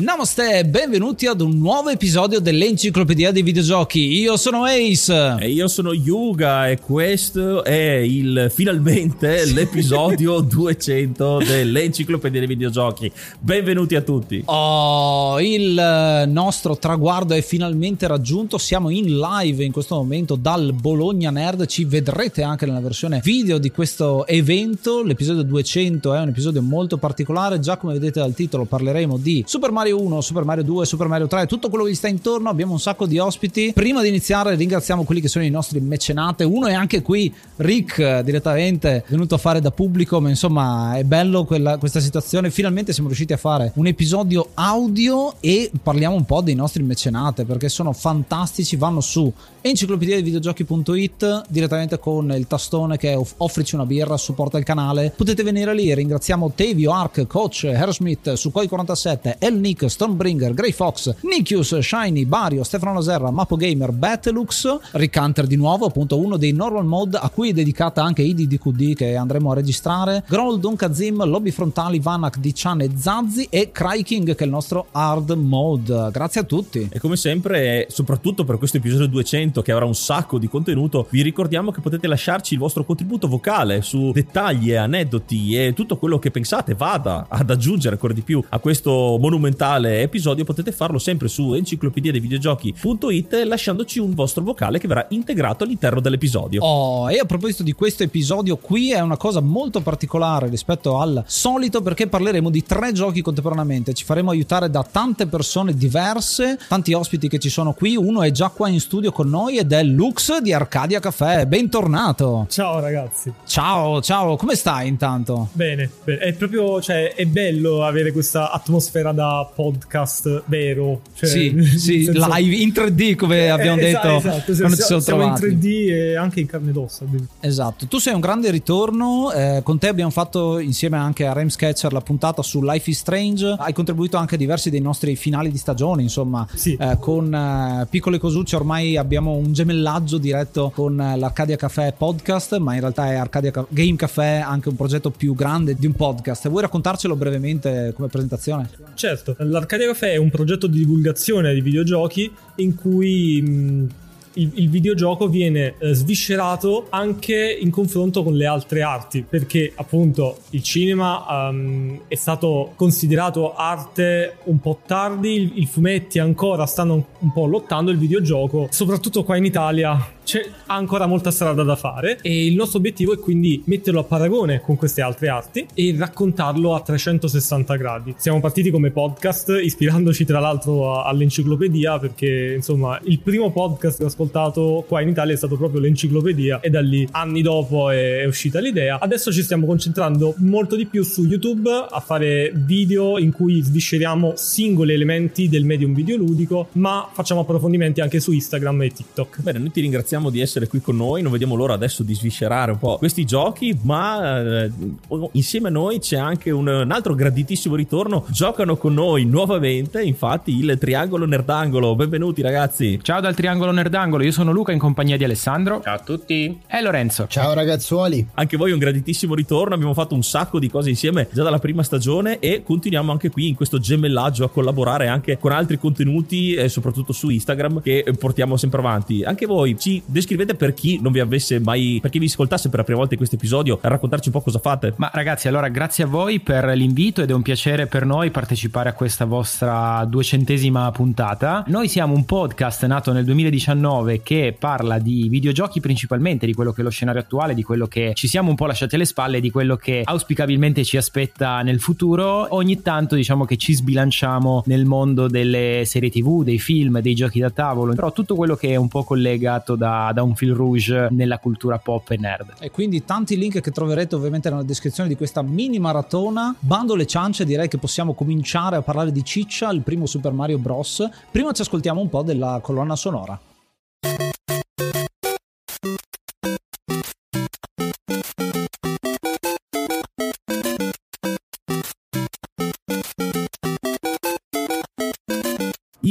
Namaste, benvenuti ad un nuovo episodio dell'Enciclopedia dei Videogiochi. Io sono Ace. E io sono Yuga e questo è il finalmente l'episodio 200 dell'Enciclopedia dei Videogiochi. Benvenuti a tutti. Oh, il nostro traguardo è finalmente raggiunto. Siamo in live in questo momento dal Bologna Nerd. Ci vedrete anche nella versione video di questo evento. L'episodio 200 è un episodio molto particolare. Già come vedete dal titolo parleremo di Super Mario 1, Super Mario 2, Super Mario 3, tutto quello che gli sta intorno. Abbiamo un sacco di ospiti. Prima di iniziare ringraziamo quelli che sono i nostri mecenate. Uno è anche qui, Rick, direttamente venuto a fare da pubblico, ma insomma è bello quella, questa situazione. Finalmente siamo riusciti a fare un episodio audio e parliamo un po' dei nostri mecenate perché sono fantastici. Vanno su enciclopedia dei videogiochi.it direttamente con il tastone che è offrici una birra, supporta il canale. Potete venire lì. Ringraziamo Tevio, Ark, Coach, Aerosmith, Sukhoi 47, El Nick, Stormbringer, Grey Fox, Nikius, Shiny, Bario, Stefano Laserra, Mapo Gamer, Battleux, Rick Hunter di nuovo, appunto uno dei normal mode a cui è dedicata anche IDDQD che andremo a registrare, Groll, Don Kazim, Lobby Frontali, Vanak, Dichan e Zazzi e Kryking che è il nostro hard mode. Grazie a tutti. E come sempre, soprattutto per questo episodio 200 che avrà un sacco di contenuto, vi ricordiamo che potete lasciarci il vostro contributo vocale su dettagli e aneddoti e tutto quello che pensate vada ad aggiungere ancora di più a questo monumentale episodio. Potete farlo sempre su enciclopedia dei videogiochi.it lasciandoci un vostro vocale che verrà integrato all'interno dell'episodio. Oh, e a proposito di questo episodio, qui è una cosa molto particolare rispetto al solito perché parleremo di tre giochi contemporaneamente. Ci faremo aiutare da tante persone diverse, tanti ospiti che ci sono qui. Uno è già qua in studio con noi ed è Lux di Arcadia Caffè. Bentornato. Ciao ragazzi. Ciao, ciao, come stai intanto? Bene, bene. È proprio, cioè, è bello avere questa atmosfera da podcast vero. Cioè, sì, sì, senso- live in 3D come abbiamo Eh, detto esatto, esatto, quando siamo siamo, in trovati. 3D e anche in carne ed ossa. Esatto, tu sei un grande ritorno, eh, con te abbiamo fatto insieme anche a Rem Sketcher la puntata su Life is Strange, hai contribuito anche a diversi dei nostri finali di stagione, insomma, Sì. eh, con eh, piccole cosucce ormai abbiamo un gemellaggio diretto con eh, l'Arcadia Café podcast, ma in realtà è Arcadia Ca- Game Café anche un progetto più grande di un podcast. Vuoi raccontarcelo brevemente come presentazione? Certo, l'Arcadia Café è un progetto di divulgazione di videogiochi in cui mh, il, il videogioco viene eh, sviscerato anche in confronto con le altre arti, perché appunto il cinema ehm, è stato considerato arte un po' tardi, i fumetti ancora stanno un po' lottando, il videogioco, soprattutto qua in Italia, c'è ancora molta strada da fare e il nostro obiettivo è quindi metterlo a paragone con queste altre arti e raccontarlo a 360 gradi. Siamo partiti come podcast ispirandoci tra l'altro all'enciclopedia perché insomma il primo podcast che ho ascoltato qua in Italia è stato proprio l'enciclopedia e da lì anni dopo è, è uscita l'idea. Adesso ci stiamo concentrando molto di più su YouTube a fare video in cui svisceriamo singoli elementi del medium videoludico ma facciamo approfondimenti anche su Instagram e TikTok. Bene, noi ti ringraziamo di essere qui con noi. Non vediamo l'ora adesso di sviscerare un po' questi giochi. Ma eh, insieme a noi c'è anche un, un altro graditissimo ritorno. Giocano con noi nuovamente, infatti, il Triangolo Nerdangolo. Benvenuti, ragazzi. Ciao dal Triangolo Nerdangolo, io sono Luca in compagnia di Alessandro. Ciao a tutti. E Lorenzo. Ciao ragazzuoli. Anche voi un graditissimo ritorno. Abbiamo fatto un sacco di cose insieme già dalla prima stagione e continuiamo anche qui in questo gemellaggio a collaborare anche con altri contenuti, e soprattutto su Instagram, che eh, portiamo sempre avanti. Anche voi ci descrivete per chi non vi avesse mai, per chi vi ascoltasse per la prima volta in questo episodio, a raccontarci un po' cosa fate. Ma ragazzi, allora grazie a voi per l'invito ed è un piacere per noi partecipare a questa vostra duecentesima puntata. Noi siamo un podcast nato nel 2019 che parla di videogiochi principalmente, di quello che è lo scenario attuale, di quello che ci siamo un po' lasciati alle spalle, di quello che auspicabilmente ci aspetta nel futuro. Ogni tanto diciamo che ci sbilanciamo nel mondo delle serie tv, dei film, dei giochi da tavolo, però tutto quello che è un po' collegato da da, da un fil rouge nella cultura pop e nerd. E quindi tanti link che troverete ovviamente nella descrizione di questa mini maratona. Bando le ciance, direi che possiamo cominciare a parlare di Ciccia, il primo Super Mario Bros. Prima ci ascoltiamo un po' della colonna sonora.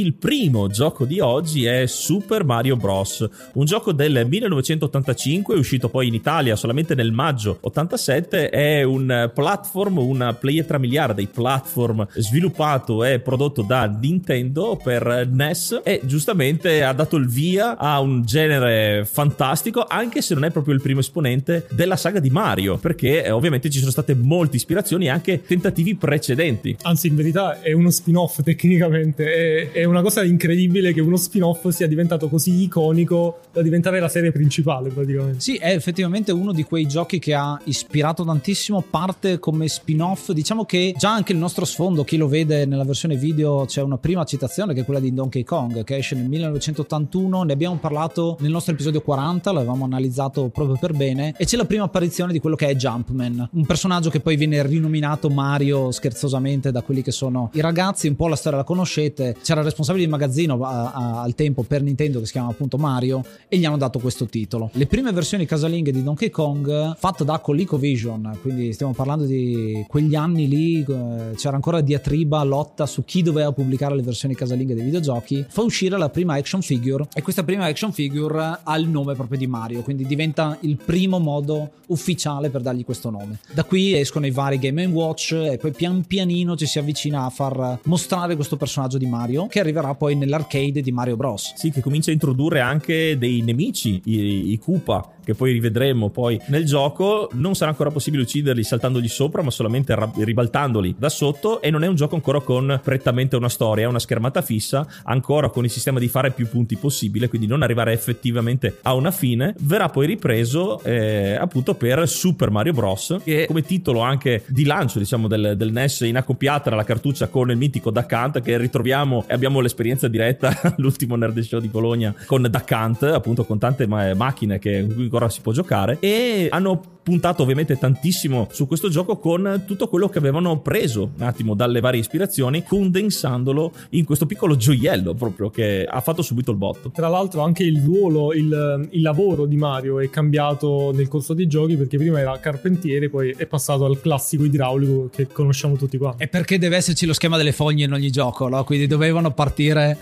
Il primo gioco di oggi è Super Mario Bros., un gioco del 1985, uscito poi in Italia solamente nel maggio 87, è un platform, una pietra miliare dei platform sviluppato e prodotto da Nintendo per NES e giustamente ha dato il via a un genere fantastico, anche se non è proprio il primo esponente della saga di Mario, perché eh, ovviamente ci sono state molte ispirazioni e anche tentativi precedenti. Anzi, in verità è uno spin-off tecnicamente. È, è una cosa incredibile che uno spin-off sia diventato così iconico da diventare la serie principale praticamente. Sì, è effettivamente uno di quei giochi che ha ispirato tantissimo, parte come spin-off. Diciamo che già anche il nostro sfondo, chi lo vede nella versione video, c'è una prima citazione che è quella di Donkey Kong, che esce nel 1981. Ne abbiamo parlato nel nostro episodio 40, l'avevamo analizzato proprio per bene. E c'è la prima apparizione di quello che è Jumpman, un personaggio che poi viene rinominato Mario scherzosamente da quelli che sono i ragazzi. Un po' la storia la conoscete. C'era il responsabile di magazzino a, a, al tempo per Nintendo che si chiama appunto Mario e gli hanno dato questo titolo. Le prime versioni casalinghe di Donkey Kong fatte da ColecoVision, quindi stiamo parlando di quegli anni lì, eh, c'era ancora diatriba, lotta su chi doveva pubblicare le versioni casalinghe dei videogiochi, fa uscire la prima action figure e questa prima action figure ha il nome proprio di Mario, quindi diventa il primo modo ufficiale per dargli questo nome. Da qui escono i vari Game Watch e poi pian pianino ci si avvicina a far mostrare questo personaggio di Mario che arriverà poi nell'arcade di Mario Bros. Sì, che comincia a introdurre anche dei nemici, i, i Koopa, che poi rivedremo poi nel gioco. Non sarà ancora possibile ucciderli saltandogli sopra, ma solamente ra- ribaltandoli da sotto. E non è un gioco ancora con prettamente una storia, è una schermata fissa, ancora con il sistema di fare più punti possibile, quindi non arrivare effettivamente a una fine. Verrà poi ripreso eh, appunto per Super Mario Bros. Che come titolo anche di lancio, diciamo, del, del NES in accoppiata alla cartuccia con il mitico Duck Hunt che ritroviamo e abbiamo l'esperienza diretta all'ultimo Nerd Show di Bologna con Duck Hunt, appunto con tante ma- macchine che ancora si può giocare e hanno puntato ovviamente tantissimo su questo gioco con tutto quello che avevano preso un attimo dalle varie ispirazioni condensandolo in questo piccolo gioiello proprio che ha fatto subito il botto Tra l'altro anche il ruolo, il, il lavoro di Mario è cambiato nel corso dei giochi perché prima era carpentiere, poi è passato al classico idraulico che conosciamo tutti qua. E perché deve esserci lo schema delle foglie in ogni gioco, no? Quindi dovevano partire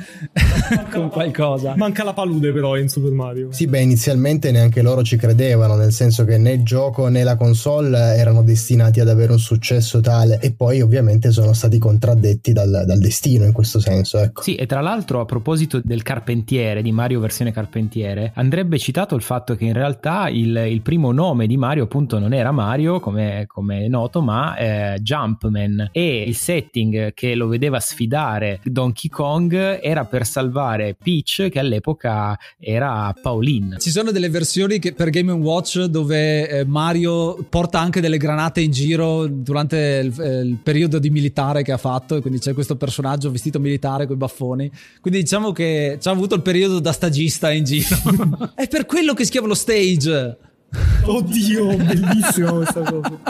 con qualcosa. Manca la palude però in Super Mario. Sì, beh, inizialmente neanche loro ci credevano, nel senso che né il gioco né la console erano destinati ad avere un successo tale e poi ovviamente sono stati contraddetti dal, dal destino in questo senso, ecco. Sì, e tra l'altro a proposito del carpentiere, di Mario versione carpentiere, andrebbe citato il fatto che in realtà il, il primo nome di Mario appunto non era Mario, come, come è noto, ma eh, Jumpman e il setting che lo vedeva sfidare Donkey Kong era per salvare Peach che all'epoca era Pauline. Ci sono delle versioni che, per Game Watch dove eh, Mario porta anche delle granate in giro durante il, eh, il, periodo di militare che ha fatto e quindi c'è questo personaggio vestito militare con i baffoni. Quindi diciamo che ci ha avuto il periodo da stagista in giro. È per quello che si chiama lo stage. Oddio, bellissima questa cosa.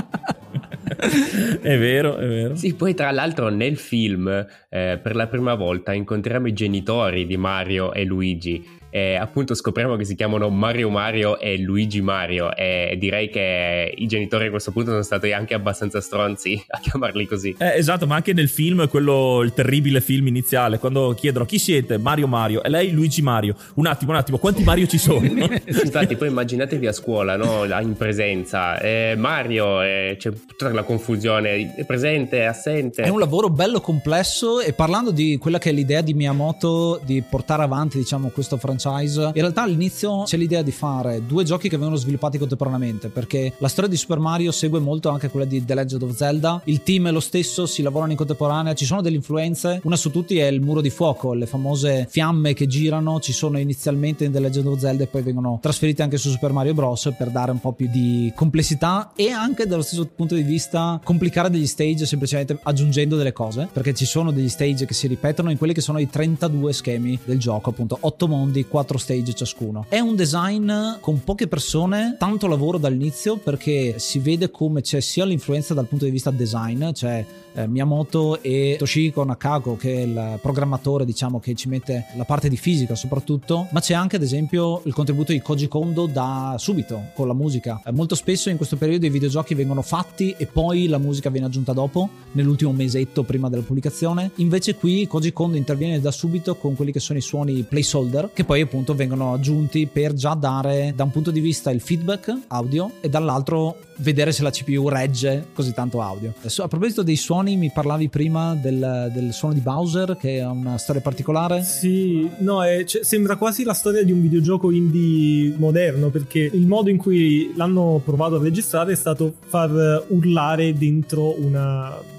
è vero, è vero. Sì, poi tra l'altro nel film eh, per la prima volta incontriamo i genitori di Mario e Luigi e appunto scopriamo che si chiamano Mario Mario e Luigi Mario e direi che i genitori a questo punto sono stati anche abbastanza stronzi a chiamarli così. Eh, esatto, ma anche nel film, quello, il terribile film iniziale, quando chiedono chi siete? Mario Mario e lei Luigi Mario. Un attimo, un attimo, quanti Mario ci sono? Infatti poi immaginatevi a scuola, no? in presenza, eh, Mario, eh, c'è tutta la confusione, è presente, è assente. È un lavoro bello complesso e parlando di quella che è l'idea di Miyamoto di portare avanti diciamo questo franchise franchise. In realtà all'inizio c'è l'idea di fare due giochi che vengono sviluppati contemporaneamente perché la storia di Super Mario segue molto anche quella di The Legend of Zelda. Il team è lo stesso, si lavorano in contemporanea, ci sono delle influenze. Una su tutti è il muro di fuoco, le famose fiamme che girano, ci sono inizialmente in The Legend of Zelda e poi vengono trasferite anche su Super Mario Bros. per dare un po' più di complessità e anche dallo stesso punto di vista complicare degli stage semplicemente aggiungendo delle cose perché ci sono degli stage che si ripetono in quelli che sono i 32 schemi del gioco, appunto 8 mondi quattro stage ciascuno. È un design con poche persone, tanto lavoro dall'inizio perché si vede come c'è sia l'influenza dal punto di vista design, cioè eh, Miyamoto e Toshiko Nakako che è il programmatore diciamo che ci mette la parte di fisica soprattutto, ma c'è anche ad esempio il contributo di Koji Kondo da subito con la musica. Eh, molto spesso in questo periodo i videogiochi vengono fatti e poi la musica viene aggiunta dopo, nell'ultimo mesetto prima della pubblicazione. Invece qui Koji Kondo interviene da subito con quelli che sono i suoni placeholder che poi appunto vengono aggiunti per già dare da un punto di vista il feedback audio e dall'altro vedere se la CPU regge così tanto audio. A proposito dei suoni, mi parlavi prima del, del suono di Bowser, che ha una storia particolare. Sì, no, è, cioè, sembra quasi la storia di un videogioco indie moderno, perché il modo in cui l'hanno provato a registrare è stato far urlare dentro una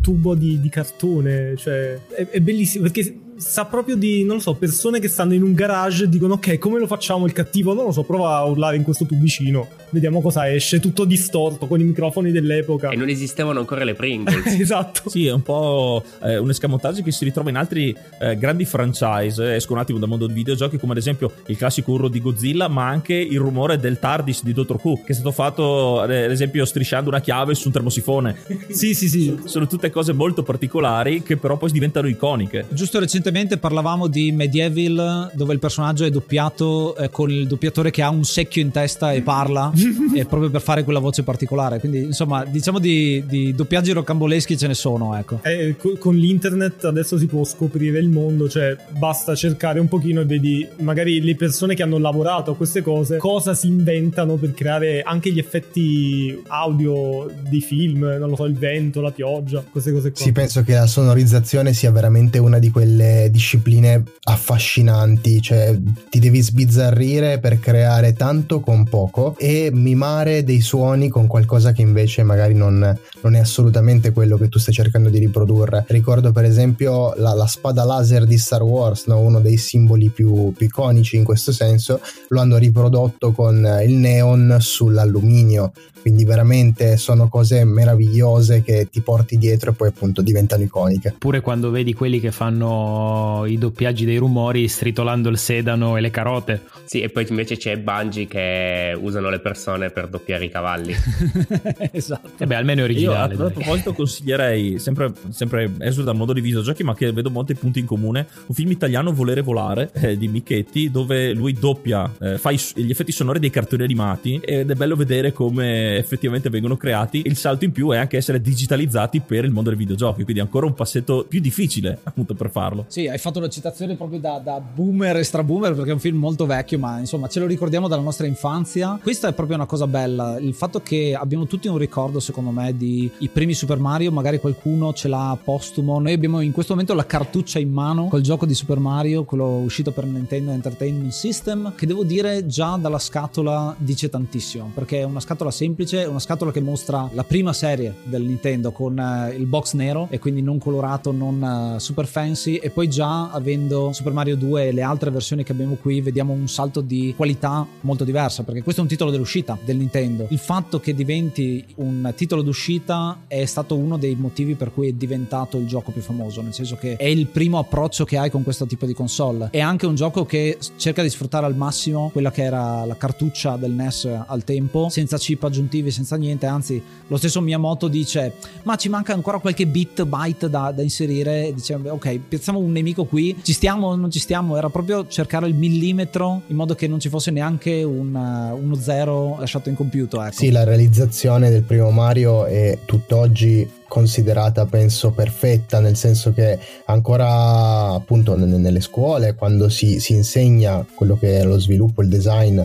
tubo di, di cartone, cioè è, è bellissimo perché sa proprio di, non lo so, persone che stanno in un garage e dicono ok, come lo facciamo il cattivo? Non lo so, prova a urlare in questo tubicino, vediamo cosa esce, tutto distorto con i microfoni dell'epoca. E non esistevano ancora le Pringles. esatto. Sì, è un po' eh, un escamotaggio che si ritrova in altri eh, grandi franchise, esco un attimo dal mondo dei videogiochi, come ad esempio il classico urlo di Godzilla, ma anche il rumore del TARDIS di Dr. Who, che è stato fatto ad esempio strisciando una chiave su un termosifone. sì, sì, sì. Sono tutte cose molto particolari che però poi diventano iconiche. Giusto recentemente parlavamo di Medieval dove il personaggio è doppiato eh, con il doppiatore che ha un secchio in testa e parla e proprio per fare quella voce particolare. Quindi insomma diciamo di, di doppiaggi rocamboleschi ce ne sono ecco. Eh, con l'internet adesso si può scoprire il mondo cioè basta cercare un pochino e vedi magari le persone che hanno lavorato a queste cose cosa si inventano per creare anche gli effetti audio dei film non lo so il vento la pioggia queste cose qua. Sì penso che la sonorizzazione sia veramente una di quelle discipline affascinanti, cioè ti devi sbizzarrire per creare tanto con poco e mimare dei suoni con qualcosa che invece magari non, non è assolutamente quello che tu stai cercando di riprodurre. Ricordo per esempio la, la spada laser di Star Wars, no? uno dei simboli più, più iconici in questo senso, lo hanno riprodotto con il neon sull'alluminio quindi veramente sono cose meravigliose che ti porti dietro e poi appunto diventano iconiche. Pure quando vedi quelli che fanno i doppiaggi dei rumori stritolando il sedano e le carote. Sì, e poi invece c'è Bungie che usano le persone per doppiare i cavalli. esatto. E beh, almeno è originale. Io a, a proposito consiglierei, sempre, sempre esula dal mondo di videogiochi, ma che vedo molti punti in comune, un film italiano Volere Volare eh, di Michetti, dove lui doppia, eh, fa i, gli effetti sonori dei cartoni animati ed è bello vedere come effettivamente vengono creati. Il salto in più è anche essere digitalizzati per il mondo dei videogiochi, quindi ancora un passetto più difficile appunto per farlo. Sì, hai fatto una citazione proprio da, da boomer e straboomer perché è un film molto vecchio, ma insomma ce lo ricordiamo dalla nostra infanzia. Questa è proprio una cosa bella, il fatto che abbiamo tutti un ricordo secondo me di i primi Super Mario, magari qualcuno ce l'ha postumo. Noi abbiamo in questo momento la cartuccia in mano col gioco di Super Mario, quello uscito per Nintendo Entertainment System, che devo dire già dalla scatola dice tantissimo, perché è una scatola semplice semplice, una scatola che mostra la prima serie del Nintendo con uh, il box nero e quindi non colorato, non uh, super fancy e poi già avendo Super Mario 2 e le altre versioni che abbiamo qui vediamo un salto di qualità molto diversa perché questo è un titolo dell'uscita del Nintendo. Il fatto che diventi un titolo d'uscita è stato uno dei motivi per cui è diventato il gioco più famoso, nel senso che è il primo approccio che hai con questo tipo di console. È anche un gioco che cerca di sfruttare al massimo quella che era la cartuccia del NES al tempo, senza chip aggiuntivi senza niente, anzi lo stesso Miyamoto dice ma ci manca ancora qualche bit, byte da, da inserire, dice ok piazziamo un nemico qui, ci stiamo o non ci stiamo, era proprio cercare il millimetro in modo che non ci fosse neanche un, uh, uno zero lasciato incompiuto. Ecco. Sì, la realizzazione del primo Mario è tutt'oggi considerata penso perfetta nel senso che ancora appunto nelle scuole quando si, si insegna quello che è lo sviluppo il design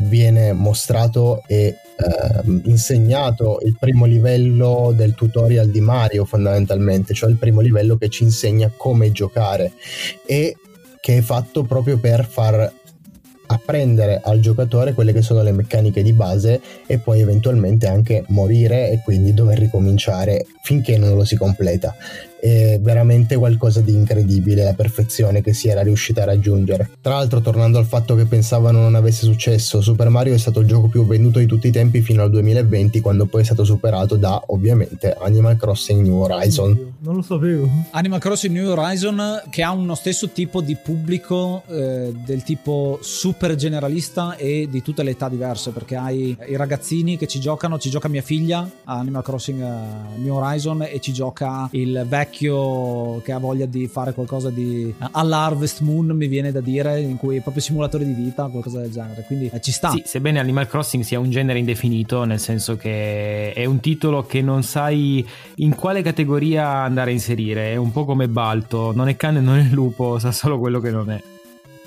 viene mostrato e eh, insegnato il primo livello del tutorial di Mario fondamentalmente, cioè il primo livello che ci insegna come giocare e che è fatto proprio per far apprendere al giocatore quelle che sono le meccaniche di base e poi eventualmente anche morire e quindi dover ricominciare finché non lo si completa. È veramente qualcosa di incredibile la perfezione che si era riuscita a raggiungere. Tra l'altro, tornando al fatto che pensavano non avesse successo, Super Mario è stato il gioco più venduto di tutti i tempi fino al 2020, quando poi è stato superato da ovviamente Animal Crossing New Horizon. Non lo sapevo. Animal Crossing New Horizon che ha uno stesso tipo di pubblico eh, del tipo super generalista e di tutte le età diverse perché hai i ragazzini che ci giocano, ci gioca mia figlia a Animal Crossing uh, New Horizon e ci gioca il vecchio che ha voglia di fare qualcosa di all'Harvest Moon mi viene da dire in cui è proprio simulatore di vita qualcosa del genere. Quindi eh, ci sta. Sì, sebbene Animal Crossing sia un genere indefinito nel senso che è un titolo che non sai in quale categoria andare a inserire. È un po' come Balto. Non è cane non è lupo sa solo quello che non è.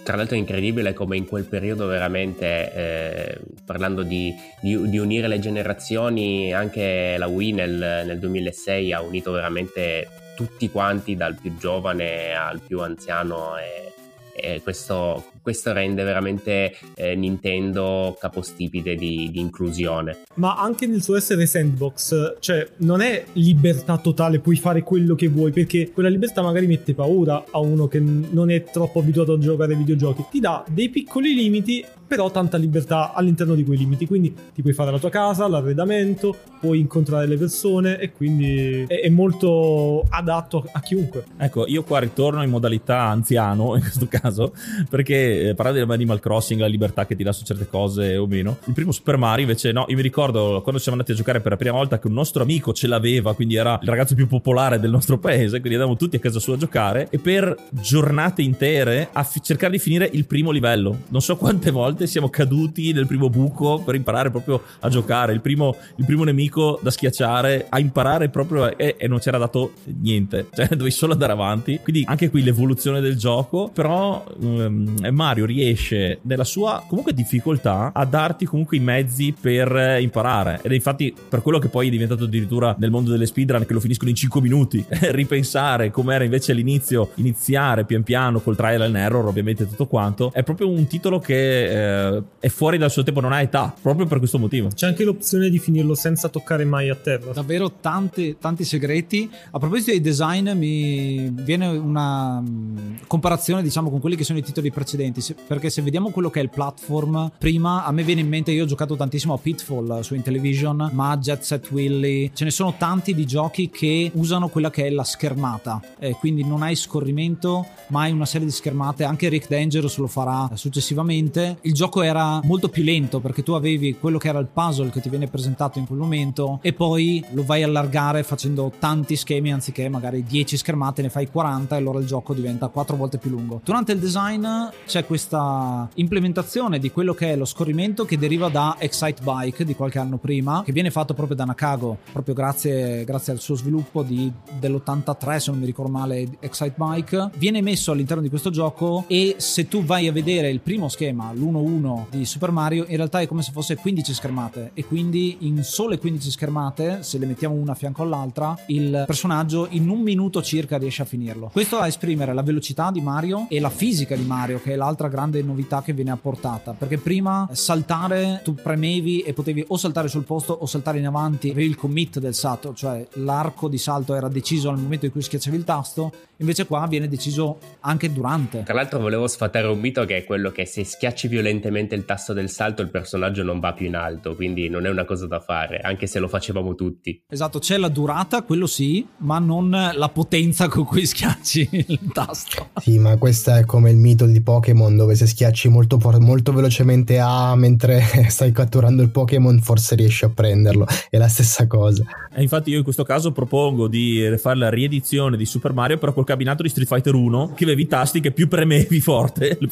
Tra l'altro è incredibile come in quel periodo veramente, eh, parlando di, di, di, unire le generazioni, anche la Wii nel, nel 2006 ha unito veramente tutti quanti, dal più giovane al più anziano. E, e questo, questo, rende veramente eh, Nintendo capostipite di, di, inclusione. Ma anche nel suo essere sandbox, cioè non è libertà totale, puoi fare quello che vuoi, perché quella libertà magari mette paura a uno che non è troppo abituato a giocare ai videogiochi. Ti dà dei piccoli limiti però tanta libertà all'interno di quei limiti. Quindi ti puoi fare la tua casa, l'arredamento, puoi incontrare le persone e quindi è, è molto adatto a chiunque. Ecco, io qua ritorno in modalità anziano in questo caso, perché eh, parlare di Animal Crossing, la libertà che ti dà su certe cose o meno. Il primo Super Mario invece no, io mi ricordo quando siamo andati a giocare per la prima volta che un nostro amico ce l'aveva, quindi era il ragazzo più popolare del nostro paese, quindi andavamo tutti a casa sua a giocare e per giornate intere a f- cercare di finire il primo livello. Non so quante volte siamo caduti nel primo buco per imparare proprio a giocare. Il primo, il primo nemico da schiacciare, a imparare proprio e, e non c'era dato niente, cioè dovevi solo andare avanti. Quindi anche qui l'evoluzione del gioco, però um, Mario riesce nella sua comunque difficoltà a darti comunque i mezzi per imparare. Ed è infatti per quello che poi è diventato addirittura nel mondo delle speedrun che lo finiscono in 5 minuti. Ripensare com'era invece all'inizio, iniziare pian piano col trial and error, ovviamente tutto quanto, è proprio un titolo che... Eh, eh, è fuori dal suo tempo, non ha età, proprio per questo motivo. C'è anche l'opzione di finirlo senza toccare mai a terra. Davvero tanti, tanti segreti. A proposito dei design, mi viene una mm, comparazione, diciamo, con quelli che sono i titoli precedenti. Perché se vediamo quello che è il platform, prima a me viene in mente, io ho giocato tantissimo a Pitfall su Intellivision, ma Jet Set Willy. Ce ne sono tanti di giochi che usano quella che è la schermata. Eh, quindi non hai scorrimento, ma hai una serie di schermate. Anche Rick Dangerous lo farà successivamente. Il gioco era molto più lento perché tu avevi quello che era il puzzle che ti viene presentato in quel momento e poi lo vai a allargare facendo tanti schemi anziché magari 10 schermate ne fai 40 e allora il gioco diventa 4 volte più lungo. Durante il design c'è questa implementazione di quello che è lo scorrimento che deriva da Excite Bike di qualche anno prima che viene fatto proprio da Nakago proprio grazie, grazie al suo sviluppo di, dell'83 se non mi ricordo male Excite Bike. Viene messo all'interno di questo gioco e se tu vai a vedere il primo schema l'1 1 di Super Mario in realtà è come se fosse 15 schermate. E quindi in sole 15 schermate se le mettiamo una a fianco all'altra il personaggio in un minuto circa riesce a finirlo. Questo a esprimere la velocità di Mario e la fisica di Mario che è l'altra grande novità che viene apportata. Perché prima saltare tu premevi e potevi o saltare sul posto o saltare in avanti avevi il commit del salto cioè l'arco di salto era deciso al momento in cui schiacciavi il tasto invece qua viene deciso anche durante tra l'altro volevo sfatare un mito che è quello che se schiacci violentemente il tasto del salto il personaggio non va più in alto, quindi non è una cosa da fare, anche se lo facevamo tutti. Esatto, c'è la durata, quello sì, ma non la potenza con cui schiacci il tasto. Sì, ma questo è come il mito di Pokémon dove se schiacci molto, molto velocemente A mentre stai catturando il Pokémon forse riesci a prenderlo, è la stessa cosa. E infatti io in questo caso propongo di fare la riedizione di Super Mario però col cabinato di Street Fighter 1 che avevi i tasti che più premevi forte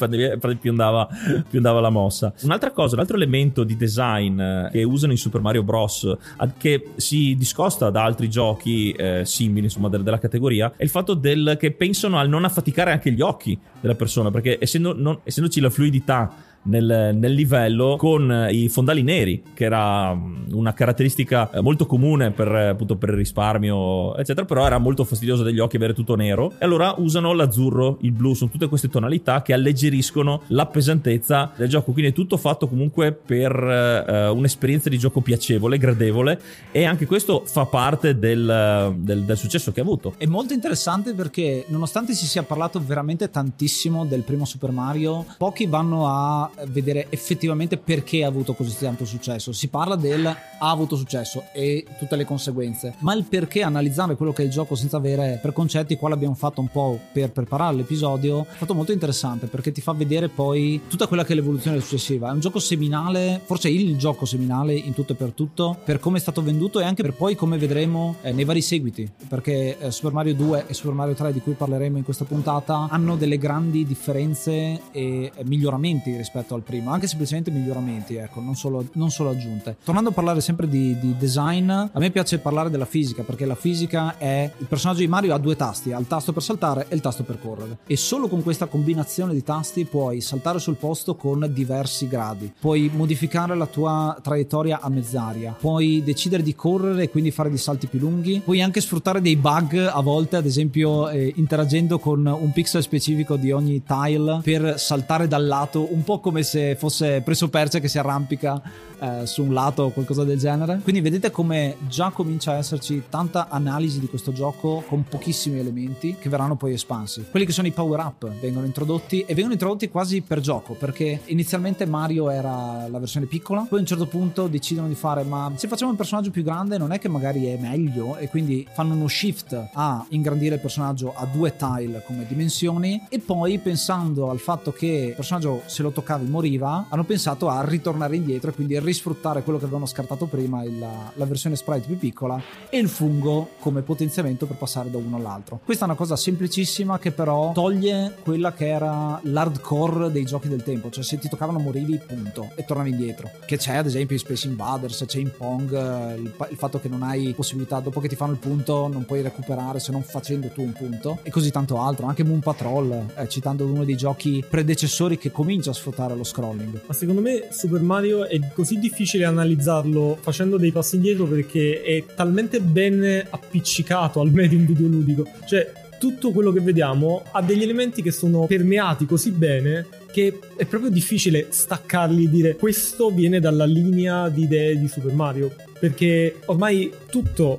più andava, più andava la mossa. Un'altra cosa, un altro elemento di design eh, che usano in Super Mario Bros. che si discosta da altri giochi eh, simili, insomma, della, categoria, è il fatto del, che pensano al non affaticare anche gli occhi della persona, perché essendo, non, essendoci la fluidità nel, nel livello con i fondali neri, che era mm, una caratteristica eh, molto comune per, appunto, per il risparmio, eccetera, però era molto fastidioso degli occhi avere tutto nero. E allora usano l'azzurro, il blu, sono tutte queste tonalità che alleggeriscono la pesantezza del gioco. Quindi è tutto fatto comunque per eh, un'esperienza di gioco piacevole, gradevole, e anche questo fa parte del, del, del successo che ha avuto. È molto interessante perché, nonostante si sia parlato veramente tantissimo del primo Super Mario, pochi vanno a vedere effettivamente perché ha avuto così tanto successo. Si parla del ha avuto successo e tutte le conseguenze, ma il perché analizzare quello che è il gioco senza avere preconcetti, qua l'abbiamo fatto un po' per preparare l'episodio, è stato molto interessante perché ti fa vedere poi tutta quella che è l'evoluzione successiva. È un gioco seminale, forse il gioco seminale in tutto e per tutto, per come è stato venduto e anche per poi come vedremo eh, nei vari seguiti, perché eh, Super Mario 2 e Super Mario 3 di cui parleremo in questa puntata hanno delle grandi differenze e miglioramenti rispetto al primo, anche semplicemente miglioramenti, ecco, non solo, non solo aggiunte. Tornando a parlare sempre di, di, design, a me piace parlare della fisica, perché la fisica è il personaggio di Mario ha due tasti, ha il tasto per saltare e il tasto per correre. E solo con questa combinazione di tasti puoi saltare sul posto con diversi gradi, puoi modificare la tua traiettoria a mezz'aria, puoi decidere di correre e quindi fare dei salti più lunghi, puoi anche sfruttare dei bug a volte, ad esempio eh, interagendo con un pixel specifico di ogni tile per saltare dal lato, un po' come se fosse preso Persia che si arrampica eh, su un lato o qualcosa del genere. Quindi vedete come già comincia a esserci tanta analisi di questo gioco con pochissimi elementi che verranno poi espansi. Quelli che sono i power up vengono introdotti e vengono introdotti quasi per gioco perché inizialmente Mario era la versione piccola, poi a un certo punto decidono di fare ma se facciamo un personaggio più grande non è che magari è meglio e quindi fanno uno shift a ingrandire il personaggio a due tile come dimensioni e poi pensando al fatto che il personaggio se lo toccavi moriva hanno pensato a ritornare indietro e quindi risfruttare quello che avevano scartato prima, il, la versione sprite più piccola e il fungo come potenziamento per passare da uno all'altro. Questa è una cosa semplicissima che però toglie quella che era l'hardcore dei giochi del tempo, cioè se ti toccavano morivi punto e tornavi indietro. Che c'è ad esempio in Space Invaders, c'è in Pong il, il fatto che non hai possibilità dopo che ti fanno il punto non puoi recuperare se non facendo tu un punto e così tanto altro, anche Moon Patrol, eh, citando uno dei giochi predecessori che comincia a sfruttare lo scrolling. Ma secondo me Super Mario è così difficile analizzarlo facendo dei passi indietro perché è talmente ben appiccicato al medium videoludico. Cioè, tutto quello che vediamo ha degli elementi che sono permeati così bene che è proprio difficile staccarli e dire questo viene dalla linea di idee di Super Mario. Perché ormai tutto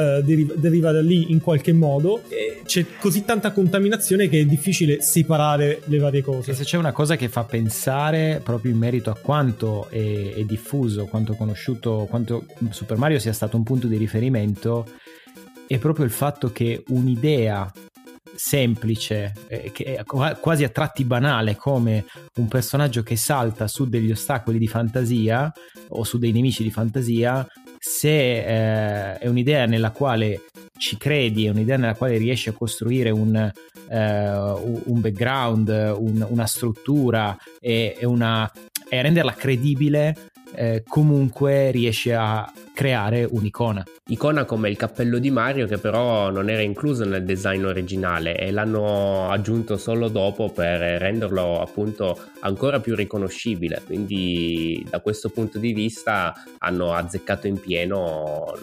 Uh, deriva, deriva, da lì in qualche modo e c'è così tanta contaminazione che è difficile separare le varie cose. E se c'è una cosa che fa pensare proprio in merito a quanto è, è diffuso, quanto conosciuto, quanto Super Mario sia stato un punto di riferimento, è proprio il fatto che un'idea semplice, eh, che quasi a tratti banale, come un personaggio che salta su degli ostacoli di fantasia o su dei nemici di fantasia, se eh, è un'idea nella quale ci credi, è un'idea nella quale riesci a costruire un, eh, un background, un, una struttura e, e, una, e renderla credibile, eh, comunque riesci a creare un'icona. Icona come il cappello di Mario che però non era incluso nel design originale e l'hanno aggiunto solo dopo per renderlo appunto ancora più riconoscibile. Quindi da questo punto di vista hanno azzeccato in pieno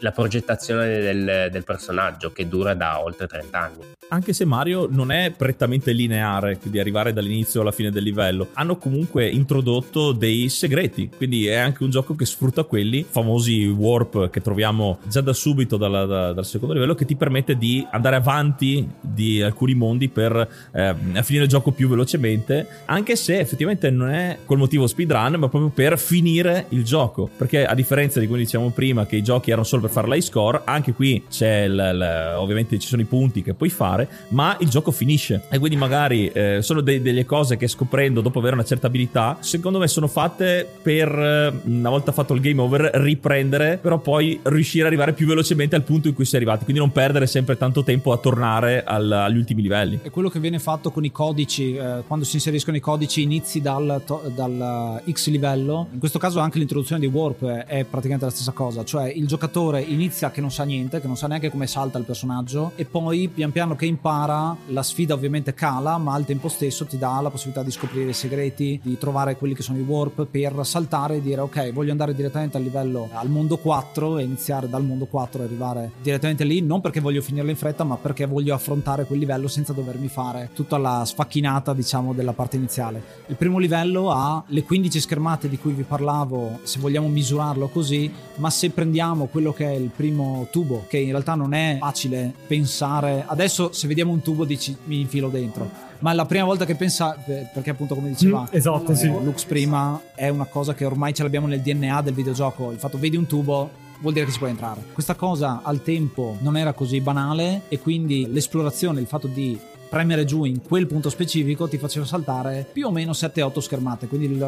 la progettazione del, del, personaggio che dura da oltre 30 anni. Anche se Mario non è prettamente lineare, quindi arrivare dall'inizio alla fine del livello, hanno comunque introdotto dei segreti, quindi è anche un gioco che sfrutta quelli famosi warp che troviamo già da subito dalla, da, dal secondo livello che ti permette di andare avanti di alcuni mondi per eh, finire il gioco più velocemente, anche se effettivamente non è col motivo speedrun, ma proprio per finire il gioco, perché a differenza di come dicevamo prima che i giochi erano solo per fare l'high score, anche qui c'è il, il, ovviamente ci sono i punti che puoi fare, ma il gioco finisce. E quindi magari eh, sono de- delle cose che scoprendo dopo avere una certa abilità, secondo me sono fatte per eh, una volta fatto il game over riprendere, però poi riuscire ad arrivare più velocemente al punto in cui sei arrivati, quindi non perdere sempre tanto tempo a tornare al, agli ultimi livelli. È quello che viene fatto con i codici, eh, quando si inseriscono i codici inizi dal, to- dal X livello, in questo caso anche l'introduzione di Warp è praticamente la stessa cosa, cioè il giocatore giocatore inizia che non sa niente, che non sa neanche come salta il personaggio, e poi pian piano che impara la sfida ovviamente cala, ma al tempo stesso ti dà la possibilità di scoprire i segreti, di trovare quelli che sono i warp per saltare e dire ok, voglio andare direttamente al livello al mondo 4 e iniziare dal mondo 4 e arrivare direttamente lì, non perché voglio finirlo in fretta, ma perché voglio affrontare quel livello senza dovermi fare tutta la sfacchinata, diciamo, della parte iniziale. Il primo livello ha le 15 schermate di cui vi parlavo, se vogliamo misurarlo così, ma se prendiamo quello che è il primo tubo, che in realtà non è facile pensare, adesso se vediamo un tubo dici mi infilo dentro. Ma la prima volta che pensa, perché appunto come diceva Mm, esatto, sì. Lux prima, è una cosa che ormai ce l'abbiamo nel DNA del videogioco. Il fatto vedi un tubo, vuol dire che si può entrare. Questa cosa al tempo non era così banale e quindi l'esplorazione, il fatto di premere giù in quel punto specifico ti faceva saltare più o meno 7-8 schermate, quindi il-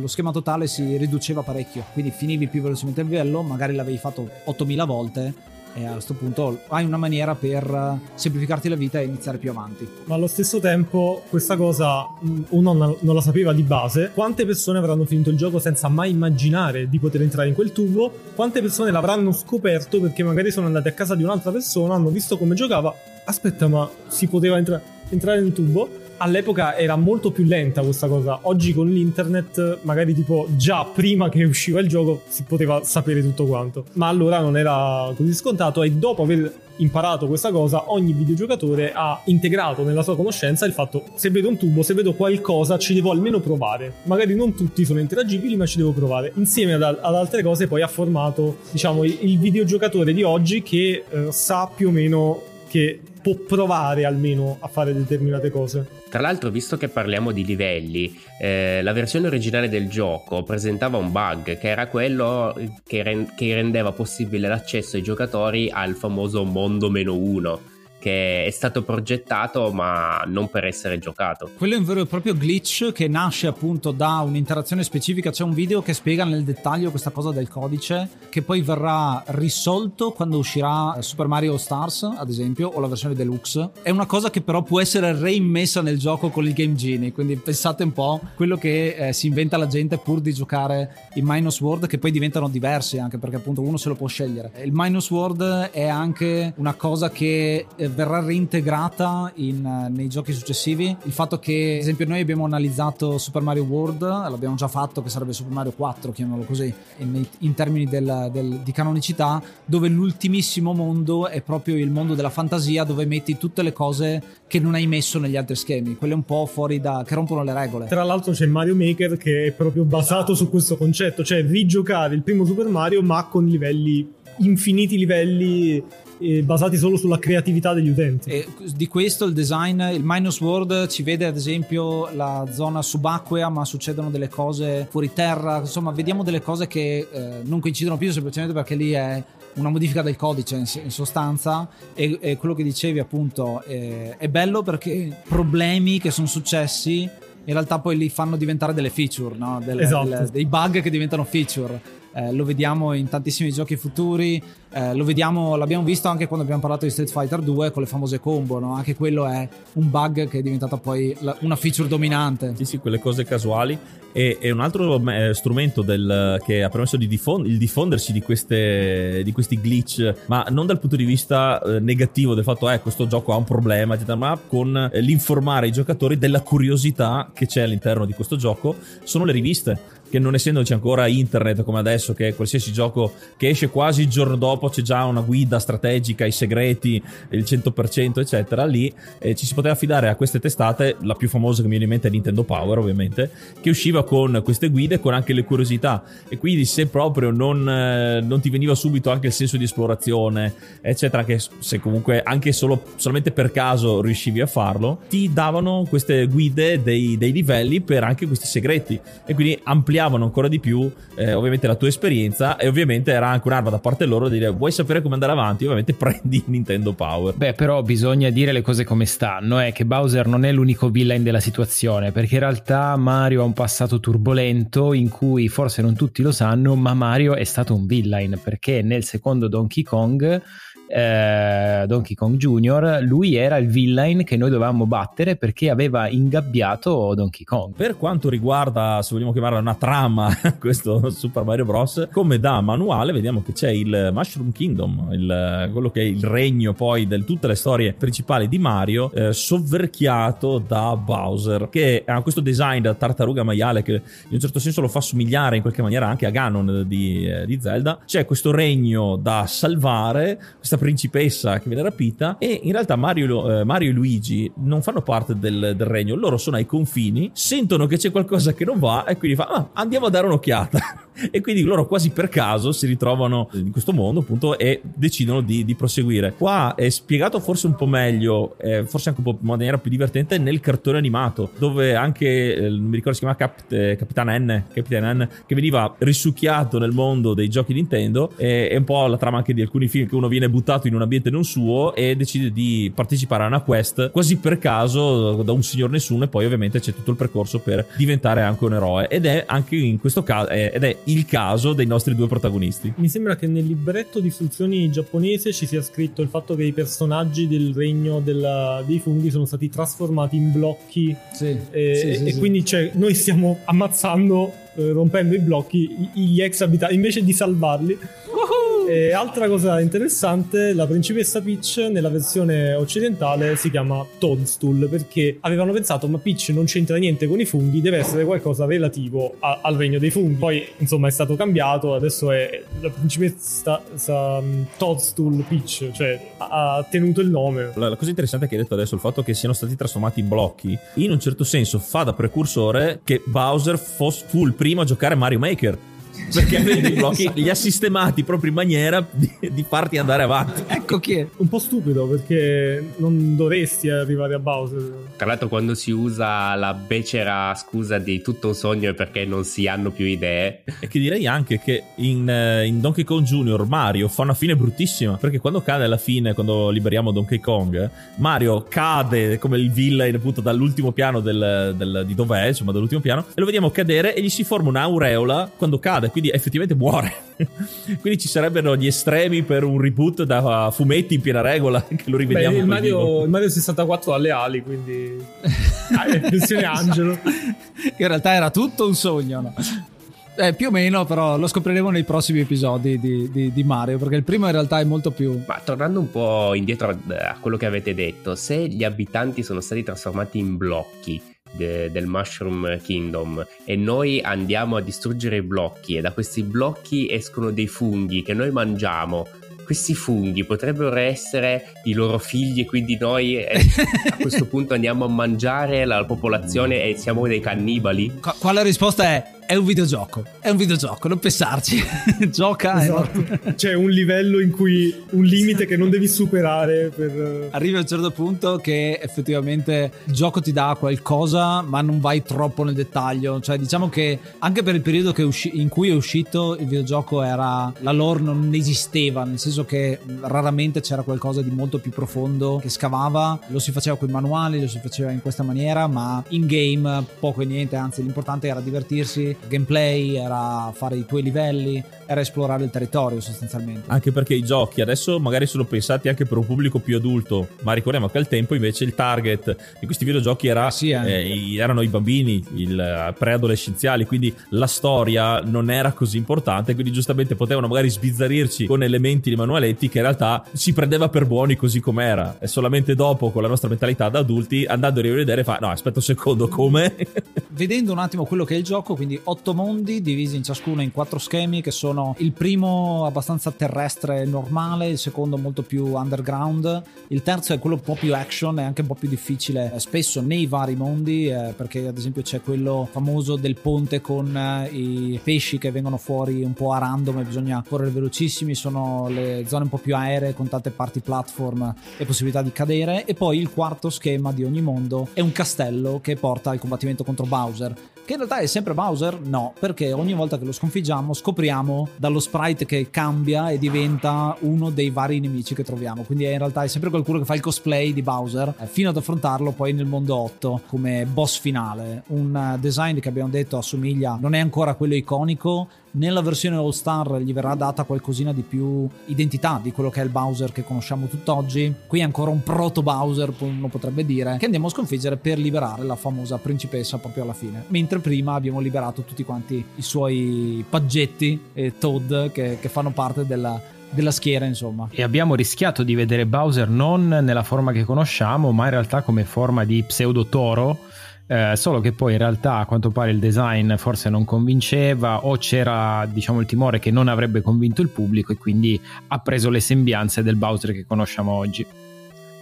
lo schema totale si riduceva parecchio, quindi finivi più velocemente il livello, magari l'avevi fatto 8000 volte e a questo punto hai una maniera per semplificarti la vita e iniziare più avanti. Ma allo stesso tempo questa cosa mh, uno non la sapeva di base. Quante persone avranno finito il gioco senza mai immaginare di poter entrare in quel tubo? Quante persone l'avranno scoperto perché magari sono andate a casa di un'altra persona, hanno visto come giocava. Aspetta, ma si poteva entra- entrare nel tubo? All'epoca era molto più lenta questa cosa. Oggi con l'internet, magari tipo già prima che usciva il gioco, si poteva sapere tutto quanto. Ma allora non era così scontato e dopo aver imparato questa cosa, ogni videogiocatore ha integrato nella sua conoscenza il fatto se vedo un tubo, se vedo qualcosa, ci devo almeno provare. Magari non tutti sono interagibili, ma ci devo provare. Insieme ad, ad altre cose poi ha formato, diciamo, il, il videogiocatore di oggi che eh, sa più o meno che può provare almeno a fare determinate cose. Tra l'altro, visto che parliamo di livelli, eh, la versione originale del gioco presentava un bug che era quello che, ren- che rendeva possibile l'accesso ai giocatori al famoso mondo meno uno, che è stato progettato ma non per essere giocato. Quello è un vero e proprio glitch che nasce appunto da un'interazione specifica. C'è un video che spiega nel dettaglio questa cosa del codice, che poi verrà risolto quando uscirà Super Mario Stars, ad esempio, o la versione deluxe. È una cosa che però può essere reimmessa nel gioco con il Game Genie. Quindi pensate un po' quello che eh, si inventa la gente pur di giocare i Minus World, che poi diventano diversi anche perché appunto uno se lo può scegliere. Il Minus World è anche una cosa che eh, verrà reintegrata in, eh, nei giochi successivi. Il fatto che, ad esempio, noi abbiamo analizzato Super Mario World, l'abbiamo già fatto, che sarebbe Super Mario 4, chiamiamolo così, in, in termini del- del- di canonicità, dove l'ultimissimo mondo è proprio il mondo della fantasia, dove metti tutte le cose che non hai messo negli altri schemi, quelle un po' fuori da. che rompono le regole. Tra l'altro c'è Mario Maker che è proprio basato su questo concetto, cioè rigiocare il primo Super Mario ma con livelli, infiniti livelli eh, basati solo sulla creatività degli utenti. E di questo il design, il Minus World ci vede ad esempio la zona subacquea, ma succedono delle cose fuori terra, insomma, vediamo delle cose che eh, non coincidono più semplicemente perché lì è una modifica del codice in, sostanza e, e quello che dicevi appunto eh, è bello perché problemi che sono successi in realtà poi li fanno diventare delle feature, no? Delle- Esatto. delle- dei bug che diventano feature. Eh, lo vediamo in tantissimi giochi futuri, eh, lo vediamo, l'abbiamo visto anche quando abbiamo parlato di Street Fighter 2 con le famose combo, no? anche quello è un bug che è diventata poi la- una feature dominante. Sì, sì, quelle cose casuali. E, e un altro eh, strumento del- che ha permesso di diffon- il diffondersi di, queste, di questi glitch, ma non dal punto di vista eh, negativo del fatto eh, questo gioco ha un problema, ma con eh, l'informare i giocatori della curiosità che c'è all'interno di questo gioco, sono le riviste. Che non essendoci ancora internet come adesso, che qualsiasi gioco che esce quasi il giorno dopo c'è già una guida strategica, i segreti, il 100%, eccetera, lì eh, ci si poteva affidare a queste testate, la più famosa che mi viene in mente è Nintendo Power, ovviamente, che usciva con queste guide con anche le curiosità. E quindi, se proprio non, eh, non ti veniva subito anche il senso di esplorazione, eccetera, che se comunque anche solo, solamente per caso riuscivi a farlo, ti davano queste guide dei, dei livelli per anche questi segreti. E quindi ampliavano ancora di più, eh, ovviamente, la tua esperienza. E ovviamente era anche un'arma da parte loro di dire: Vuoi sapere come andare avanti? Ovviamente prendi Nintendo Power. Beh, però bisogna dire le cose come stanno, è che Bowser non è l'unico villain della situazione, perché in realtà Mario ha un passato turbolento in cui forse non tutti lo sanno, ma Mario è stato un villain, perché nel secondo Donkey Kong eh, Donkey Kong Jr., lui era il villain che noi dovevamo battere perché aveva ingabbiato Donkey Kong. Per quanto riguarda, se vogliamo chiamarla una trama questo Super Mario Bros. Come da manuale vediamo che c'è il Mushroom Kingdom, il, quello che è il regno poi di tutte le storie principali di Mario, eh, sovverchiato da Bowser, che ha questo design da tartaruga maiale che in un certo senso lo fa somigliare in qualche maniera anche a Ganon di, eh, di Zelda. C'è questo regno da salvare, questa principessa che viene rapita e in realtà Mario, eh, Mario e Luigi non fanno parte del, del, regno, loro sono ai confini, sentono che c'è qualcosa che non va e quindi fa ah, andiamo a dare un'occhiata. e quindi loro quasi per caso si ritrovano in questo mondo appunto e decidono di, di proseguire. Qua è spiegato forse un po' meglio, eh, forse anche un po' in maniera più divertente nel cartone animato, dove anche, eh, non mi ricordo si chiama Cap- eh, Capitan N, Capitan N, che veniva risucchiato nel mondo dei giochi Nintendo e è un po' la trama anche di alcuni film che uno viene buttato in un ambiente non suo e decide di partecipare a una quest quasi per caso da un signor nessuno e poi ovviamente c'è tutto il percorso per diventare anche un eroe ed è anche in questo caso eh, ed è il caso dei nostri due protagonisti. Mi sembra che nel libretto di istruzioni giapponese ci sia scritto il fatto che i personaggi del regno della, dei funghi sono stati trasformati in blocchi sì, e, sì, sì, e quindi cioè, noi stiamo ammazzando, eh, rompendo i blocchi, gli ex abitanti, invece di salvarli. E altra cosa interessante, la principessa Peach nella versione occidentale si chiama Toadstool perché avevano pensato ma Peach non c'entra niente con i funghi, deve essere qualcosa relativo a, al regno dei funghi. Poi insomma è stato cambiato, adesso è la principessa sa, Toadstool Peach, cioè ha tenuto il nome. La, la, cosa interessante che hai detto adesso, il fatto che siano stati trasformati in blocchi, in un certo senso fa da precursore che Bowser fosse, fu il primo a giocare Mario Maker perché i blocchi li ha sistemati proprio in maniera di, di, farti andare avanti. Ecco chi è. Un po' stupido perché non dovresti arrivare a Bowser. Tra l'altro quando si usa la becera scusa di tutto un sogno è perché non si hanno più idee. E che direi anche che in, eh, in Donkey Kong Jr. Mario fa una fine bruttissima perché quando cade alla fine, quando liberiamo Donkey Kong, Mario cade come il villain appunto dall'ultimo piano del, del, di dov'è, insomma dall'ultimo piano, e lo vediamo cadere e gli si forma un'aureola quando cade quindi effettivamente muore. quindi ci sarebbero gli estremi per un reboot da fumetti in piena regola che lo rivediamo. Beh, il, Mario, il Mario 64 ha le ali, quindi ah, versione angelo. in realtà era tutto un sogno, no? Eh, più o meno, però lo scopriremo nei prossimi episodi di, di, di, Mario, perché il primo in realtà è molto più... Ma tornando un po' indietro a quello che avete detto, se gli abitanti sono stati trasformati in blocchi, de, del Mushroom Kingdom e noi andiamo a distruggere i blocchi e da questi blocchi escono dei funghi che noi mangiamo questi funghi potrebbero essere i loro figli e quindi noi eh, a questo punto andiamo a mangiare la popolazione e siamo dei cannibali? Qua, qua la risposta è è un videogioco. È un videogioco, non pensarci. Gioca esatto. e... C'è un livello in cui un limite che non devi superare per... Arrivi a un certo punto che effettivamente il gioco ti dà qualcosa, ma non vai troppo nel dettaglio. Cioè, diciamo che anche per il periodo usci- in cui è uscito il videogioco era la lore non esisteva, nel senso che raramente c'era qualcosa di molto più profondo che scavava. Lo si faceva con i manuali, lo si faceva in questa maniera, ma in game poco e niente, anzi l'importante era divertirsi gameplay, era fare i tuoi livelli, era esplorare il territorio sostanzialmente. Anche perché i giochi adesso magari sono pensati anche per un pubblico più adulto, ma ricordiamo che al tempo invece il target di questi videogiochi era, sì, eh. Eh, erano i bambini, il eh, preadolescenziali, quindi la storia non era così importante, quindi giustamente potevano magari sbizzarrirci con elementi di manualetti che in realtà si prendeva per buoni così com'era. E solamente dopo, con la nostra mentalità da adulti, andando a rivedere, fa no, aspetta un secondo, come? Vedendo un attimo quello che è il gioco, quindi otto mondi divisi in ciascuno in quattro schemi che sono il primo abbastanza terrestre normale, il secondo molto più underground, il terzo è quello un po' più action e anche un po' più difficile eh, spesso nei vari mondi eh, perché ad esempio c'è quello famoso del ponte con eh, i pesci che vengono fuori un po' a random e bisogna correre velocissimi, sono le zone un po' più aeree con tante parti platform e possibilità di cadere e poi il quarto schema di ogni mondo è un castello che porta al combattimento contro Bowser che in realtà è sempre Bowser? No, perché ogni volta che lo sconfiggiamo scopriamo dallo sprite che cambia e diventa uno dei vari nemici che troviamo. Quindi in realtà è sempre qualcuno che fa il cosplay di Bowser eh, fino ad affrontarlo poi nel mondo 8 come boss finale. Un eh, design che abbiamo detto assomiglia, non è ancora quello iconico, nella versione All Star gli verrà data qualcosina di più identità di quello che è il Bowser che conosciamo tutt'oggi. Qui è ancora un proto Bowser, uno potrebbe dire, che andiamo a sconfiggere per liberare la famosa principessa proprio alla fine. Mentre prima abbiamo liberato tutti quanti i suoi paggetti e Toad che, che fanno parte della della schiera, insomma. E abbiamo rischiato di vedere Bowser non nella forma che conosciamo, ma in realtà come forma di pseudo toro. Eh, solo che poi in realtà a quanto pare il design forse non convinceva o c'era diciamo il timore che non avrebbe convinto il pubblico e quindi ha preso le sembianze del Bowser che conosciamo oggi.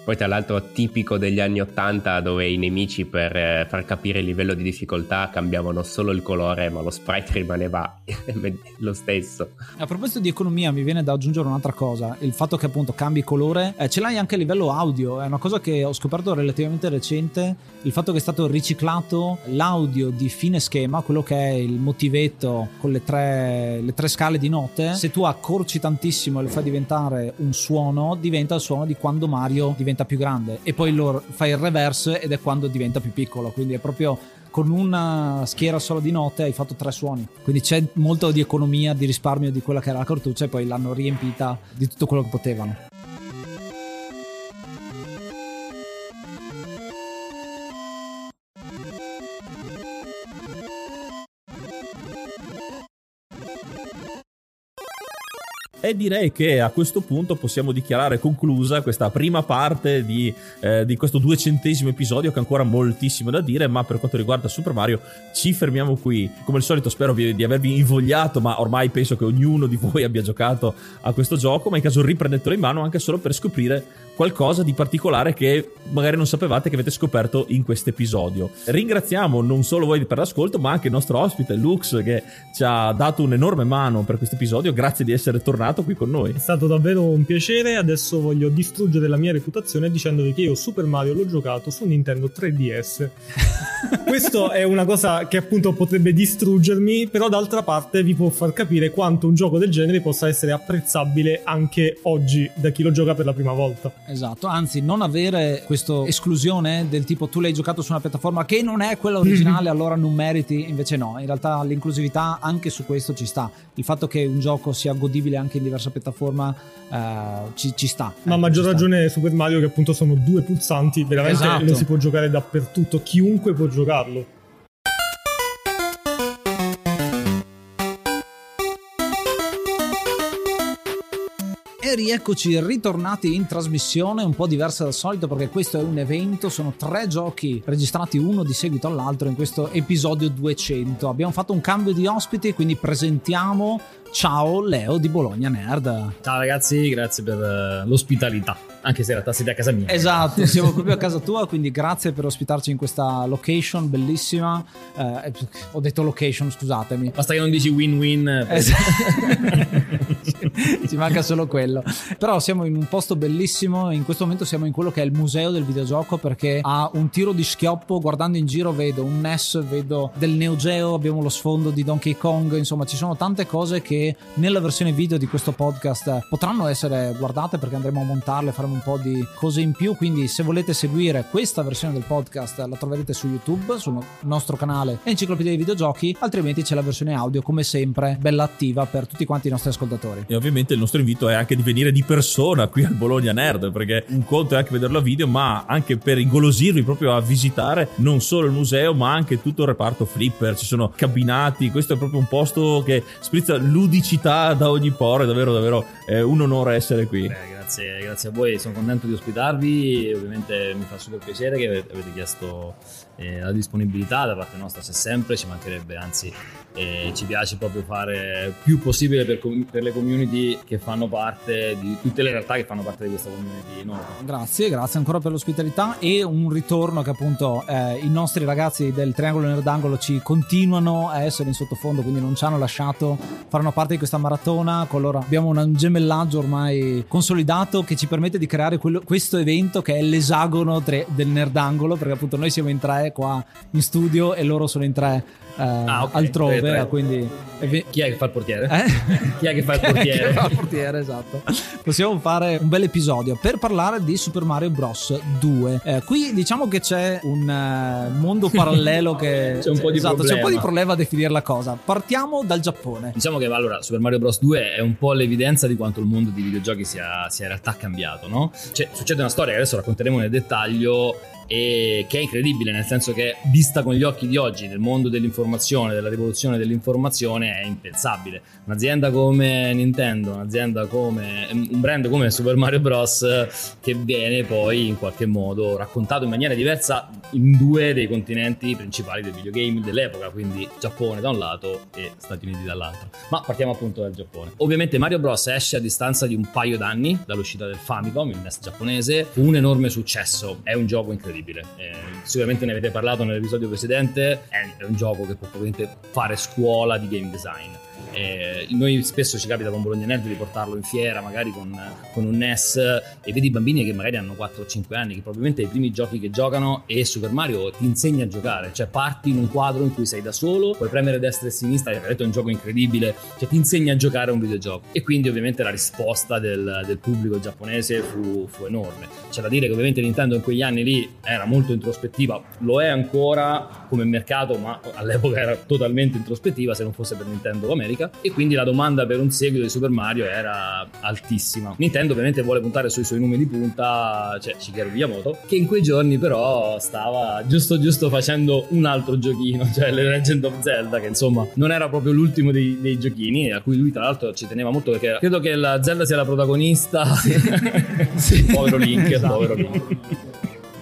Poi tra l'altro tipico degli anni 80 dove i nemici per eh, far capire il livello di difficoltà cambiavano solo il colore ma lo sprite rimaneva lo stesso. A proposito di economia mi viene da aggiungere un'altra cosa, il fatto che appunto cambi colore, eh, ce l'hai anche a livello audio, è una cosa che ho scoperto relativamente recente, il fatto che è stato riciclato l'audio di fine schema, quello che è il motivetto con le tre, le tre scale di note, se tu accorci tantissimo e lo fai diventare un suono, diventa il suono di quando Mario diventa diventa più grande e poi lo fai il reverse ed è quando diventa più piccolo, quindi è proprio con una schiera solo di note hai fatto tre suoni. Quindi c'è molto di economia, di risparmio di quella che era la cartuccia e poi l'hanno riempita di tutto quello che potevano. E direi che a questo punto possiamo dichiarare conclusa questa prima parte di, eh, di questo duecentesimo episodio che ha ancora moltissimo da dire, ma per quanto riguarda Super Mario ci fermiamo qui. Come al solito spero di avervi invogliato, ma ormai penso che ognuno di voi abbia giocato a questo gioco, ma in caso riprendetelo in mano anche solo per scoprire qualcosa di particolare che magari non sapevate che avete scoperto in questo episodio. Ringraziamo non solo voi per l'ascolto, ma anche il nostro ospite Lux che ci ha dato un'enorme mano per questo episodio. Grazie di essere tornato qui con noi. È stato davvero un piacere. Adesso voglio distruggere la mia reputazione dicendovi che io Super Mario l'ho giocato su Nintendo 3DS. Questo è una cosa che appunto potrebbe distruggermi, però d'altra parte vi può far capire quanto un gioco del genere possa essere apprezzabile anche oggi da chi lo gioca per la prima volta. Esatto, anzi non avere questa esclusione del tipo tu l'hai giocato su una piattaforma che non è quella originale, allora non meriti, invece no, in realtà l'inclusività anche su questo ci sta. Il fatto che un gioco sia godibile anche in diversa piattaforma eh, ci, ci, sta. Ma a eh, maggior ragione Super Mario che appunto sono due pulsanti, veramente esatto. lo si può giocare dappertutto, chiunque può giocarlo. Rieccoci ritornati in trasmissione, un po' diversa dal solito perché questo è un evento, sono tre giochi registrati uno di seguito all'altro in questo episodio 200. Abbiamo fatto un cambio di ospiti, quindi presentiamo Ciao Leo di Bologna Nerd. Ciao ragazzi, grazie per uh, l'ospitalità, anche se in realtà siete a casa mia. Esatto, siamo proprio a casa tua, quindi grazie per ospitarci in questa location bellissima. Eh, ho detto location, scusatemi. Basta che non dici win-win. Eh, per... Esatto. ci manca solo quello. Però siamo in un posto bellissimo. In questo momento siamo in quello che è il museo del videogioco perché ha un tiro di schioppo. Guardando in giro vedo un NES, vedo del Neo Geo, abbiamo lo sfondo di Donkey Kong. Insomma, ci sono tante cose che nella versione video di questo podcast potranno essere guardate perché andremo a montarle, faremo un po' di cose in più. Quindi, se volete seguire questa versione del podcast, la troverete su YouTube, sul nostro canale Enciclopedia dei Videogiochi. Altrimenti c'è la versione audio, come sempre, bella attiva per tutti quanti i nostri ascoltatori. E ovviamente il nostro invito è anche di venire di persona qui al Bologna Nerd, perché un conto è anche vederlo a video, ma anche per ingolosirvi proprio a visitare non solo il museo, ma anche tutto il reparto flipper. Ci sono cabinati, questo è proprio un posto che sprizza ludicità da ogni poro, è davvero davvero eh, un onore essere qui. Beh, grazie, grazie a voi, sono contento di ospitarvi, ovviamente mi fa super piacere che avete chiesto eh, la disponibilità da parte nostra, se sempre ci mancherebbe, anzi eh, ci piace proprio fare più possibile per, per, le community che fanno parte di tutte le realtà che fanno parte di questa community nuova. Grazie, grazie ancora per l'ospitalità e un ritorno che appunto eh, i nostri ragazzi del Triangolo Nerdangolo ci continuano a essere in sottofondo, quindi non ci hanno lasciato, faranno parte di questa maratona, con loro abbiamo un gemellaggio ormai consolidato dato che ci permette di creare quello, questo evento che è l'esagono tre, del nerdangolo, perché appunto noi siamo in tre qua in studio e loro sono in tre Ah, ok. altrove, Tre, tre. quindi... Chi è che fa il portiere? Eh? Chi è che fa il portiere? fa il portiere, esatto. Possiamo fare un bel episodio per parlare di Super Mario Bros. 2. Eh, qui diciamo che c'è un eh, mondo parallelo che... C'è un po' di esatto, c'è un po' di problema. problema a definire la cosa. Partiamo dal Giappone. Diciamo che allora Super Mario Bros. 2 è un po' l'evidenza di quanto il mondo dei videogiochi sia, sia in realtà cambiato, no? Cioè, succede una storia che adesso racconteremo nel dettaglio e che è incredibile, nel senso che vista con gli occhi di oggi nel mondo dell'informazione, della rivoluzione dell'informazione, è impensabile. Un'azienda come Nintendo, un'azienda come un brand come Super Mario Bros. che viene poi in qualche modo raccontato in maniera diversa in due dei continenti principali del videogame dell'epoca, quindi Giappone da un lato e Stati Uniti dall'altro. Ma partiamo appunto dal Giappone. Ovviamente Mario Bros esce a distanza di un paio d'anni dall'uscita del Famicom, il NES giapponese, fu un enorme successo, è un gioco incredibile. Eh, sicuramente ne avete parlato nell'episodio precedente, è un gioco che può probabilmente fare scuola di game design. Eh, noi spesso ci capita con Bologna Nerd di portarlo in fiera, magari con, con un NES, e vedi bambini che magari hanno 4 o 5 anni, che probabilmente i primi giochi che giocano e Super Mario ti insegna a giocare, cioè parti in un quadro in cui sei da solo, puoi premere destra e sinistra, e detto è un gioco incredibile, cioè ti insegna a giocare a un videogioco. E quindi ovviamente la risposta del, del pubblico giapponese fu, fu enorme. C'è da dire che ovviamente Nintendo in quegli anni lì era molto introspettiva, lo è ancora come mercato, ma all'epoca era totalmente introspettiva se non fosse per Nintendo of America e quindi la domanda per un seguito di Super Mario era altissima. Nintendo ovviamente vuole puntare sui suoi numeri di punta, cioè Shigeru Miyamoto, che in quei giorni però stava giusto giusto facendo un altro giochino, cioè The Legend of Zelda, che insomma non era proprio l'ultimo dei, dei giochini, a cui lui tra l'altro ci teneva molto perché credo che la Zelda sia la protagonista. povero Link, Esatto. povero Link.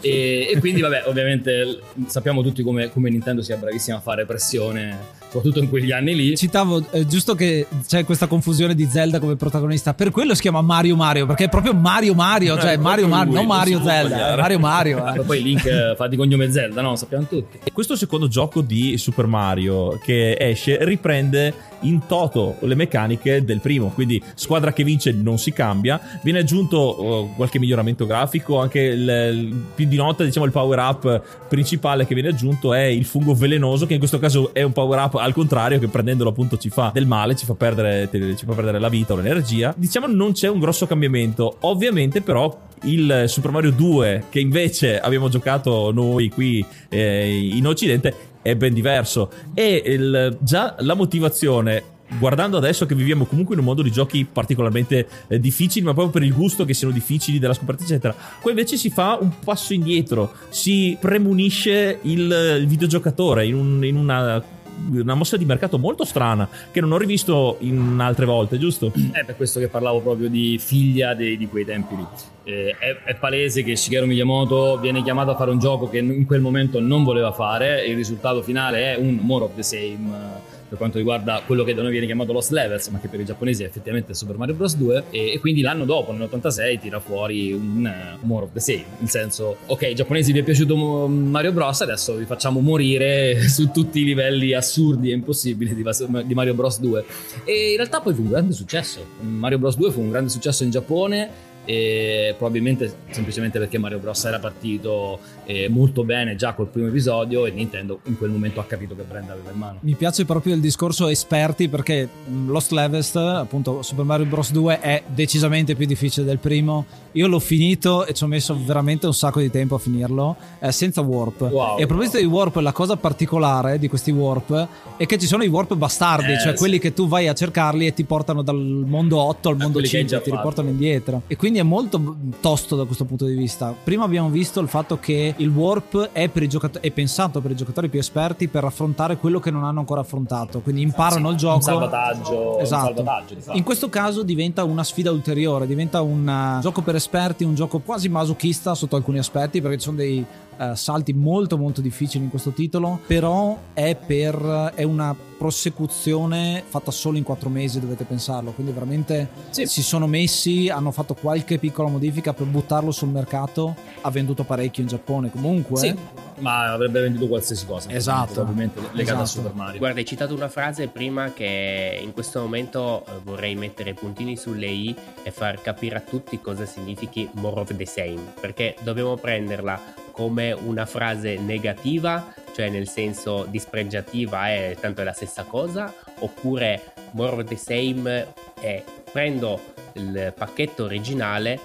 E, e quindi, vabbè, ovviamente sappiamo tutti come, come Nintendo sia bravissima a fare pressione, soprattutto in quegli anni lì. Citavo, eh, giusto che c'è questa confusione di Zelda come protagonista, per quello si chiama Mario Mario, perché è proprio Mario Mario, cioè Mario Mario, non Mario Zelda, Mario Mario. Ma eh. poi Link eh, fa di cognome Zelda, no? Sappiamo tutti. E questo secondo gioco di Super Mario che esce riprende in toto le meccaniche del primo, quindi squadra che vince non si cambia, viene aggiunto oh, qualche miglioramento grafico, anche il, il- di nota diciamo il power up principale che viene aggiunto è il fungo velenoso che in questo caso è un power up al contrario che prendendolo appunto ci fa del male, ci fa perdere, ci fa perdere la vita o l'energia. Diciamo non c'è un grosso cambiamento, ovviamente però il Super Mario 2 che invece abbiamo giocato noi qui eh, in Occidente è ben diverso e il- già la motivazione guardando adesso che viviamo comunque in un mondo di giochi particolarmente eh, difficili ma proprio per il gusto che siano difficili della scoperta eccetera qua invece si fa un passo indietro si premunisce il, il videogiocatore in, un- in una una mossa di mercato molto strana che non ho rivisto in altre volte, giusto? È per questo che parlavo proprio di figlia dei- di quei tempi lì. Eh, è, è palese che Shigeru Miyamoto viene chiamato a fare un gioco che in quel momento non voleva fare. Il risultato finale è un more of the same eh, per quanto riguarda quello che da noi viene chiamato Lost Levels, ma che per i giapponesi è effettivamente Super Mario Bros. 2. E, e quindi l'anno dopo, nell'86, tira fuori un eh, more of the same. Nel senso, ok, ai giapponesi vi è piaciuto Mario Bros. Adesso vi facciamo morire su tutti i livelli assurdi e impossibili di, di Mario Bros. 2. E in realtà poi fu un grande successo. Mario Bros 2 fu un grande successo in Giappone e probabilmente semplicemente perché Mario Bros era partito eh, molto bene già col primo episodio e Nintendo in quel momento ha capito che brand aveva in mano. Mi piace proprio il discorso esperti perché Lost Levels, appunto Super Mario Bros. 2 è decisamente più difficile del primo. Io l'ho finito e ci ho messo veramente un sacco di tempo a finirlo eh, senza warp. Wow. e a proposito di warp, la cosa particolare di questi warp è che ci sono i warp bastardi, Eh, cioè sì. quelli che tu vai a cercarli e ti portano dal mondo 8 al mondo che hai 5, già ti riportano indietro. E quindi è molto tosto da questo punto di vista. Prima abbiamo visto il fatto che il warp è, per i giocatori, è pensato per i giocatori più esperti per affrontare quello che non hanno ancora affrontato. Quindi imparano il gioco. Un salvataggio, Esatto. un salvataggio di fatto. In questo caso diventa una sfida ulteriore, diventa un uh, gioco per esperti, un gioco quasi masochista sotto alcuni aspetti, perché ci sono dei uh, salti molto molto difficili in questo titolo, però è per è una prosecuzione fatta solo in quattro mesi, dovete pensarlo, quindi veramente Sì. si sono messi, hanno fatto qualche piccola modifica per buttarlo sul mercato, ha venduto parecchio in Giappone comunque. Sì, ma avrebbe venduto qualsiasi cosa. Esatto. Probabilmente legata a Esatto. Super Mario. Guarda, hai citato una frase prima che in questo momento eh, vorrei mettere i puntini sulle i e far capire a tutti cosa significhi more of the same, perché dobbiamo prenderla come una frase negativa, cioè nel senso dispregiativa è tanto è la stessa cosa, oppure more of the same è prendo il pacchetto originale,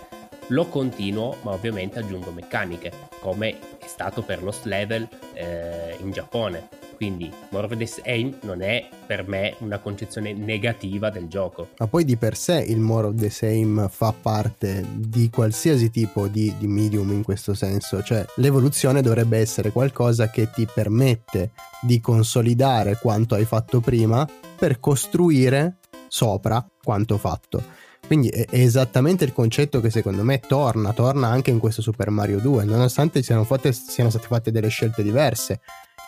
lo continuo, ma ovviamente aggiungo meccaniche, come stato per Lost Level eh, in Giappone. Quindi More of the Same non è per me una concezione negativa del gioco. Ma poi di per sé il More of the Same fa parte di qualsiasi tipo di, di medium in questo senso, cioè l'evoluzione dovrebbe essere qualcosa che ti permette di consolidare quanto hai fatto prima per costruire sopra quanto fatto. Quindi è esattamente il concetto che secondo me torna, torna anche in questo Super Mario 2, nonostante siano, fatte, siano state fatte delle scelte diverse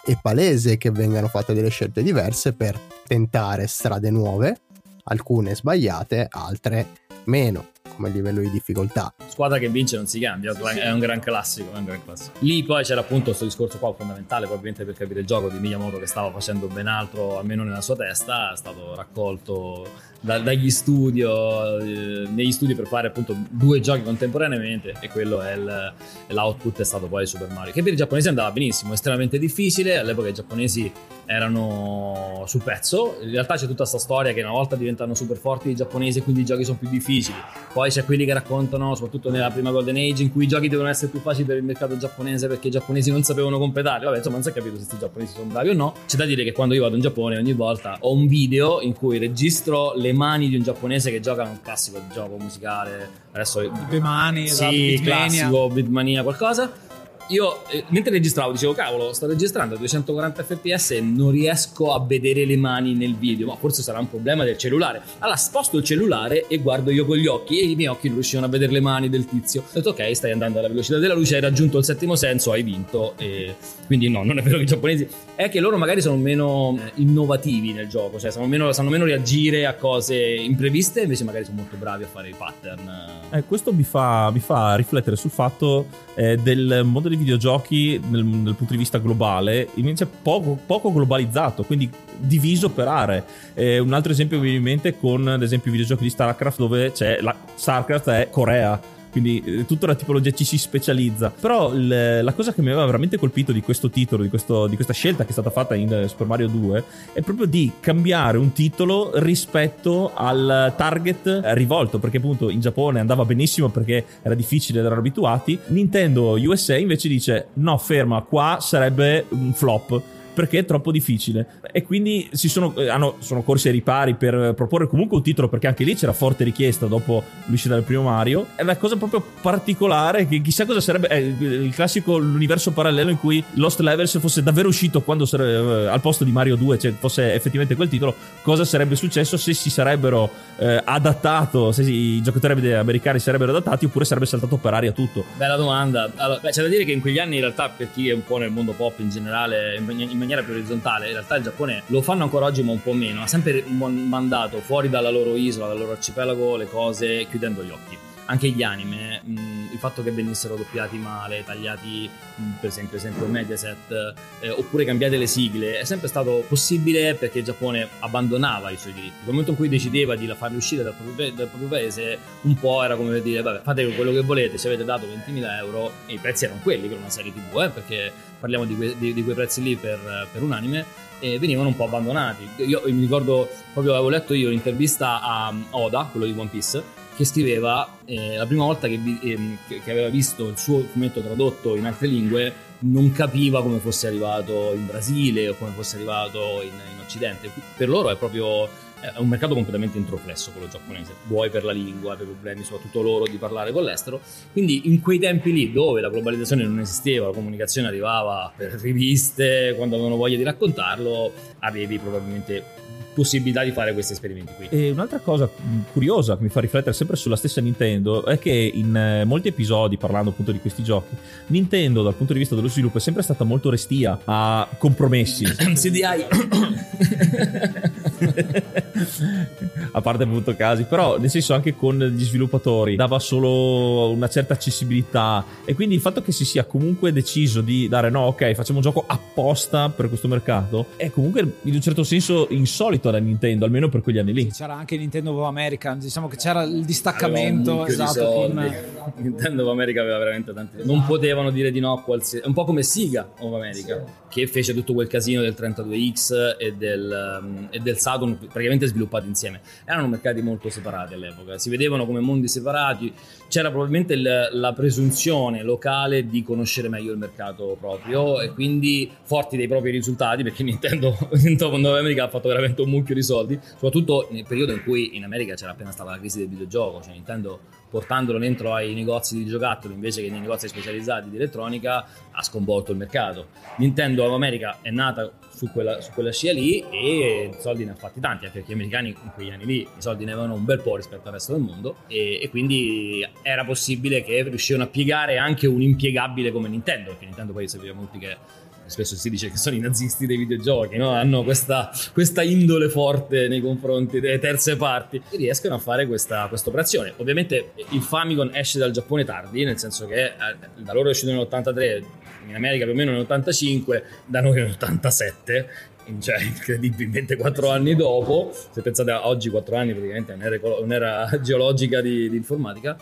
è palese che vengano fatte delle scelte diverse per tentare strade nuove, alcune sbagliate, altre meno come livello di difficoltà. Squadra che vince non si cambia, è un gran classico, è un gran classico. Lì poi c'era appunto questo discorso qua fondamentale, probabilmente per capire il gioco di Miyamoto che stava facendo ben altro, almeno nella sua testa, è stato raccolto da, dagli studio, eh, negli studi per fare appunto due giochi contemporaneamente e quello è il, l'output è stato poi Super Mario, che per i giapponesi andava benissimo, estremamente difficile, all'epoca i giapponesi erano sul pezzo, in realtà c'è tutta questa storia che una volta diventano super forti i giapponesi e quindi i giochi sono più difficili, poi c'è quelli che raccontano, soprattutto nella prima Golden Age, in cui i giochi devono essere più facili per il mercato giapponese perché i giapponesi non sapevano completare, vabbè insomma non si è capito se questi giapponesi sono bravi o no, c'è da dire che quando io vado in Giappone ogni volta ho un video in cui registro le mani di un giapponese che gioca un classico gioco musicale, adesso... Le mani, esatto, sì, Beatmania. classico, Beatmania qualcosa io eh, mentre registravo dicevo cavolo sto registrando a 240 fps e non riesco a vedere le mani nel video. Ma forse sarà un problema del cellulare. Allora sposto il cellulare e guardo io con gli occhi e i miei occhi non riuscivano a vedere le mani del tizio. Ho detto ok stai andando alla velocità della luce hai raggiunto il settimo senso hai vinto. E quindi no non è vero che i giapponesi è che loro magari sono meno eh, innovativi nel gioco cioè meno, sanno meno reagire a cose impreviste invece magari sono molto bravi a fare i pattern. Eh, questo mi fa, mi fa riflettere sul fatto eh, del mondo dei videogiochi nel, dal punto di vista globale, invece poco, poco globalizzato, quindi diviso per aree. Eh, un altro esempio mi viene in mente con, ad esempio, i videogiochi di StarCraft dove c'è la, StarCraft è Corea. Quindi eh, tutta la tipologia ci si specializza. Però il- la cosa che mi aveva veramente colpito di questo titolo, di, questo- di questa scelta che è stata fatta in Super Mario 2, è proprio di cambiare un titolo rispetto al target eh, rivolto. Perché appunto in Giappone andava benissimo perché era difficile, erano abituati. Nintendo USA invece dice: no, ferma, qua sarebbe un flop perché è troppo difficile. E quindi si sono, eh, hanno- sono corsi ai ripari per proporre comunque un titolo, perché anche lì c'era forte richiesta dopo l'uscita del primo Mario. È una cosa proprio particolare, che chissà cosa sarebbe. È il classico, l'universo parallelo in cui Lost Levels fosse davvero uscito quando sare- eh, al posto di Mario 2, cioè fosse effettivamente quel titolo. Cosa sarebbe successo se si sarebbero eh, adattato, se i giocatori americani si sarebbero adattati, oppure sarebbe saltato per aria tutto. Bella domanda. Allora, beh, c'è da dire che in quegli anni, in realtà, per chi è un po' nel mondo pop in generale, in, in maniera più orizzontale, in realtà il Giappone lo fanno ancora oggi, ma un po' meno. Ha sempre mandato fuori dalla loro isola, dal loro arcipelago, le cose chiudendo gli occhi. Anche gli anime, mh, il fatto che venissero doppiati male, tagliati, mh, per esempio, esempio Mediaset, eh, oppure cambiate le sigle, è sempre stato possibile perché il Giappone abbandonava i suoi diritti. Nel momento in cui decideva di farli uscire dal proprio, dal proprio paese, un po' era come dire, vabbè, fate quello che volete, ci avete dato 20.000 euro, e i prezzi erano quelli per una serie tv, eh, perché parliamo di, que- di- di quei prezzi lì per, per un anime, e venivano un po' abbandonati. Io mi ricordo, proprio avevo letto io un'intervista a Oda, quello di One Piece, che scriveva eh, la prima volta che, ehm, che- aveva visto il suo fumetto tradotto in altre lingue non capiva come fosse arrivato in Brasile o come fosse arrivato in, in Occidente. Per loro è proprio è un mercato completamente introflesso quello giapponese, vuoi per la lingua, per problemi soprattutto loro di parlare con l'estero. Quindi in quei tempi lì dove la globalizzazione non esisteva, la comunicazione arrivava per riviste, quando avevano voglia di raccontarlo, avevi probabilmente possibilità di fare questi esperimenti qui. E un'altra cosa mh, curiosa che mi fa riflettere sempre sulla stessa Nintendo è che in eh, molti episodi, parlando appunto di questi giochi, Nintendo dal punto di vista dello sviluppo è sempre stata molto restia a compromessi. CDI a parte appunto casi, però nel senso anche con gli sviluppatori dava solo una certa accessibilità e quindi il fatto che si sia comunque deciso di dare no, ok, facciamo un gioco apposta per questo mercato è comunque in un certo senso insolito da Nintendo, almeno per quegli anni lì. C'era anche Nintendo of America, diciamo che c'era il distaccamento esatto con Nintendo of America aveva veramente tanti non potevano dire di no a qualsiasi un po' come Siga of America che fece tutto quel casino del 32X e del, e del Saturn praticamente sviluppati insieme. Erano mercati molto separati all'epoca si vedevano come mondi separati c'era probabilmente il, la presunzione locale di conoscere meglio il mercato proprio e quindi forti dei propri risultati perché Nintendo, Nintendo of America ha fatto veramente un mucchio di soldi soprattutto nel periodo in cui in America c'era appena stata la crisi del videogioco cioè Nintendo portandolo dentro ai negozi di giocattoli invece che nei negozi specializzati di elettronica ha sconvolto il mercato. Nintendo America è nata su quella, su quella scia lì e soldi ne ha fatti tanti, anche perché gli americani in quegli anni lì i soldi ne avevano un bel po' rispetto al resto del mondo e, e quindi era possibile che riuscivano a piegare anche un impiegabile come Nintendo, perché Nintendo poi sappiamo tutti che spesso si dice che sono i nazisti dei videogiochi, no? hanno questa, questa, indole forte nei confronti delle terze parti e riescono a fare questa, questa, operazione. Ovviamente il Famicom esce dal Giappone tardi, nel senso che eh, da loro è uscito nell'83, in America più o meno nell'85, da noi nell'87 cioè incredibilmente quattro anni dopo, se pensate a oggi quattro anni praticamente un'era, un'era geologica di, di, informatica,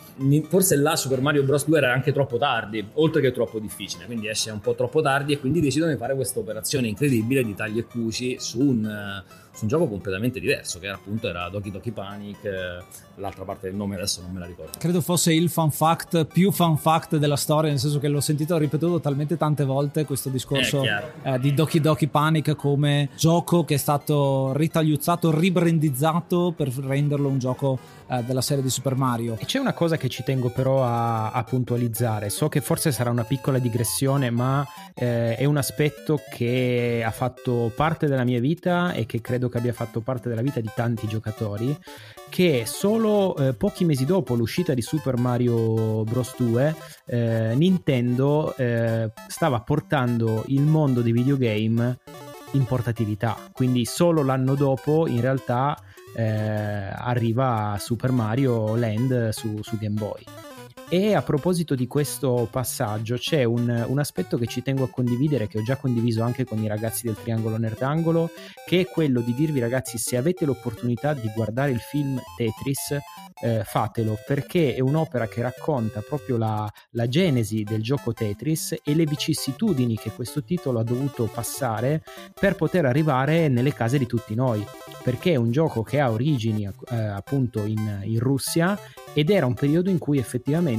forse là Super Mario Bros. 2 era anche troppo tardi, oltre che troppo difficile, quindi esce un po' troppo tardi e quindi decidono di fare questa operazione incredibile di tagli e cuci su un su un gioco completamente diverso, che era appunto era Doki Doki Panic, eh, l'altra parte del nome adesso non me la ricordo. Credo fosse il fan fact più fan fact della storia, nel senso che l'ho sentito ripetuto talmente tante volte questo discorso eh, di Doki Doki Panic come gioco che è stato ritagliuzzato, ribrandizzato per renderlo un gioco eh, della serie di Super Mario. E c'è una cosa che ci tengo però a, a puntualizzare, so che forse sarà una piccola digressione, ma eh, è un aspetto che ha fatto parte della mia vita e che credo che abbia fatto parte della vita di tanti giocatori, che solo eh, pochi mesi dopo l'uscita di Super Mario Bros. 2, eh, Nintendo eh, stava portando il mondo dei videogame in portatività, quindi solo l'anno dopo in realtà eh, arriva Super Mario Land su, su Game Boy. E a proposito di questo passaggio, c'è un, un, aspetto che ci tengo a condividere, che ho già condiviso anche con i ragazzi del Triangolo Nerdangolo, che è quello di dirvi ragazzi, se avete l'opportunità di guardare il film Tetris, eh, fatelo, perché è un'opera che racconta proprio la, la genesi del gioco Tetris e le vicissitudini che questo titolo ha dovuto passare per poter arrivare nelle case di tutti noi, perché è un gioco che ha origini eh, appunto in, in Russia ed era un periodo in cui effettivamente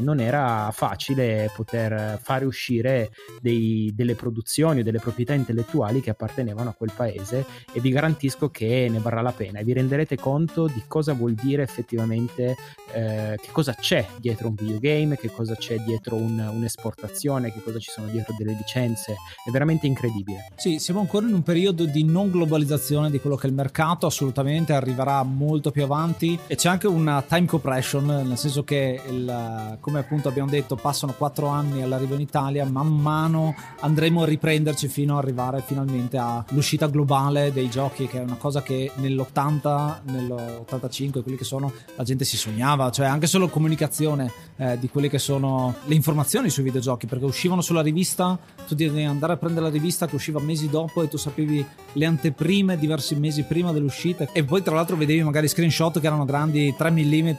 non era facile poter fare uscire dei, delle produzioni o delle proprietà intellettuali che appartenevano a quel paese e vi garantisco che ne varrà la pena. E vi renderete conto di cosa vuol dire effettivamente eh, che cosa c'è dietro un videogame, che cosa c'è dietro un, un'esportazione, che cosa ci sono dietro delle licenze, è veramente incredibile. Sì, siamo ancora in un periodo di non globalizzazione di quello che è il mercato, assolutamente arriverà molto più avanti. E c'è anche una time compression, nel senso che il, come appunto abbiamo detto passano quattro anni all'arrivo in Italia, man mano andremo a riprenderci fino ad arrivare finalmente all'uscita globale dei giochi, che è una cosa che nell'80, nell'85, quelli che sono, la gente si sognava, cioè anche solo comunicazione eh, di quelle che sono le informazioni sui videogiochi, perché uscivano sulla rivista, tu devi andare a prendere la rivista che usciva mesi dopo e tu sapevi le anteprime diversi mesi prima dell'uscita. E poi tra l'altro vedevi magari screenshot che erano grandi 3 mm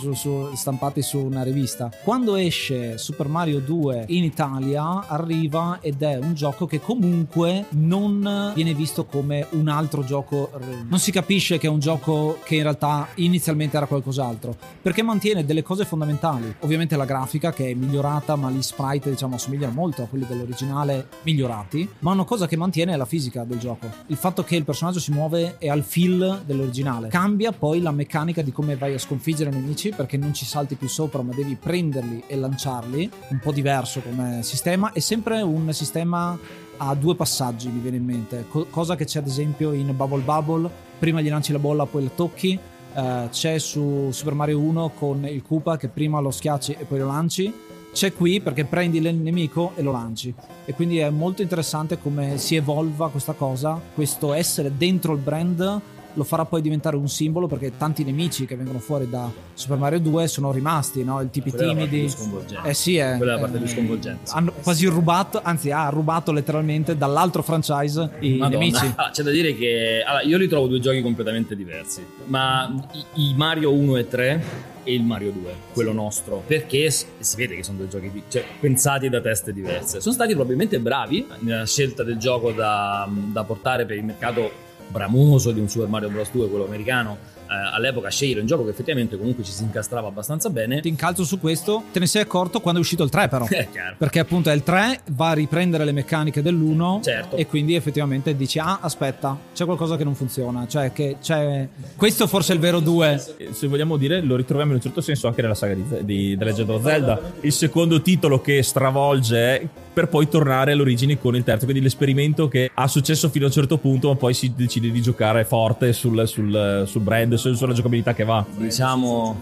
su, su, stampati su una rivista. Quando esce Super Mario 2 in Italia arriva ed è un gioco che comunque non viene visto come un altro gioco, non si capisce che è un gioco che in realtà inizialmente era qualcos'altro, perché mantiene delle cose fondamentali. Ovviamente la grafica che è migliorata, ma gli sprite diciamo assomigliano molto a quelli dell'originale migliorati, ma una cosa che mantiene è la fisica del gioco. Il fatto che il personaggio si muove è al feel dell'originale. Cambia poi la meccanica di come vai a sconfiggere sconfiggere nemici perché non ci salti più sopra ma devi prenderli e lanciarli, un po' diverso come sistema, è sempre un sistema a due passaggi mi viene in mente, Co- cosa che c'è ad esempio in Bubble Bubble, prima gli lanci la bolla poi la tocchi, uh, c'è su Super Mario 1 con il Koopa che prima lo schiacci e poi lo lanci, c'è qui perché prendi il nemico e lo lanci. E quindi è molto interessante come si evolva questa cosa, questo essere dentro il brand lo farà poi diventare un simbolo perché tanti nemici che vengono fuori da Super Mario 2 sono rimasti, no? Il tipi Quella timidi. più sconvolgente. Eh sì, è, Quella è la parte eh, più sconvolgente, sì. Hanno quasi rubato, anzi ha rubato letteralmente dall'altro franchise i Madonna. nemici. Ah, c'è da dire che allora, io li trovo due giochi completamente diversi, ma i, i Mario 1 e 3 e il Mario 2, quello nostro, perché si vede che sono due giochi cioè, pensati da teste diverse. Sono stati probabilmente bravi nella scelta del gioco da, da portare per il mercato bramoso di un Super Mario Bros. 2, quello americano. eh, all'epoca scegliere un gioco che effettivamente comunque ci si incastrava abbastanza bene. Ti incalzo su questo, te ne sei accorto quando è uscito il 3 però. È chiaro. Perché appunto è il 3, va a riprendere le meccaniche dell'1 Certo. e quindi effettivamente dici ah aspetta c'è qualcosa che non funziona, cioè che c'è... Questo forse è il vero 2. Eh, Se vogliamo dire, lo ritroviamo in un certo senso anche nella saga di, di The Legend of Zelda. Il secondo titolo che stravolge per poi tornare all'origine con il terzo. Quindi l'esperimento che ha successo fino a un certo punto, ma poi si decide di giocare forte sul, sul- sul brand, sul- sulla giocabilità che va. Diciamo,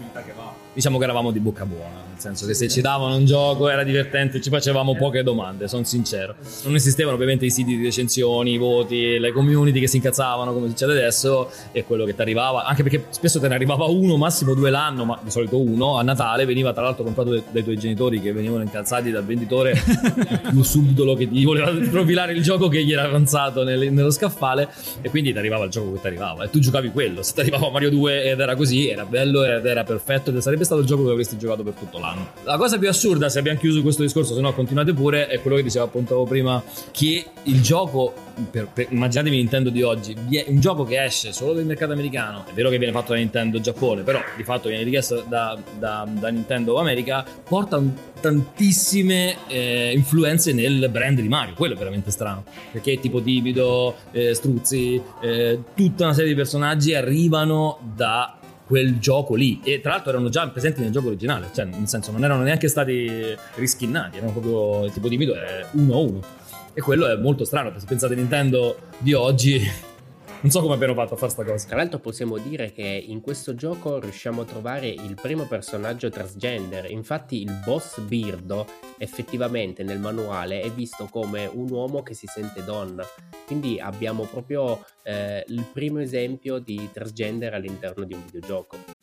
diciamo che eravamo di bocca buona, nel senso che se ci davano un gioco era divertente, ci facevamo poche domande, sono sincero. Non esistevano ovviamente i siti di recensioni, i voti, le community che si incazzavano come succede adesso e quello che ti arrivava, anche perché spesso te ne arrivava uno, massimo due l'anno, ma di solito uno, a Natale veniva tra l'altro comprato dai, dai tuoi genitori che venivano incazzati dal venditore più subdolo che ti voleva profilare il gioco che gli era avanzato nel- nello scaffale e quindi ti arrivava il gioco che ti arrivava e tu giocavi quello. Se ti arrivava Mario 2 ed era così, era bello ed era perfetto ed sarebbe stato il gioco che avresti giocato per tutto l'anno. La cosa più assurda, se abbiamo chiuso questo discorso, se no continuate pure, è quello che diceva appunto prima, che il gioco, per- per- immaginatevi Nintendo di oggi, un gioco che esce solo il mercato americano, è vero che viene fatto da Nintendo Giappone, però di fatto viene richiesto da, da- da Nintendo America, porta un- tantissime eh, influenze nel brand di Mario, quello è veramente strano, perché tipo timido, eh, struzzi, eh, tutta una serie di personaggi arrivano da quel gioco lì. E tra l'altro erano già presenti nel gioco originale cioè nel senso non erano neanche stati riskinnati erano proprio tipo di mito è uno a uno. E quello è molto strano se pensate a Nintendo di oggi non so come abbiano fatto a fare sta cosa. Tra l'altro possiamo dire che in questo gioco riusciamo a trovare il primo personaggio transgender, infatti il boss Birdo effettivamente nel manuale è visto come un uomo che si sente donna, quindi abbiamo proprio eh, il primo esempio di transgender all'interno di un videogioco.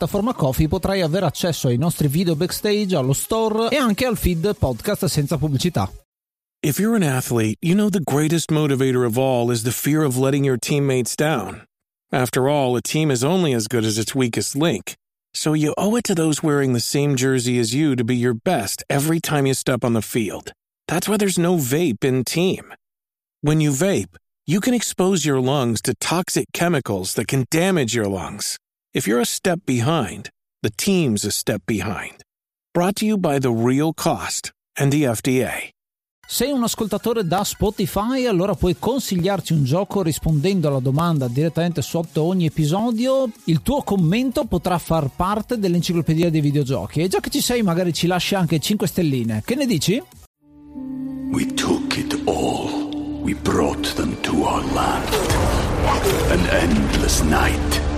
Kofi potrai avere accesso ai nostri video backstage, allo store e anche al feed podcast senza pubblicità. If you're an athlete, you know the greatest motivator of all is the fear of letting your teammates down. After all, a team is only as good as its weakest link. So you owe it to those wearing the same jersey as you to be your best every time you step on the field. That's why there's no vape in team. When you vape, you can expose your lungs to toxic chemicals that can damage your lungs. If you're a step behind, the team's a step behind. Brought to you by The Real Cost and the FDA. Sei un ascoltatore da Spotify, allora puoi consigliarci un gioco rispondendo alla domanda direttamente sotto ogni episodio. Il tuo commento potrà far parte dell'enciclopedia dei videogiochi. E già che ci sei, magari ci lasci anche 5 stelline. Che ne dici? We took it all. We brought them to our land. An endless night,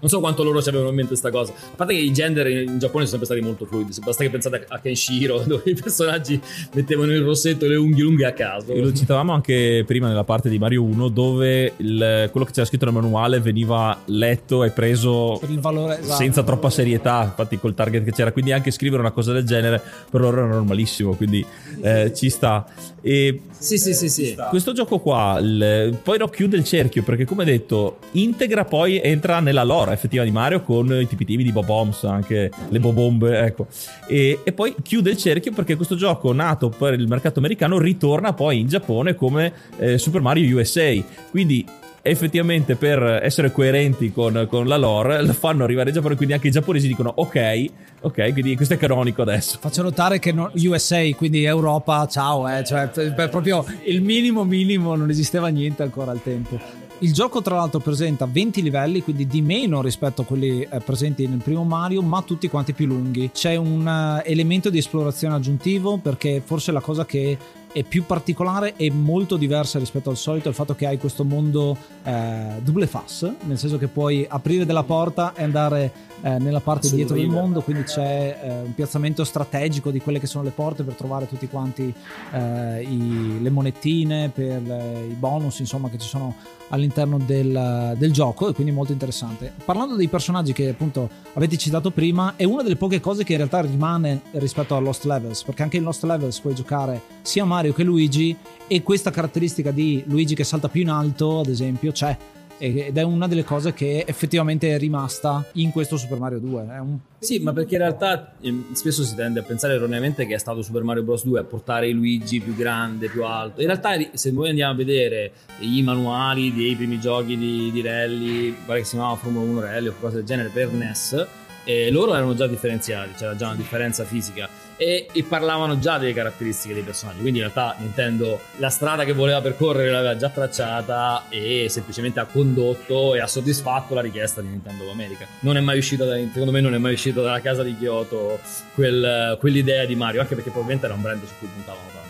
non so quanto loro ci avevano in mente questa cosa a parte che i gender in Giappone sono sempre stati molto fluidi basta che pensate a Kenshiro dove i personaggi mettevano il rossetto e le unghie lunghe a caso E lo citavamo anche prima nella parte di Mario 1 dove il- quello che c'era scritto nel manuale veniva letto e preso Per il valore esatto. senza troppa serietà, infatti col target che c'era, quindi anche scrivere una cosa del genere per loro era normalissimo, quindi eh, ci sta. E sì sì sì sì questo gioco qua il- poi no, chiude il cerchio perché come detto integra poi entra nella lore effettiva di Mario con i tipi tipi di Bob-Oms, anche le Bobombe, ecco. E, e, poi chiude il cerchio perché questo gioco nato per il mercato americano ritorna poi in Giappone come eh, Super Mario USA. Quindi effettivamente per essere coerenti con, con, la lore lo fanno arrivare in Giappone quindi anche i giapponesi dicono ok ok quindi questo è canonico adesso faccio notare che no, USA quindi Europa ciao eh, cioè proprio il minimo minimo non esisteva niente ancora al tempo il gioco tra l'altro presenta 20 livelli, quindi di meno rispetto a quelli eh, presenti nel primo Mario, ma tutti quanti più lunghi. C'è un uh, elemento di esplorazione aggiuntivo perché forse la cosa che è più particolare e molto diversa rispetto al solito il fatto che hai questo mondo eh, double fast, nel senso che puoi aprire della porta e andare eh, nella parte dietro del mondo, quindi c'è eh, un piazzamento strategico di quelle che sono le porte per trovare tutti quanti eh, i, le monettine, per eh, i bonus insomma che ci sono all'interno del, del, gioco e quindi molto interessante. Parlando dei personaggi che appunto avete citato prima, è una delle poche cose che in realtà rimane rispetto a Lost Levels, perché anche in Lost Levels puoi giocare sia Mario che Luigi e questa caratteristica di Luigi che salta più in alto, ad esempio, c'è ed è una delle cose che effettivamente è rimasta in questo Super Mario 2. Un... Sì, ma perché in realtà ehm, spesso si tende a pensare erroneamente che è stato Super Mario Bros. 2 a portare Luigi più grande, più alto. In realtà, se noi andiamo a vedere i manuali dei primi giochi di, di rally, pare che si chiamava Formula 1 Rally o qualcosa del genere per NES, eh, loro erano già differenziati, c'era già una differenza fisica e, e, parlavano già delle caratteristiche dei personaggi. Quindi in realtà Nintendo la strada che voleva percorrere l'aveva già tracciata e semplicemente ha condotto e ha soddisfatto la richiesta di Nintendo of America. Non è mai uscito da, secondo me non è mai uscito dalla casa di Kyoto quel, quell'idea di Mario, anche perché probabilmente era un brand su cui puntavano tanto.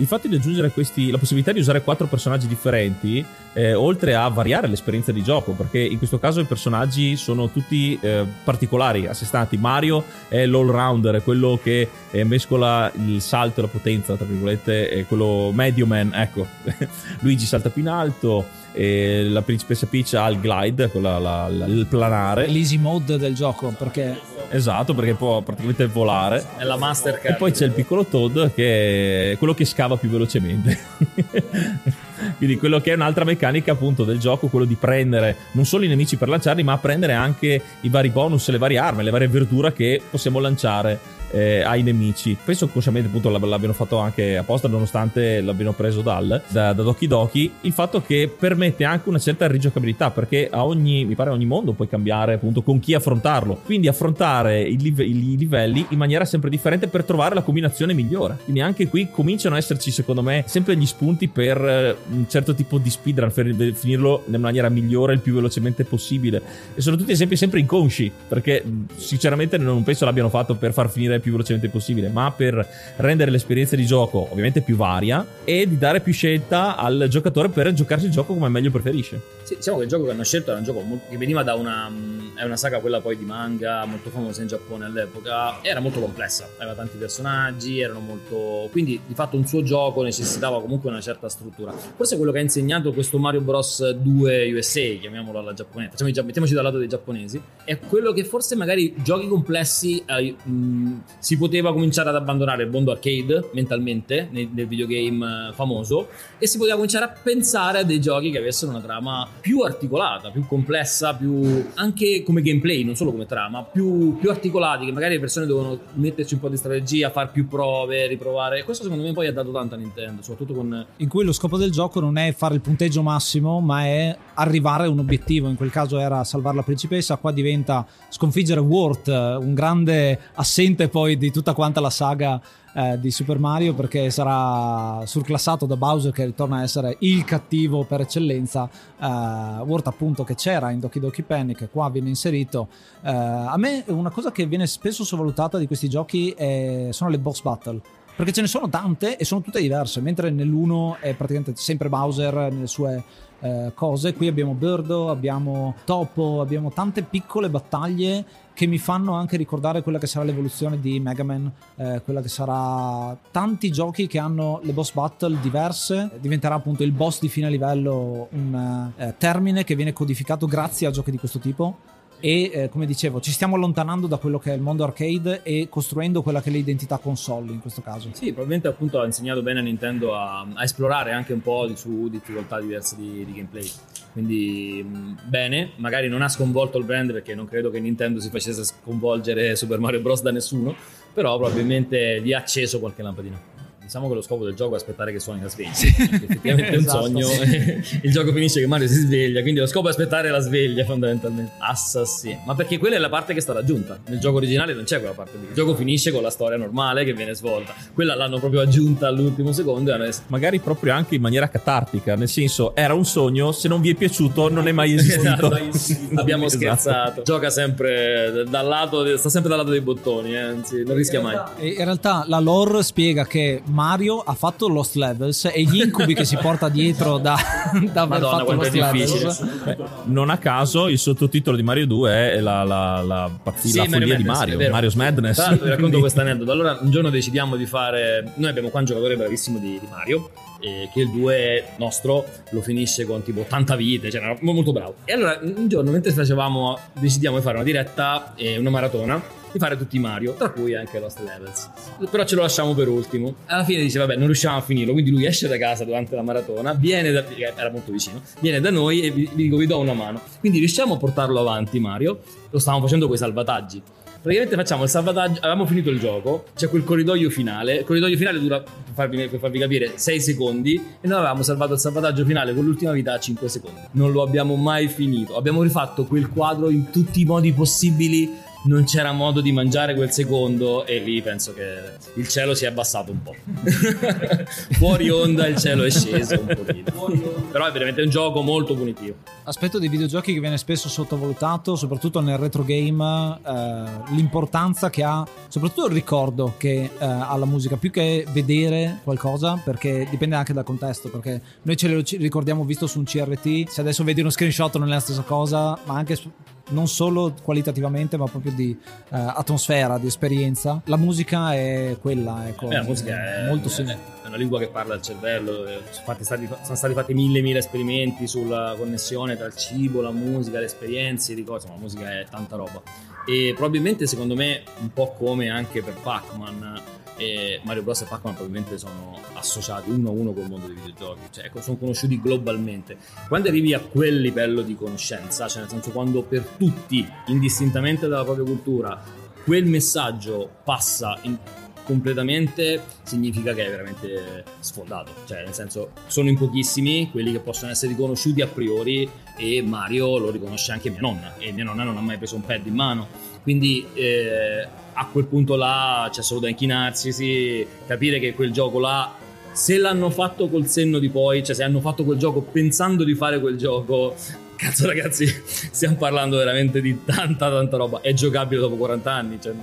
Il fatto di aggiungere questi, la possibilità di usare quattro personaggi differenti, eh, oltre a variare l'esperienza di gioco, perché in questo caso i personaggi sono tutti eh, particolari, a sé stanti. Mario è l'all-rounder, è quello che eh, mescola il salto e la potenza, tra virgolette, è quello medio man, ecco. Luigi salta più in alto, la principessa Peach ha il glide, la, la, la, il planare. L'easy mode del gioco, perché... Esatto, perché può praticamente volare. È la Mastercard. E poi c'è il piccolo Toad che è quello che scava più velocemente. Quindi quello che è un'altra meccanica appunto del gioco, quello di prendere non solo i nemici per lanciarli, ma prendere anche i vari bonus, le varie armi, le varie verdure che possiamo lanciare eh, ai nemici. Penso consciamente appunto l'abbiano fatto anche apposta, nonostante l'abbiano preso dal, da, da Doki Doki. Il fatto che permette anche una certa rigiocabilità, perché a ogni, mi pare, a ogni mondo puoi cambiare appunto con chi affrontarlo. Quindi affrontare i, live, i livelli in maniera sempre differente per trovare la combinazione migliore. Quindi anche qui cominciano ad esserci, secondo me, sempre gli spunti per eh, un certo tipo di speedrun, per finirlo nella maniera migliore il più velocemente possibile. E sono tutti esempi sempre inconsci, perché sinceramente non penso l'abbiano fatto per far finire il più velocemente possibile, ma per rendere l'esperienza di gioco ovviamente più varia e di dare più scelta al giocatore per giocarsi il gioco come meglio preferisce. Sì, diciamo che il gioco che hanno scelto era un gioco che veniva da una, è una saga quella poi di manga molto famosa in Giappone all'epoca, era molto complessa, aveva tanti personaggi, erano molto... quindi di fatto un suo gioco necessitava comunque una certa struttura. Forse quello che ha insegnato questo Mario Bros 2 USA, chiamiamolo alla giapponese, Facciamo, mettiamoci dal lato dei giapponesi, è quello che forse magari giochi complessi eh, mh, si poteva cominciare ad abbandonare il mondo arcade mentalmente nel, nel, videogame eh, famoso e si poteva cominciare a pensare a dei giochi che avessero una trama più articolata, più complessa, più anche come gameplay, non solo come trama, più, più articolati, che magari le persone devono metterci un po' di strategia, fare più prove, riprovare. Questo secondo me poi ha dato tanto a Nintendo, soprattutto con... In cui lo scopo del gioco non è fare il punteggio massimo, ma è arrivare a un obiettivo. In quel caso era salvare la principessa, qua diventa sconfiggere Wart, un grande assente poi di tutta quanta la saga eh, di Super Mario perché sarà surclassato da Bowser che ritorna a essere il cattivo per eccellenza. Eh, Word appunto che c'era in Doki Doki Panic qua viene inserito. Eh, a me una cosa che viene spesso sovvalutata di questi giochi è, sono le boss battle perché ce ne sono tante e sono tutte diverse mentre nell'uno è praticamente sempre Bowser nelle sue eh, cose. Qui abbiamo Birdo, abbiamo Topo, abbiamo tante piccole battaglie che mi fanno anche ricordare quella che sarà l'evoluzione di Mega Man, eh, quella che sarà tanti giochi che hanno le boss battle diverse, diventerà appunto il boss di fine livello un eh, termine che viene codificato grazie a giochi di questo tipo e eh, come dicevo ci stiamo allontanando da quello che è il mondo arcade e costruendo quella che è l'identità console in questo caso. Sì, probabilmente appunto ha insegnato bene a Nintendo a, a esplorare anche un po' su difficoltà diverse di, di gameplay. Quindi mh, bene, magari non ha sconvolto il brand perché non credo che Nintendo si facesse sconvolgere Super Mario Bros. da nessuno, però probabilmente gli ha acceso qualche lampadina. Diciamo che lo scopo del gioco è aspettare che suoni la sveglia. Perché Effettivamente è un Esatto, sogno. sì. il gioco finisce che Mario si sveglia, quindi lo scopo è aspettare la sveglia fondamentalmente. Assassino. Ma perché quella è la parte che è stata aggiunta. Nel gioco originale non c'è quella parte lì. Il gioco finisce con la storia normale che viene svolta. Quella l'hanno proprio aggiunta all'ultimo secondo e hanno Magari proprio anche in maniera catartica, nel senso era un sogno, se non vi è piaciuto non è mai esistito. Esatto, Abbiamo Esatto. scherzato. Gioca sempre dal lato, sta sempre dal lato dei bottoni, eh, anzi, non rischia mai. In realtà la lore spiega che Mario ha fatto Lost Levels e gli incubi che si porta dietro da, da aver Madonna, fatto Lost. Levels. Beh, non a caso il sottotitolo di Mario 2 è la, la, la, pazzia- Sì, la Mario follia di Madness, Mario. Mario's Madness. Tra l'altro vi racconto questo aneddoto. Allora, un giorno decidiamo di fare. Noi abbiamo qua un giocatore bravissimo di, di Mario. eh, che il 2 nostro lo finisce con tipo 80 vite, cioè molto bravo. E allora un giorno mentre facevamo, decidiamo di fare una diretta e una maratona, di fare tutti i Mario, tra cui anche Lost Levels. Però ce lo lasciamo per ultimo. Alla fine dice, vabbè, non riusciamo a finirlo, quindi lui esce da casa durante la maratona, viene da, era molto vicino, viene da noi e vi, vi dico, vi do una mano. Quindi riusciamo a portarlo avanti Mario, lo stavamo facendo con i salvataggi. Praticamente facciamo il salvataggio, avevamo finito il gioco, c'è quel corridoio finale, il corridoio finale dura, per farvi, per farvi capire, 6 secondi e noi avevamo salvato il salvataggio finale con l'ultima vita a 5 secondi. Non lo abbiamo mai finito, abbiamo rifatto quel quadro in tutti i modi possibili, non c'era modo di mangiare quel secondo e lì penso che il cielo si è abbassato un po'. Fuori onda il cielo è sceso un pochino. Però è veramente un gioco molto punitivo. Aspetto dei videogiochi che viene spesso sottovalutato, soprattutto nel retro game, eh, l'importanza che ha, soprattutto il ricordo che eh, ha la musica, più che vedere qualcosa, perché dipende anche dal contesto, perché noi ce lo ci- ricordiamo visto su un CRT, se adesso vedi uno screenshot non è la stessa cosa, ma anche su- non solo qualitativamente, ma proprio di eh, atmosfera, di esperienza. La musica è quella, ecco, Eh, la musica è, molto simile. è una lingua che parla al cervello. eh, sono, stati, sono stati fatti mille mille esperimenti sulla connessione tra il cibo, la musica, le esperienze, di cose. Ma la musica è tanta roba. E probabilmente, secondo me, un po' come anche per Pac-Man. Eh, Mario Bros e Pac-Man probabilmente sono associati uno a uno col mondo dei videogiochi, cioè ecco, sono conosciuti globalmente. Quando arrivi a quel livello di conoscenza, cioè nel senso quando per tutti, indistintamente dalla propria cultura, quel messaggio passa in- completamente significa che è veramente sfondato cioè nel senso sono in pochissimi quelli che possono essere riconosciuti a priori e Mario lo riconosce anche mia nonna e mia nonna non ha mai preso un pad in mano quindi eh, a quel punto là c'è solo da inchinarsi sì, capire che quel gioco là se l'hanno fatto col senno di poi cioè se hanno fatto quel gioco pensando di fare quel gioco cazzo ragazzi stiamo parlando veramente di tanta tanta roba è giocabile dopo 40 anni cioè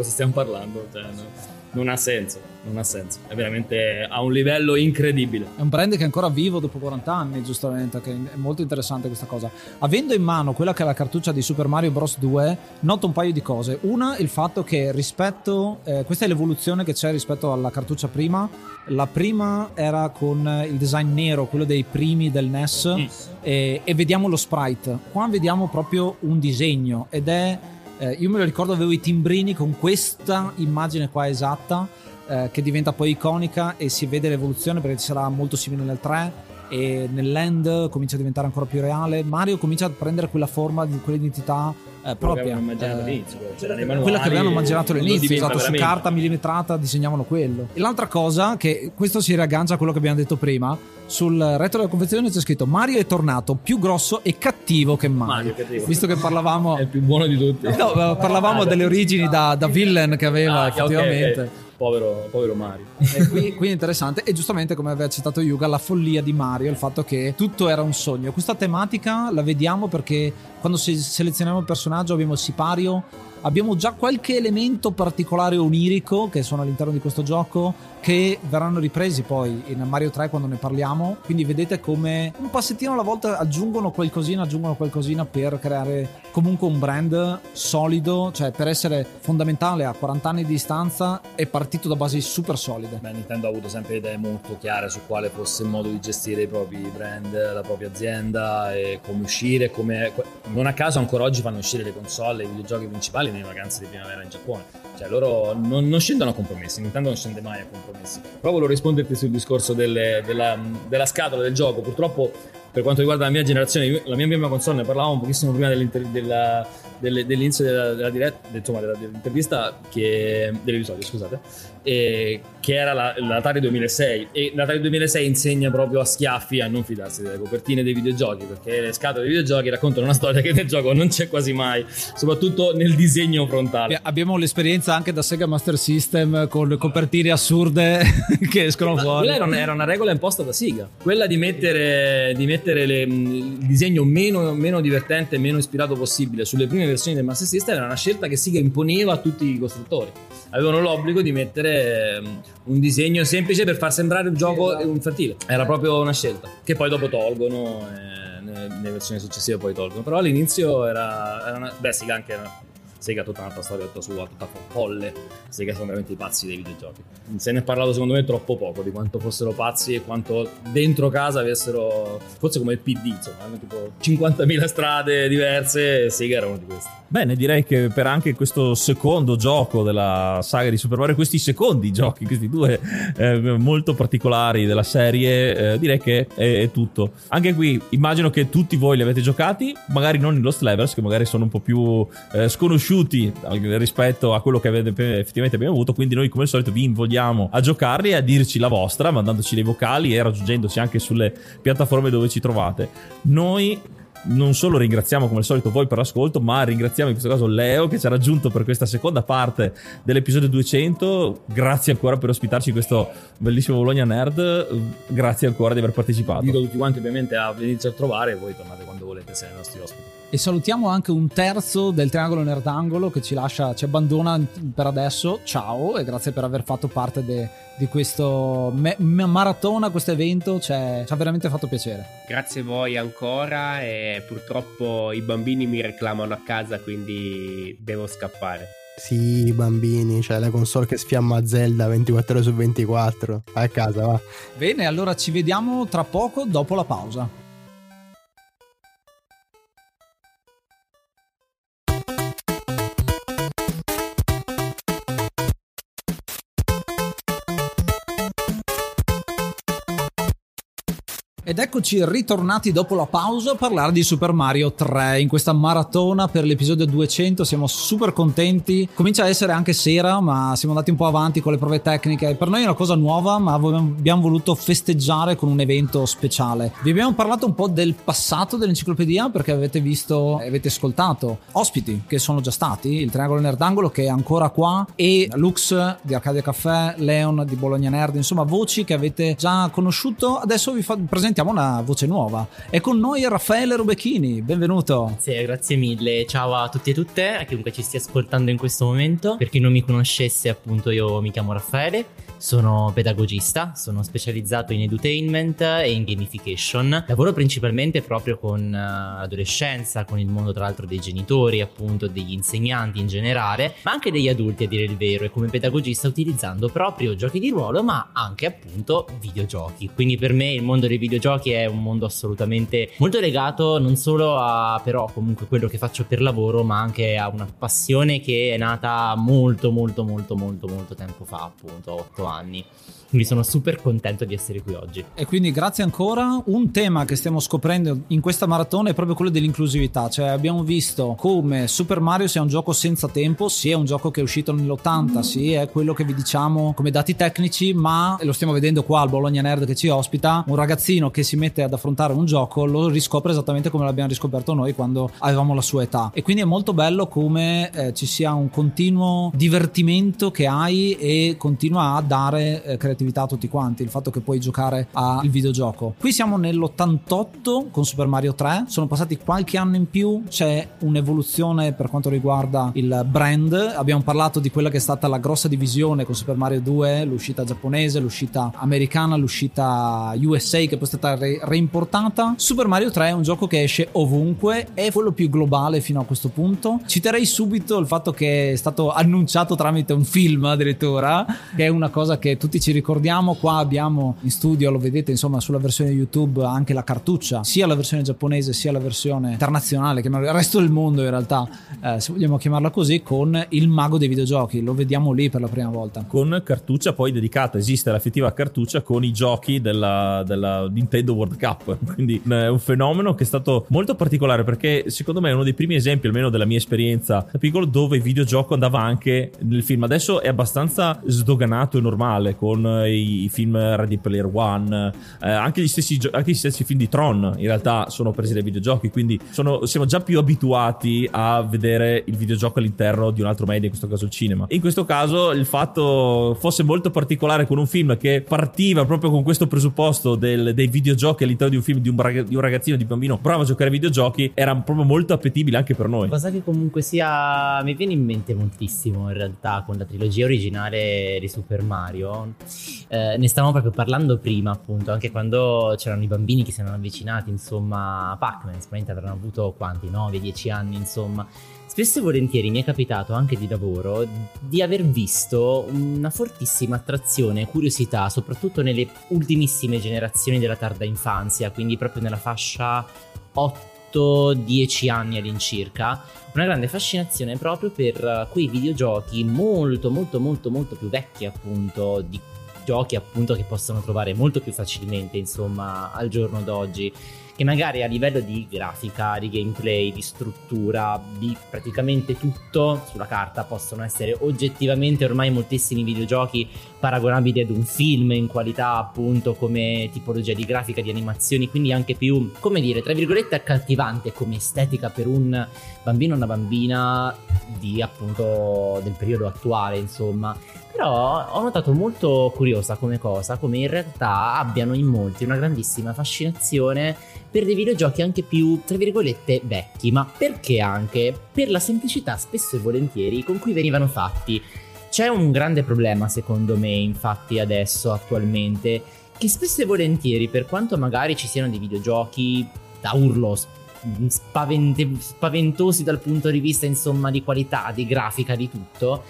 cosa stiamo parlando Cioè, no, non ha senso non ha senso è veramente a un livello incredibile È un brand che è ancora vivo dopo 40 anni, giustamente, che è molto interessante questa cosa. Avendo in mano quella che è la cartuccia di Super Mario Bros. 2, noto un paio di cose. Una, il fatto che rispetto, eh, questa è l'evoluzione che c'è rispetto alla cartuccia prima. La prima era con il design nero, quello dei primi del NES, e, e vediamo lo sprite. Qua vediamo proprio un disegno ed è... eh, io me lo ricordo, avevo i timbrini con questa immagine qua esatta eh, che diventa poi iconica e si vede l'evoluzione perché sarà molto simile nel 3 e nell'end comincia a diventare ancora più reale. Mario comincia a prendere quella forma quell'identità eh, propria Eh, nei quella che manuali, avevano immaginato lo all'inizio esatto, su carta millimetrata disegnavano quello. E l'altra cosa che questo si riaggancia a quello che abbiamo detto prima sul retro della confezione c'è scritto Mario è tornato più grosso e cattivo che mai Mario, cattivo. visto che parlavamo è il più buono di tutti. No, eh, parlavamo Ah, delle origini da, da villain che aveva Ah, effettivamente ok. Povero, povero Mario. E qui, quindi è interessante e giustamente come aveva citato Yuga la follia di Mario il fatto che tutto era un sogno. Questa tematica la vediamo perché quando se- selezioniamo il personaggio abbiamo il sipario abbiamo già qualche elemento particolare onirico che sono all'interno di questo gioco che verranno ripresi poi in Mario 3 quando ne parliamo. Quindi vedete come un passettino alla volta aggiungono qualcosina aggiungono qualcosina per creare comunque un brand solido cioè per essere fondamentale a 40 anni di distanza è partito da basi super solide. Beh, Nintendo ha avuto sempre idee molto chiare su quale fosse il modo di gestire i propri brand, la propria azienda e come uscire, come... Non a caso ancora oggi fanno uscire le console, i videogiochi principali nelle vacanze di primavera in Giappone. Cioè loro non, non scendono a compromessi, Nintendo non scende mai a compromessi. Però volevo risponderti sul discorso delle, della, della scatola del gioco. Purtroppo per quanto riguarda la mia generazione, la mia prima console ne parlavamo pochissimo prima della, delle, dell'inizio della, della, diretta, insomma, dell'intervista, che, dell'episodio, scusate, e, che era la, l'Atari 2006. E l'Atari 2006 insegna proprio a schiaffi a non fidarsi delle copertine dei videogiochi, perché le scatole dei videogiochi raccontano una storia che nel gioco non c'è quasi mai, soprattutto nel disegno frontale. Abbiamo l'esperienza anche da Sega Master System con copertine assurde che escono Ma fuori. Quella era, una, regola imposta da Sega, quella di mettere, di mettere le, il disegno meno, meno divertente e meno ispirato possibile sulle prime versioni del Master System era una scelta che Sega imponeva a tutti i costruttori. Avevano l'obbligo di mettere um, un disegno semplice per far sembrare il gioco infantile. Era proprio una scelta che poi dopo tolgono. E nelle, versioni successive poi tolgono. Però all'inizio era, era una. Beh, Sega anche era, Sega ha tutta un'altra storia tutta sua, tutta folle. Sega sono veramente i pazzi dei videogiochi. Se ne è parlato secondo me troppo poco di quanto fossero pazzi e quanto dentro casa avessero, forse come il PD, insomma, hanno tipo 50.000 strade diverse Sega era uno di questi. Bene, direi che per anche questo secondo gioco della saga di Super Mario, questi secondi giochi, questi due eh, molto particolari della serie, eh, direi che è, è, tutto. Anche qui immagino che tutti voi li avete giocati, magari non in Lost Levels, che magari sono un po' più eh, sconosciuti rispetto a quello che avete, effettivamente abbiamo avuto, quindi noi come al solito vi invogliamo a giocarli e a dirci la vostra, mandandoci dei vocali e raggiungendoci anche sulle piattaforme dove ci trovate. Noi non solo ringraziamo come al solito voi per l'ascolto, ma ringraziamo in questo caso Leo che ci ha raggiunto per questa seconda parte dell'episodio 200. Grazie ancora per ospitarci in questo bellissimo Bologna Nerd. Grazie ancora di aver partecipato. Invito tutti quanti ovviamente a venirci a trovare e voi tornate quando volete essere i nostri ospiti. E salutiamo anche un terzo del triangolo nerdangolo che ci lascia, ci abbandona per adesso. Ciao e grazie per aver fatto parte de, di questo me, me maratona, questo evento. Cioè, ci ha veramente fatto piacere. Grazie a voi ancora e purtroppo i bambini mi reclamano a casa quindi devo scappare. Sì, i bambini, cioè la console che sfiamma Zelda 24 ore su 24. Vai a casa, va. Bene, allora ci vediamo tra poco dopo la pausa. Ed eccoci ritornati dopo la pausa a parlare di Super Mario 3 in questa maratona per l'episodio 200. Siamo super contenti. Comincia a essere anche sera, ma siamo andati un po' avanti con le prove tecniche. Per noi è una cosa nuova, ma abbiamo voluto festeggiare con un evento speciale. Vi abbiamo parlato un po' del passato dell'enciclopedia perché avete visto e avete ascoltato ospiti che sono già stati, il Triangolo Nerdangolo che è ancora qua e Lux di Arcadia Caffè, Leon di Bologna Nerd, insomma voci che avete già conosciuto. Adesso vi fa- presentiamo una voce nuova. È con noi Raffaele Rubecchini, benvenuto. Sì, grazie mille. Ciao a tutti e tutte, a chiunque ci stia ascoltando in questo momento. Per chi non mi conoscesse, appunto, io mi chiamo Raffaele. Sono pedagogista, sono specializzato in edutainment e in gamification. Lavoro principalmente proprio con l'adolescenza, con il mondo tra l'altro dei genitori, appunto degli insegnanti in generale, ma anche degli adulti a dire il vero e come pedagogista utilizzando proprio giochi di ruolo, ma anche appunto videogiochi. Quindi per me il mondo dei videogiochi è un mondo assolutamente molto legato non solo a però comunque quello che faccio per lavoro, ma anche a una passione che è nata molto molto molto molto molto tempo fa, appunto 8 anni anni. Quindi sono super contento di essere qui oggi. E quindi grazie ancora. Un tema che stiamo scoprendo in questa maratona è proprio quello dell'inclusività. Cioè abbiamo visto come Super Mario sia un gioco senza tempo, sì è un gioco che è uscito nell'80, sì è quello che vi diciamo come dati tecnici, ma lo stiamo vedendo qua al Bologna Nerd che ci ospita, un ragazzino che si mette ad affrontare un gioco lo riscopre esattamente come l'abbiamo riscoperto noi quando avevamo la sua età. E quindi è molto bello come eh, ci sia un continuo divertimento che hai e continua a dare eh, creatività creatività a tutti quanti, il fatto che puoi giocare al videogioco. Qui siamo nell'88 con Super Mario 3, sono passati qualche anno in più, c'è un'evoluzione per quanto riguarda il brand, abbiamo parlato di quella che è stata la grossa divisione con Super Mario 2, l'uscita giapponese, l'uscita americana, l'uscita USA che poi è stata re- reimportata. Super Mario 3 è un gioco che esce ovunque, è quello più globale fino a questo punto. Citerei subito il fatto che è stato annunciato tramite un film addirittura, che è una cosa che tutti ci ricordiamo. Qua abbiamo in studio, lo vedete insomma sulla versione YouTube anche la cartuccia, sia la versione giapponese sia la versione internazionale, che il resto del mondo in realtà, eh, se vogliamo chiamarla così, con il mago dei videogiochi. Lo vediamo lì per la prima volta. Con cartuccia poi dedicata, esiste l'affettiva cartuccia con i giochi della, della Nintendo World Cup. Quindi è un fenomeno che è stato molto particolare perché secondo me è uno dei primi esempi, almeno della mia esperienza da piccolo, dove il videogioco andava anche nel film. Adesso è abbastanza sdoganato e normale con i, i film Ready Player One, eh, anche, gli stessi, anche, gli stessi, film di Tron in realtà sono presi dai videogiochi, quindi sono, siamo già più abituati a vedere il videogioco all'interno di un altro media, in questo caso il cinema. In questo caso il fatto fosse molto particolare con un film che partiva proprio con questo presupposto del, dei videogiochi all'interno di un film di un, di un ragazzino, di un bambino bravo a giocare ai videogiochi, era proprio molto appetibile anche per noi. Cosa che comunque sia mi viene in mente moltissimo in realtà con la trilogia originale di Super Mario. Eh, ne stavamo proprio parlando prima, appunto, anche quando c'erano i bambini che si erano avvicinati, insomma, a Pac-Man, sicuramente avranno avuto quanti? 9-10 anni, insomma. Spesso e volentieri mi è capitato anche di lavoro di aver visto una fortissima attrazione e curiosità, soprattutto nelle ultimissime generazioni della tarda infanzia, quindi proprio nella fascia 8-10 anni all'incirca, una grande fascinazione proprio per quei videogiochi molto molto molto molto più vecchi appunto di giochi appunto che possono trovare molto più facilmente insomma al giorno d'oggi che magari a livello di grafica, di gameplay, di struttura, di praticamente tutto sulla carta possono essere oggettivamente ormai moltissimi videogiochi paragonabili ad un film in qualità appunto come tipologia di grafica, di animazioni, quindi anche più, come dire, tra virgolette accattivante come estetica per un bambino o una bambina di appunto del periodo attuale, insomma. Però ho notato molto curiosa come cosa, come in realtà abbiano in molti una grandissima fascinazione per dei videogiochi anche più, tra virgolette, vecchi. Ma perché anche? Per la semplicità spesso e volentieri con cui venivano fatti. C'è un grande problema secondo me, infatti, adesso, attualmente, che spesso e volentieri, per quanto magari ci siano dei videogiochi da urlo spavente- spaventosi dal punto di vista, insomma, di qualità, di grafica, di tutto,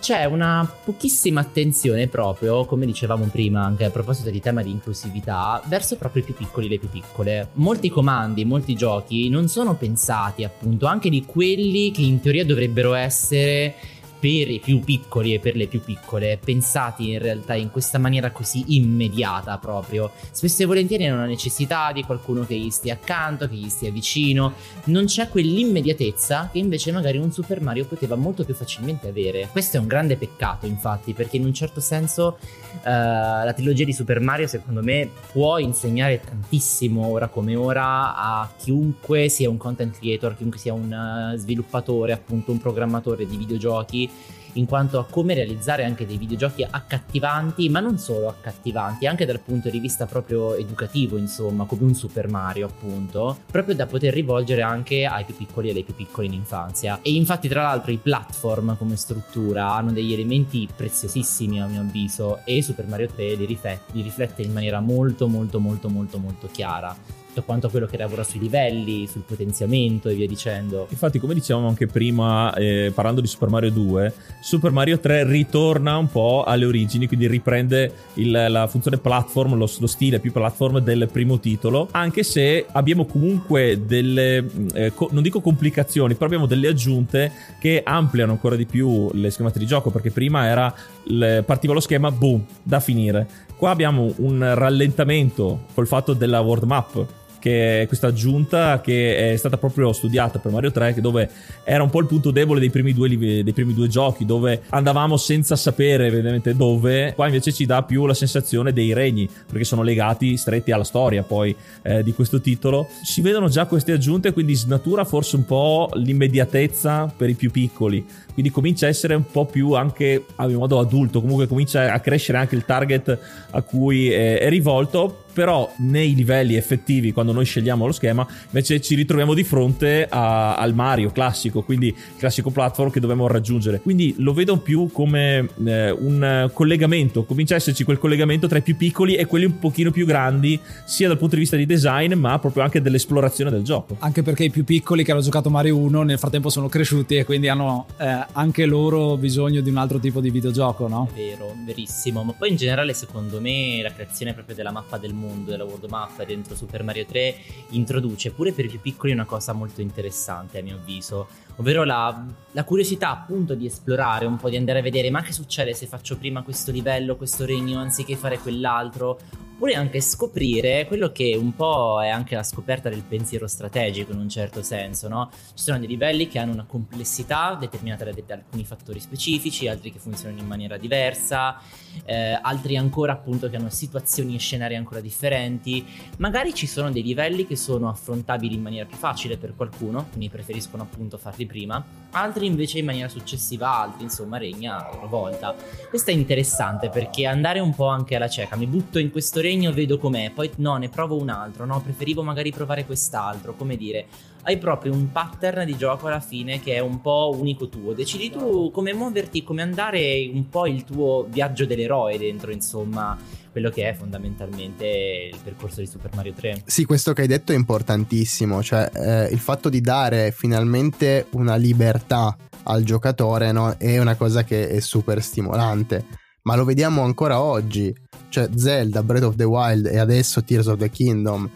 c'è una pochissima attenzione proprio, come dicevamo prima anche a proposito di tema di inclusività, verso proprio i più piccoli e le più piccole. Molti comandi, molti giochi non sono pensati appunto anche di quelli che in teoria dovrebbero essere per i più piccoli e per le più piccole, pensati in realtà in questa maniera così immediata proprio. Spesso e volentieri hanno la necessità di qualcuno che gli stia accanto, che gli stia vicino. Non c'è quell'immediatezza che invece magari un Super Mario poteva molto più facilmente avere. Questo è un grande peccato, infatti, perché in un certo senso uh, la trilogia di Super Mario, secondo me, può insegnare tantissimo ora come ora a chiunque sia un content creator, chiunque sia un uh, sviluppatore, appunto un programmatore di videogiochi in quanto a come realizzare anche dei videogiochi accattivanti, ma non solo accattivanti, anche dal punto di vista proprio educativo, insomma, come un Super Mario, appunto, proprio da poter rivolgere anche ai più piccoli e alle più piccole in infanzia. E infatti, tra l'altro, i platform come struttura hanno degli elementi preziosissimi a mio avviso e Super Mario 3 li riflette, li riflette in maniera molto molto molto molto molto chiara tutto quanto quello che lavora sui livelli, sul potenziamento e via dicendo. Infatti, come dicevamo anche prima, eh, parlando di Super Mario 2, Super Mario 3 ritorna un po' alle origini, quindi riprende il, la funzione platform, lo, lo, stile più platform del primo titolo, anche se abbiamo comunque delle, eh, co- non dico complicazioni, però abbiamo delle aggiunte che ampliano ancora di più le schemate di gioco, perché prima era, le, partiva lo schema, boom, da finire. Qua abbiamo un rallentamento col fatto della world map che è questa aggiunta che è stata proprio studiata per Mario 3, dove era un po' il punto debole dei primi due, dei primi due giochi, dove andavamo senza sapere evidentemente dove, qua invece ci dà più la sensazione dei regni, perché sono legati stretti alla storia poi eh, di questo titolo. Si vedono già queste aggiunte, quindi snatura forse un po' l'immediatezza per i più piccoli, quindi comincia a essere un po' più anche a mio modo adulto, comunque comincia a crescere anche il target a cui è, è rivolto però nei livelli effettivi quando noi scegliamo lo schema invece ci ritroviamo di fronte a, al Mario classico quindi il classico platform che dobbiamo raggiungere. Quindi lo vedo più come eh, un collegamento comincia a esserci quel collegamento tra i più piccoli e quelli un pochino più grandi sia dal punto di vista di design ma proprio anche dell'esplorazione del gioco. Anche perché i più piccoli che hanno giocato Mario 1 nel frattempo sono cresciuti e quindi hanno eh, anche loro bisogno di un altro tipo di videogioco no? È vero, verissimo. Ma poi in generale secondo me la creazione proprio della mappa del mondo mondo della world map dentro Super Mario 3 introduce pure per i più piccoli una cosa molto interessante a mio avviso, ovvero la, la curiosità appunto di esplorare un po', di andare a vedere ma che succede se faccio prima questo livello, questo regno anziché fare quell'altro, oppure anche scoprire quello che un po' è anche la scoperta del pensiero strategico in un certo senso, no? Ci sono dei livelli che hanno una complessità determinata da, da alcuni fattori specifici, altri che funzionano in maniera diversa, eh, altri ancora appunto che hanno situazioni e scenari ancora differenti. Magari ci sono dei livelli che sono affrontabili in maniera più facile per qualcuno, quindi preferiscono appunto farli prima, altri invece in maniera successiva, altri insomma regna a loro volta. Questo è interessante perché andare un po' anche alla cieca, mi butto in questo regno, vedo com'è, poi no, ne provo un altro, no, preferivo magari provare quest'altro, come dire, hai proprio un pattern di gioco alla fine che è un po' unico tuo, decidi tu come muoverti, come andare, un po' il tuo viaggio dell'eroe dentro, insomma, quello che è fondamentalmente il percorso di Super Mario 3. Sì, questo che hai detto è importantissimo, cioè eh, il fatto di dare finalmente una libertà al giocatore no? è una cosa che è super stimolante, ma lo vediamo ancora oggi, cioè Zelda, Breath of the Wild e adesso Tears of the Kingdom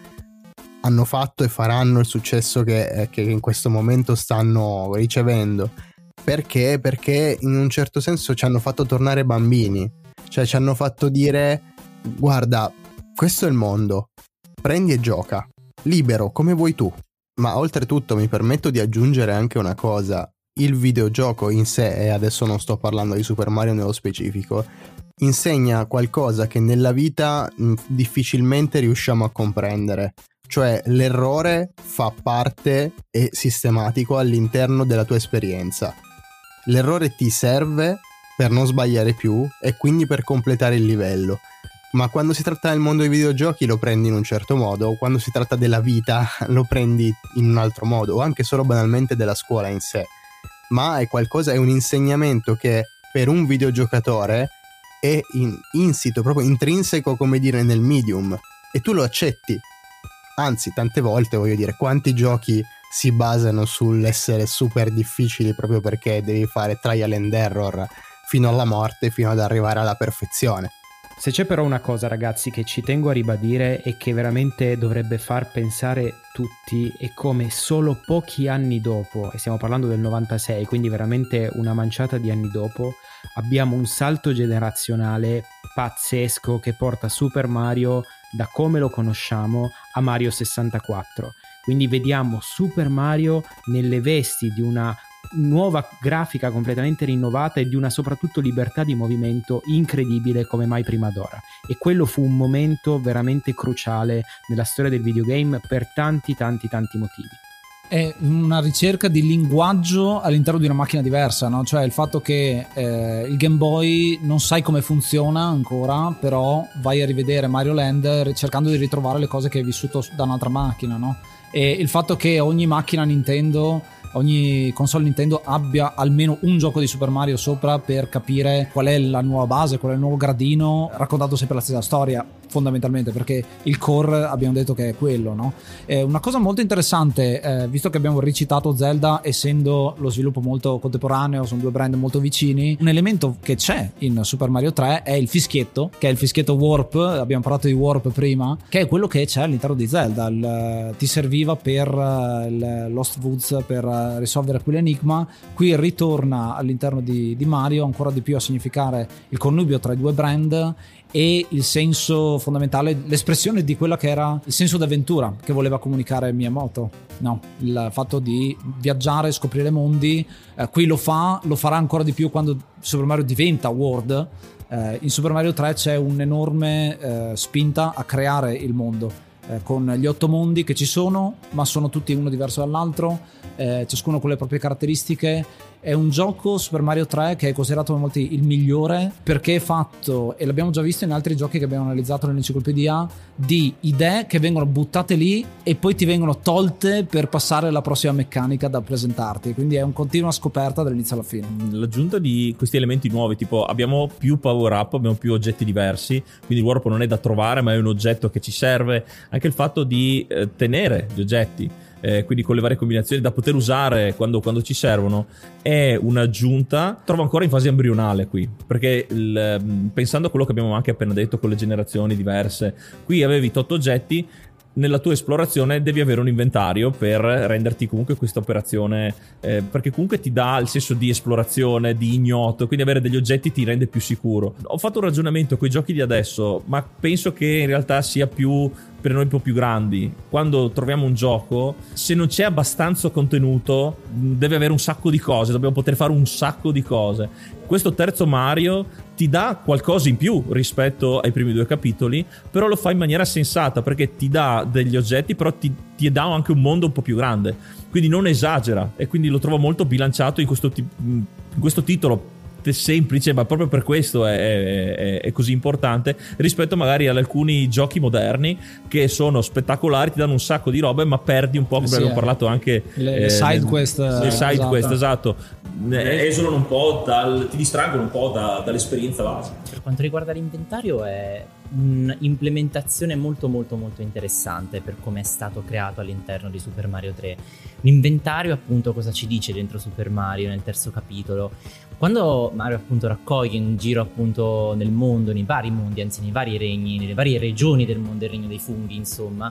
hanno fatto e faranno il successo che, eh, che in questo momento stanno ricevendo. Perché? Perché in un certo senso ci hanno fatto tornare bambini, cioè ci hanno fatto dire guarda, questo è il mondo, prendi e gioca, libero come vuoi tu. Ma oltretutto mi permetto di aggiungere anche una cosa, il videogioco in sé, e adesso non sto parlando di Super Mario nello specifico, insegna qualcosa che nella vita mh, difficilmente riusciamo a comprendere. Cioè l'errore fa parte e sistematico all'interno della tua esperienza. L'errore ti serve per non sbagliare più e quindi per completare il livello ma quando si tratta del mondo dei videogiochi lo prendi in un certo modo, quando si tratta della vita lo prendi in un altro modo, o anche solo banalmente della scuola in sé. Ma è qualcosa, è un insegnamento che per un videogiocatore è in, insito, proprio intrinseco, come dire, nel medium, e tu lo accetti. Anzi, tante volte voglio dire, quanti giochi si basano sull'essere super difficili proprio perché devi fare trial and error fino alla morte, fino ad arrivare alla perfezione. Se c'è però una cosa ragazzi che ci tengo a ribadire e che veramente dovrebbe far pensare tutti è come solo pochi anni dopo, e stiamo parlando del 96, quindi veramente una manciata di anni dopo, abbiamo un salto generazionale pazzesco che porta Super Mario da come lo conosciamo a Mario 64. Quindi vediamo Super Mario nelle vesti di una nuova grafica completamente rinnovata e di una soprattutto libertà di movimento incredibile come mai prima d'ora. E quello fu un momento veramente cruciale nella storia del videogame per tanti tanti tanti motivi è una ricerca di linguaggio all'interno di una macchina diversa, no? cioè il fatto che eh, il Game Boy non sai come funziona ancora, però vai a rivedere Mario Land cercando di ritrovare le cose che hai vissuto da un'altra macchina, no? E il fatto che ogni macchina Nintendo ogni console Nintendo abbia almeno un gioco di Super Mario sopra per capire qual è la nuova base, qual è il nuovo gradino, raccontato sempre la stessa storia fondamentalmente perché il core abbiamo detto che è quello no? Eh, una cosa molto interessante eh, visto che abbiamo ricitato Zelda essendo lo sviluppo molto contemporaneo sono due brand molto vicini un elemento che c'è in Super Mario 3 è il fischietto che è il fischietto Warp abbiamo parlato di Warp prima che è quello che c'è all'interno di Zelda il, ti serviva per uh, il Lost Woods per uh, risolvere quell'enigma qui ritorna all'interno di, di Mario ancora di più a significare il connubio tra i due brand e il senso fondamentale, l'espressione di quello che era il senso d'avventura che voleva comunicare Miyamoto. No, il fatto di viaggiare, scoprire mondi, eh, qui lo fa, lo farà ancora di più quando Super Mario diventa World. Eh, in Super Mario 3 c'è un'enorme eh, spinta a creare il mondo eh, con gli otto mondi che ci sono, ma sono tutti uno diverso dall'altro, eh, ciascuno con le proprie caratteristiche. È un gioco Super Mario 3 che è considerato da molti il migliore perché è fatto, e l'abbiamo già visto in altri giochi che abbiamo analizzato nell'enciclopedia, di idee che vengono buttate lì e poi ti vengono tolte per passare alla prossima meccanica da presentarti. Quindi è un continua scoperta dall'inizio alla fine. L'aggiunta di questi elementi nuovi, tipo abbiamo più power up, abbiamo più oggetti diversi, quindi il warp non è da trovare, ma è un oggetto che ci serve. Anche il fatto di eh, tenere gli oggetti eh, quindi con le varie combinazioni da poter usare quando, quando, ci servono, è un'aggiunta. Trovo ancora in fase embrionale qui, perché il, mm, pensando a quello che abbiamo anche appena detto con le generazioni diverse, qui avevi tot oggetti, nella tua esplorazione devi avere un inventario per renderti comunque questa operazione eh, perché comunque ti dà il senso di esplorazione di ignoto quindi avere degli oggetti ti rende più sicuro ho fatto un ragionamento con i giochi di adesso ma penso che in realtà sia più per noi un po' più grandi. Quando troviamo un gioco se non c'è abbastanza contenuto deve avere un sacco di cose dobbiamo poter fare un sacco di cose. Questo terzo Mario ti dà qualcosa in più rispetto ai primi due capitoli, però lo fa in maniera sensata perché ti dà degli oggetti, però ti, ti dà anche un mondo un po' più grande. Quindi non esagera e quindi lo trovo molto bilanciato in questo, in questo titolo semplice, ma proprio per questo è, è, è, così importante rispetto magari ad alcuni giochi moderni che sono spettacolari, ti danno un sacco di robe, ma perdi un po', come sì, abbiamo parlato anche le, le side quest. Le side esatto. quest, esatto. Esolano un po' dal, ti distraggono un po' da, dall'esperienza base. Per quanto riguarda l'inventario è un'implementazione molto molto molto interessante per come è stato creato all'interno di Super Mario 3. L'inventario appunto cosa ci dice dentro Super Mario nel terzo capitolo? Quando Mario appunto raccoglie in giro appunto nel mondo, nei vari mondi, anzi nei vari regni, nelle varie regioni del mondo, il regno dei funghi insomma,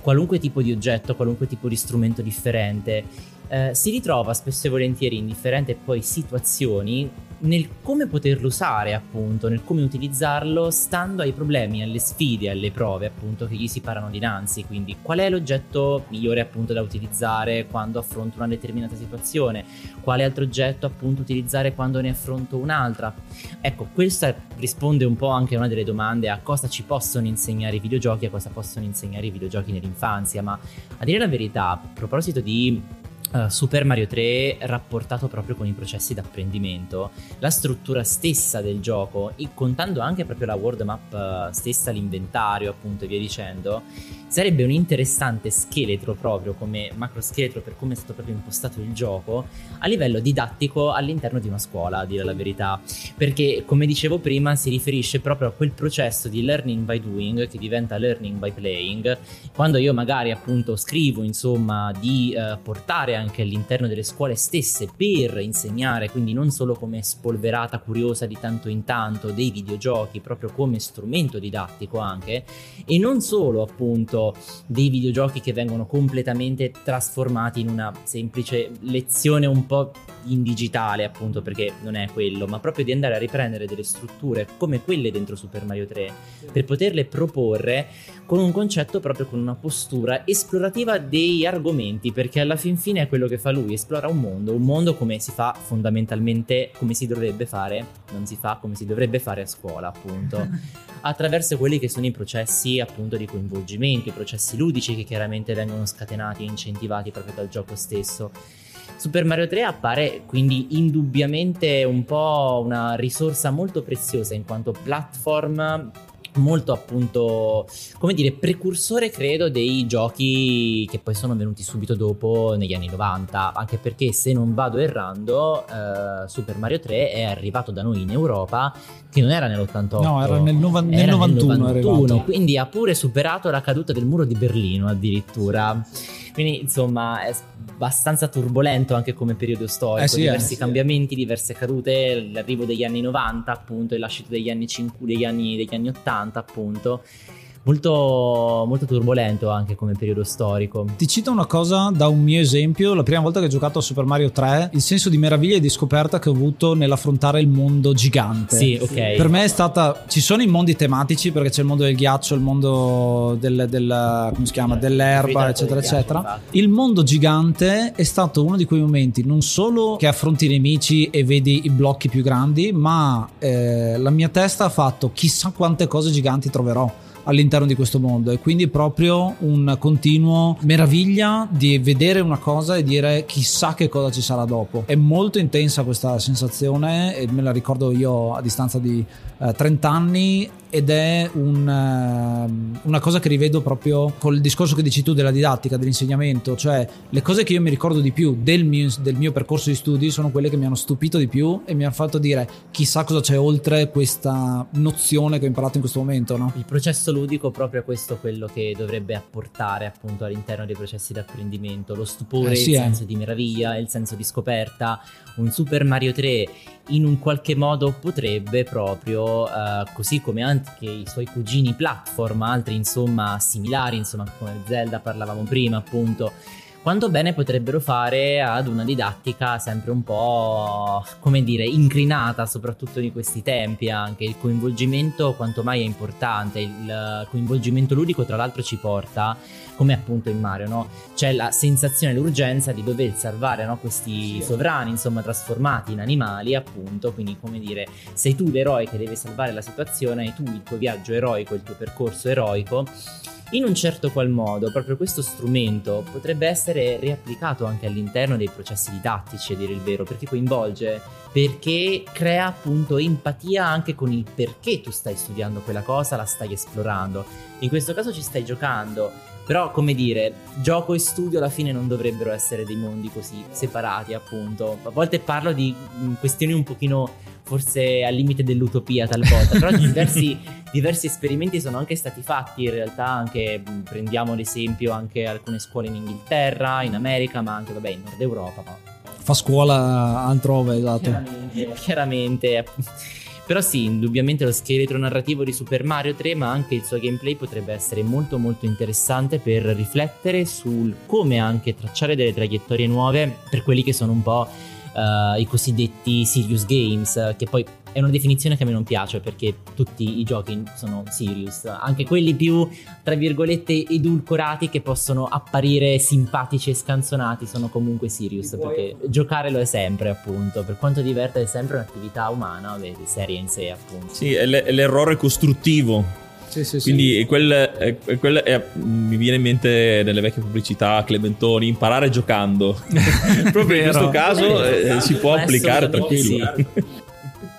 qualunque tipo di oggetto, qualunque tipo di strumento differente, eh, si ritrova spesso e volentieri in differenti poi situazioni nel come poterlo usare, appunto, nel come utilizzarlo, stando ai problemi, alle sfide, alle prove, appunto, che gli si parano dinanzi. Quindi, qual è l'oggetto migliore, appunto, da utilizzare quando affronto una determinata situazione? Quale altro oggetto, appunto, utilizzare quando ne affronto un'altra? Ecco, questa risponde un po' anche a una delle domande a cosa ci possono insegnare i videogiochi, a cosa possono insegnare i videogiochi nell'infanzia. Ma a dire la verità, a proposito di Uh, Super Mario 3 rapportato proprio con i processi d'apprendimento, la struttura stessa del gioco, e contando anche proprio la world map uh, stessa, l'inventario appunto e via dicendo, sarebbe un interessante scheletro proprio come macro scheletro per come è stato proprio impostato il gioco a livello didattico all'interno di una scuola, a dire la verità, perché come dicevo prima si riferisce proprio a quel processo di learning by doing che diventa learning by playing, quando io magari appunto scrivo insomma di uh, portare anche all'interno delle scuole stesse per insegnare, quindi non solo come spolverata curiosa di tanto in tanto dei videogiochi, proprio come strumento didattico anche, e non solo appunto dei videogiochi che vengono completamente trasformati in una semplice lezione un po' in digitale appunto perché non è quello, ma proprio di andare a riprendere delle strutture come quelle dentro Super Mario 3 per poterle proporre con un concetto proprio con una postura esplorativa dei argomenti perché alla fin fine è quello che fa lui, esplora un mondo, un mondo come si fa fondamentalmente, come si dovrebbe fare, non si fa come si dovrebbe fare a scuola appunto, attraverso quelli che sono i processi appunto di coinvolgimento, i processi ludici che chiaramente vengono scatenati e incentivati proprio dal gioco stesso. Super Mario 3 appare quindi indubbiamente un po' una risorsa molto preziosa in quanto platform molto appunto come dire precursore credo dei giochi che poi sono venuti subito dopo negli anni 90 anche perché se non vado errando eh, Super Mario 3 è arrivato da noi in Europa che non era nell'88 no era nel, nova- nel era 91, nel 91 quindi ha pure superato la caduta del muro di Berlino addirittura. Quindi insomma è abbastanza turbolento anche come periodo storico, eh sì, diversi eh. cambiamenti, diverse cadute, l'arrivo degli anni 90 appunto e l'ascita degli anni 50, degli anni, degli anni 80 appunto molto, molto turbolento anche come periodo storico. Ti cito una cosa da un mio esempio, la prima volta che ho giocato a Super Mario 3, il senso di meraviglia e di scoperta che ho avuto nell'affrontare il mondo gigante. Sì, ok. Per me è stata. Ci sono i mondi tematici perché c'è il mondo del ghiaccio, il mondo del, del- come si chiama? dell'erba, eccetera, eccetera. Il mondo gigante è stato uno di quei momenti, non solo che affronti i nemici e vedi i blocchi più grandi, ma eh, la mia testa ha fatto chissà quante cose giganti troverò all'interno di questo mondo e quindi proprio un continuo meraviglia di vedere una cosa e dire chissà che cosa ci sarà dopo. È molto intensa questa sensazione e me la ricordo io a distanza di eh, 30 anni ed è un, ehm, una cosa che rivedo proprio col discorso che dici tu della didattica, dell'insegnamento, cioè le cose che io mi ricordo di più del mio, del mio percorso di studi sono quelle che mi hanno stupito di più e mi hanno fatto dire chissà cosa c'è oltre questa nozione che ho imparato in questo momento, no? Il processo ludico proprio questo quello che dovrebbe apportare appunto all'interno dei processi di apprendimento, lo stupore, Eh sì, il eh. senso di meraviglia, il senso di scoperta. Un Super Mario 3 in un qualche modo potrebbe proprio, eh, così come anche i suoi cugini platform, altri insomma similari, insomma come Zelda parlavamo prima appunto, quanto bene potrebbero fare ad una didattica sempre un po', come dire, inclinata soprattutto di questi tempi anche. Il coinvolgimento quanto mai è importante, il coinvolgimento ludico tra l'altro ci porta, come appunto in Mario, no? C'è la sensazione, l'urgenza di dover salvare no? questi sovrani, insomma, trasformati in animali, appunto, quindi come dire, sei tu l'eroe che deve salvare la situazione e tu il tuo viaggio eroico, il tuo percorso eroico in un certo qual modo, proprio questo strumento potrebbe essere riapplicato anche all'interno dei processi didattici, a dire il vero, perché coinvolge, perché crea appunto empatia anche con il perché tu stai studiando quella cosa, la stai esplorando. In questo caso ci stai giocando, però come dire, gioco e studio alla fine non dovrebbero essere dei mondi così separati, appunto. A volte parlo di mm, questioni un pochino forse al limite dell'utopia talvolta, però diversi, diversi esperimenti sono anche stati fatti in realtà, anche mh, prendiamo l'esempio anche alcune scuole in Inghilterra, in America, ma anche vabbè in Nord Europa, ma Fa scuola altrove, esatto. chiaramente, chiaramente. Però sì, indubbiamente lo scheletro narrativo di Super Mario 3, ma anche il suo gameplay potrebbe essere molto molto interessante per riflettere sul come anche tracciare delle traiettorie nuove per quelli che sono un po' eh, i cosiddetti serious games, eh, che poi è una definizione che a me non piace perché tutti i giochi sono serious, anche quelli più tra virgolette edulcorati che possono apparire simpatici e scanzonati sono comunque serious perché giocare lo è sempre appunto, per quanto diverta è sempre un'attività umana, beh, seria in sé appunto. Sì, è, l'e- è l'errore costruttivo. Sì, sì, sì. Quindi quel, è- è- quel è- mi viene in mente nelle vecchie pubblicità Clementoni imparare giocando. Proprio in questo caso eh, si può applicare tranquillo.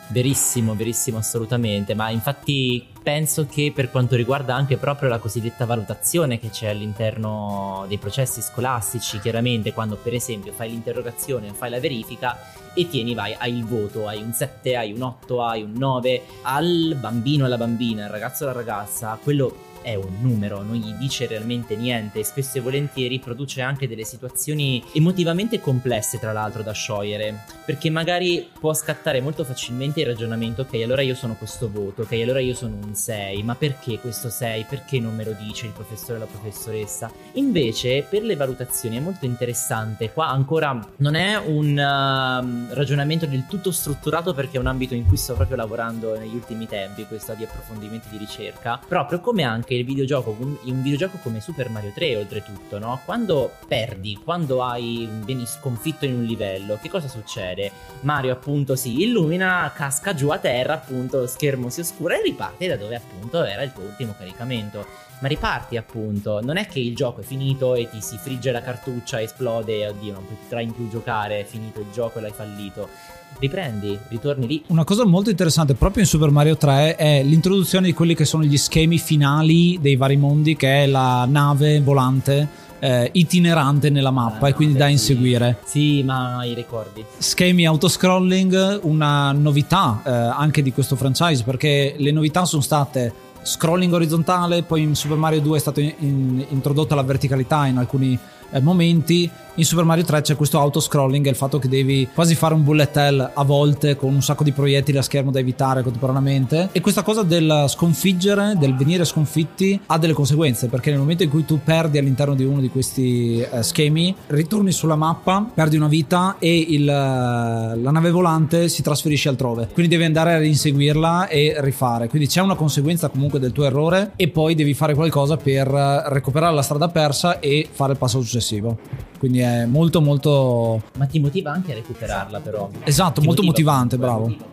Verissimo, verissimo, assolutamente. Ma infatti penso che per quanto riguarda anche proprio la cosiddetta valutazione che c'è all'interno dei processi scolastici, chiaramente quando per esempio fai l'interrogazione o fai la verifica e tieni, vai, hai il voto, hai un 7, hai un 8, hai un 9, al bambino, alla bambina, al ragazzo, alla ragazza, quello è un numero, non gli dice realmente niente e spesso e volentieri produce anche delle situazioni emotivamente complesse tra l'altro da sciogliere perché magari può scattare molto facilmente il ragionamento ok allora io sono questo voto, ok allora io sono un 6 ma perché questo 6? Perché non me lo dice il professore o la professoressa? Invece per le valutazioni è molto interessante qua ancora non è un um, ragionamento del tutto strutturato perché è un ambito in cui sto proprio lavorando negli ultimi tempi questa di approfondimenti di ricerca proprio come anche il videogioco in un videogioco come Super Mario 3 oltretutto no? quando perdi quando hai vieni sconfitto in un livello che cosa succede? Mario appunto si illumina casca giù a terra appunto schermo si oscura e riparte da dove appunto era il tuo ultimo caricamento ma riparti appunto non è che il gioco è finito e ti si frigge la cartuccia esplode oddio non potrai più giocare è finito il gioco e l'hai fallito riprendi ritorni lì Una cosa molto interessante proprio in Super Mario 3 è l'introduzione di quelli che sono gli schemi finali dei vari mondi, che è la nave volante eh, itinerante nella mappa e quindi da inseguire. sì ma i ricordi Schemi autoscrolling, una novità eh, anche di questo franchise perché le novità sono state scrolling orizzontale, poi in Super Mario 2 è stata in- in- introdotta la verticalità in alcuni eh, momenti. In Super Mario 3 c'è questo autoscrolling e il fatto che devi quasi fare un bullet hell a volte con un sacco di proiettili a schermo da evitare contemporaneamente. E questa cosa del sconfiggere, del venire sconfitti, ha delle conseguenze perché nel momento in cui tu perdi all'interno di uno di questi eh, schemi, ritorni sulla mappa, perdi una vita e il, la nave volante si trasferisce altrove. Quindi devi andare a inseguirla e rifare. Quindi c'è una conseguenza comunque del tuo errore e poi devi fare qualcosa per recuperare la strada persa e fare il passo successivo. Quindi è molto molto... Ma ti motiva anche a recuperarla però. Esatto, Ti molto motiva, motivante, bravo. motiva.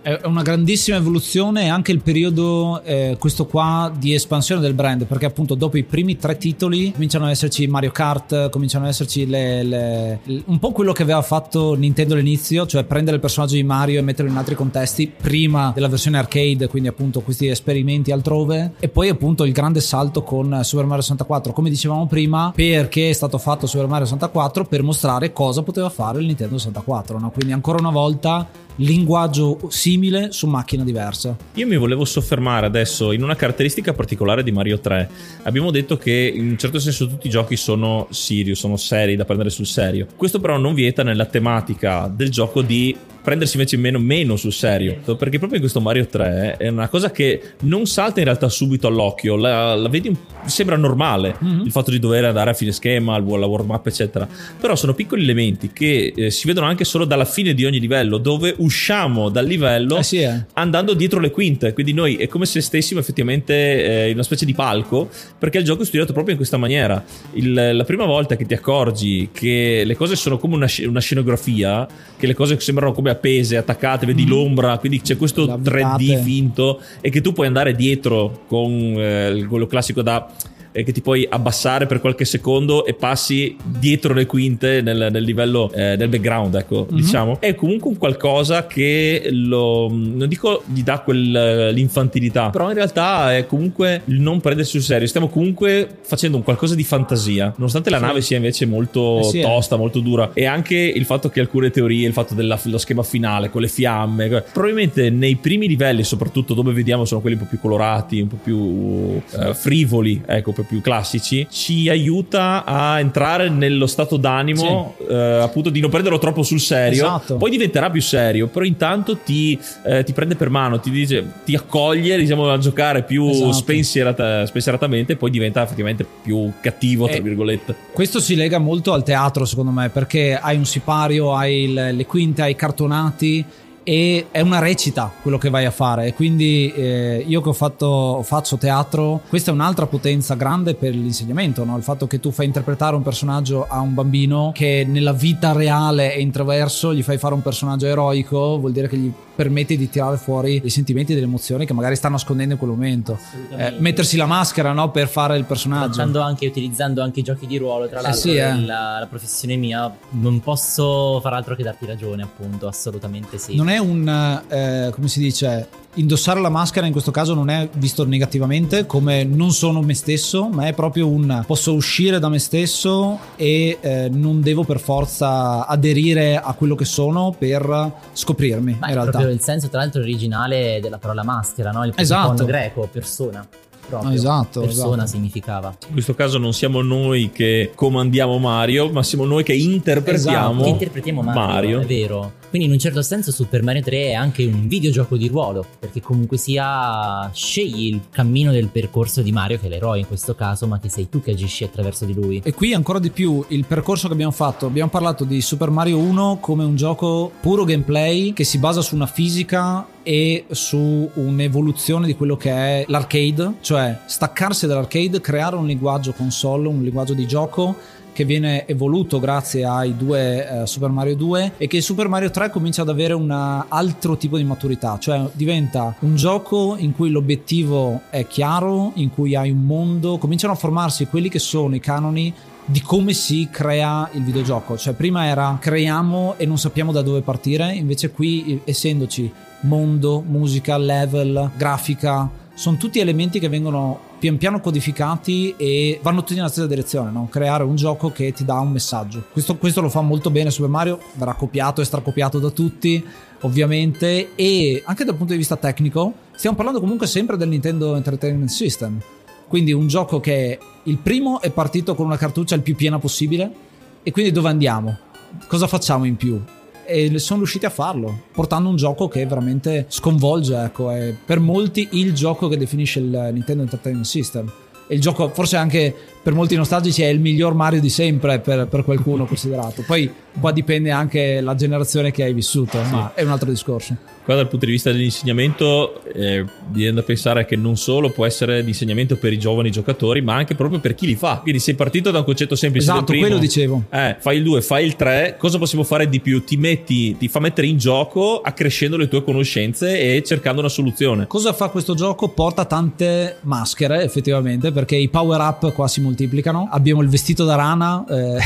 È una grandissima evoluzione e anche il periodo, eh, questo qua, di espansione del brand, perché appunto dopo i primi tre titoli cominciano ad esserci Mario Kart, cominciano ad esserci le, le- un po' quello che aveva fatto Nintendo all'inizio, cioè prendere il personaggio di Mario e metterlo in altri contesti prima della versione arcade, quindi appunto questi esperimenti altrove, e poi appunto il grande salto con Super Mario 64, come dicevamo prima, perché è stato fatto Super Mario 64 per mostrare cosa poteva fare il Nintendo 64, no? quindi ancora una volta linguaggio simile su macchina diversa. Io mi volevo soffermare adesso in una caratteristica particolare di Mario 3. Abbiamo detto che in un certo senso tutti i giochi sono serious, sono seri da prendere sul serio. Questo però non vieta nella tematica del gioco di prendersi invece meno, meno sul serio. Perché proprio in questo Mario 3 è una cosa che non salta in realtà subito all'occhio, la, la vedi, sembra normale il fatto di dover andare a fine schema, la warm up, eccetera. Però sono piccoli elementi che eh, si vedono anche solo dalla fine di ogni livello, dove usciamo dal livello Eh sì, eh. andando dietro le quinte. Quindi noi è come se stessimo effettivamente eh, in una specie di palco, perché il gioco è studiato proprio in questa maniera. Il- la prima volta che ti accorgi che le cose sono come una, una scenografia, che le cose sembrano come appese, attaccate, vedi l'ombra, quindi c'è questo Le avvitate. 3D finto e che tu puoi andare dietro con eh, quello classico da eh, che ti puoi abbassare per qualche secondo e passi dietro le quinte nel, nel livello eh, del background, ecco, Mhm. diciamo. È comunque un qualcosa che lo non dico gli dà quel, l'infantilità, però in realtà è comunque il non prendersi sul serio. Stiamo comunque facendo un qualcosa di fantasia, nonostante la Sì. nave sia invece molto Eh sì, eh. tosta, molto dura e anche il fatto che alcune teorie, il fatto dello schema finale con le fiamme, probabilmente nei primi livelli, soprattutto dove vediamo sono quelli un po' più colorati, un po' più eh, frivoli, ecco, po' più classici, ci aiuta a entrare nello stato d'animo eh, appunto di non prenderlo troppo sul serio. Esatto. Poi diventerà più serio, però intanto ti, eh, ti prende per mano, ti dice, ti accoglie, diciamo, a giocare più Esatto. spensierata- spensieratamente e poi diventa effettivamente più cattivo, tra Eh, virgolette. Questo si lega molto al teatro, secondo me, perché hai un sipario, hai le quinte, hai i cartonati e è una recita quello che vai a fare. E quindi eh, io che ho fatto, faccio teatro, questa è un'altra potenza grande per l'insegnamento, no? il fatto che tu fai interpretare un personaggio a un bambino che nella vita reale è introverso, gli fai fare un personaggio eroico, vuol dire che gli permetti di tirare fuori dei sentimenti e delle emozioni che magari sta nascondendo in quel momento. Eh, mettersi la maschera no? per fare il personaggio. Anche, utilizzando anche i giochi di ruolo, tra l'altro, sì, eh. la, la professione mia, non posso far altro che darti ragione, appunto, assolutamente sì. Non è un, eh, come si dice, indossare la maschera in questo caso non è visto negativamente come non sono me stesso, ma è proprio un posso uscire da me stesso e eh, non devo per forza aderire a quello che sono per scoprirmi Ma in è realtà. proprio il senso, tra l'altro, originale della parola maschera, no? Il Esatto. greco, persona. Proprio. Esatto, Persona esatto. significava. In questo caso non siamo noi che comandiamo Mario, ma siamo noi che interpretiamo Esatto. Che interpretiamo Mario, Mario. è vero. Quindi in un certo senso Super Mario 3 è anche un videogioco di ruolo, perché comunque sia scegli il cammino del percorso di Mario, che è l'eroe in questo caso, ma che sei tu che agisci attraverso di lui. E qui ancora di più il percorso che abbiamo fatto. Abbiamo parlato di Super Mario 1 come un gioco puro gameplay che si basa su una fisica e su un'evoluzione di quello che è l'arcade, cioè staccarsi dall'arcade, creare un linguaggio console, un linguaggio di gioco che viene evoluto grazie ai due eh, Super Mario 2 e che Super Mario 3 comincia ad avere un altro tipo di maturità, cioè diventa un gioco in cui l'obiettivo è chiaro, in cui hai un mondo, cominciano a formarsi quelli che sono i canoni di come si crea il videogioco. Cioè, prima era creiamo e non sappiamo da dove partire, invece qui, essendoci mondo, musica, level, grafica, sono tutti elementi che vengono pian piano codificati e vanno tutti nella stessa direzione, no? creare un gioco che ti dà un messaggio. Questo, questo lo fa molto bene Super Mario, verrà copiato e stracopiato da tutti, ovviamente, e anche dal punto di vista tecnico, stiamo parlando comunque sempre del Nintendo Entertainment System. Quindi un gioco che Il primo è partito con una cartuccia il più piena possibile e quindi dove andiamo? Cosa facciamo in più? E sono riusciti a farlo, portando un gioco che veramente sconvolge, ecco, è per molti il gioco che definisce il Nintendo Entertainment System. E il gioco, forse anche per molti nostalgici, è il miglior Mario di sempre per, per qualcuno considerato. Poi qua dipende anche la generazione che hai vissuto, ma è un altro discorso. Qua dal punto di vista dell'insegnamento eh, viene da pensare che non solo può essere di insegnamento per i giovani giocatori, ma anche proprio per chi li fa. Quindi sei partito da un concetto semplice. Esatto, primo, quello dicevo. Eh, fai il 2, fai il 3, cosa possiamo fare di più? Ti metti, ti fa mettere in gioco accrescendo le tue conoscenze e cercando una soluzione. Cosa fa questo gioco? Porta tante maschere, effettivamente, perché i power up qua si moltiplicano. Abbiamo il vestito da rana, eh,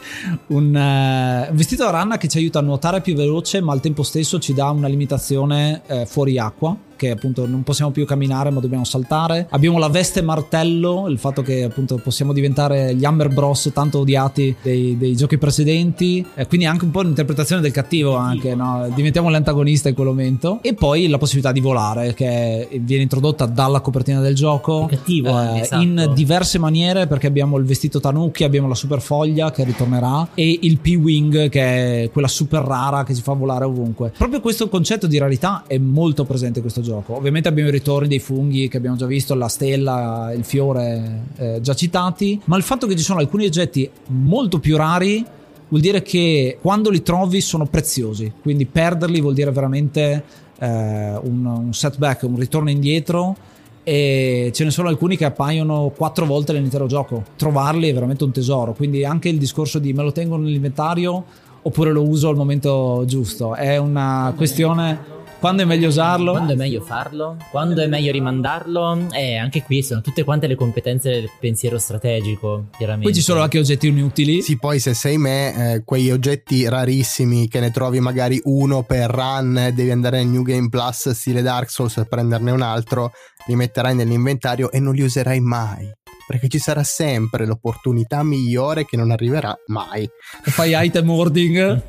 un, eh, vestito da rana che ci aiuta a nuotare più veloce, ma al tempo stesso ci dà una limitazione eh, fuori acqua che appunto non possiamo più camminare ma dobbiamo saltare. Abbiamo la veste martello, il fatto che appunto possiamo diventare gli Hammer Bros tanto odiati dei, dei giochi precedenti, eh, quindi anche un po' l'interpretazione del cattivo anche, no? diventiamo l'antagonista in quel momento. E poi la possibilità di volare che viene introdotta dalla copertina del gioco cattivo, eh, esatto. in diverse maniere perché abbiamo il vestito Tanuki, abbiamo la super foglia che ritornerà e il P-Wing che è quella super rara che si fa volare ovunque. Proprio questo concetto di rarità è molto presente in questo gioco. Ovviamente abbiamo i ritorni dei funghi che abbiamo già visto, la stella, il fiore eh, già citati, ma il fatto che ci sono alcuni oggetti molto più rari vuol dire che quando li trovi sono preziosi, quindi perderli vuol dire veramente eh, un, un setback, un ritorno indietro e ce ne sono alcuni che appaiono quattro volte nell'intero gioco. Trovarli è veramente un tesoro, quindi anche il discorso di me lo tengo nell'inventario oppure lo uso al momento giusto. È una questione quando è meglio usarlo? Quando è meglio farlo? Quando è meglio rimandarlo? Eh, anche qui sono tutte quante le competenze del pensiero strategico, chiaramente. Poi ci sono anche oggetti inutili. Sì, poi se sei me, eh, quei oggetti rarissimi che ne trovi magari uno per run, devi andare nel New Game Plus stile Dark Souls per prenderne un altro, li metterai nell'inventario e non li userai mai. Perché ci sarà sempre l'opportunità migliore che non arriverà mai. Fai item hoarding.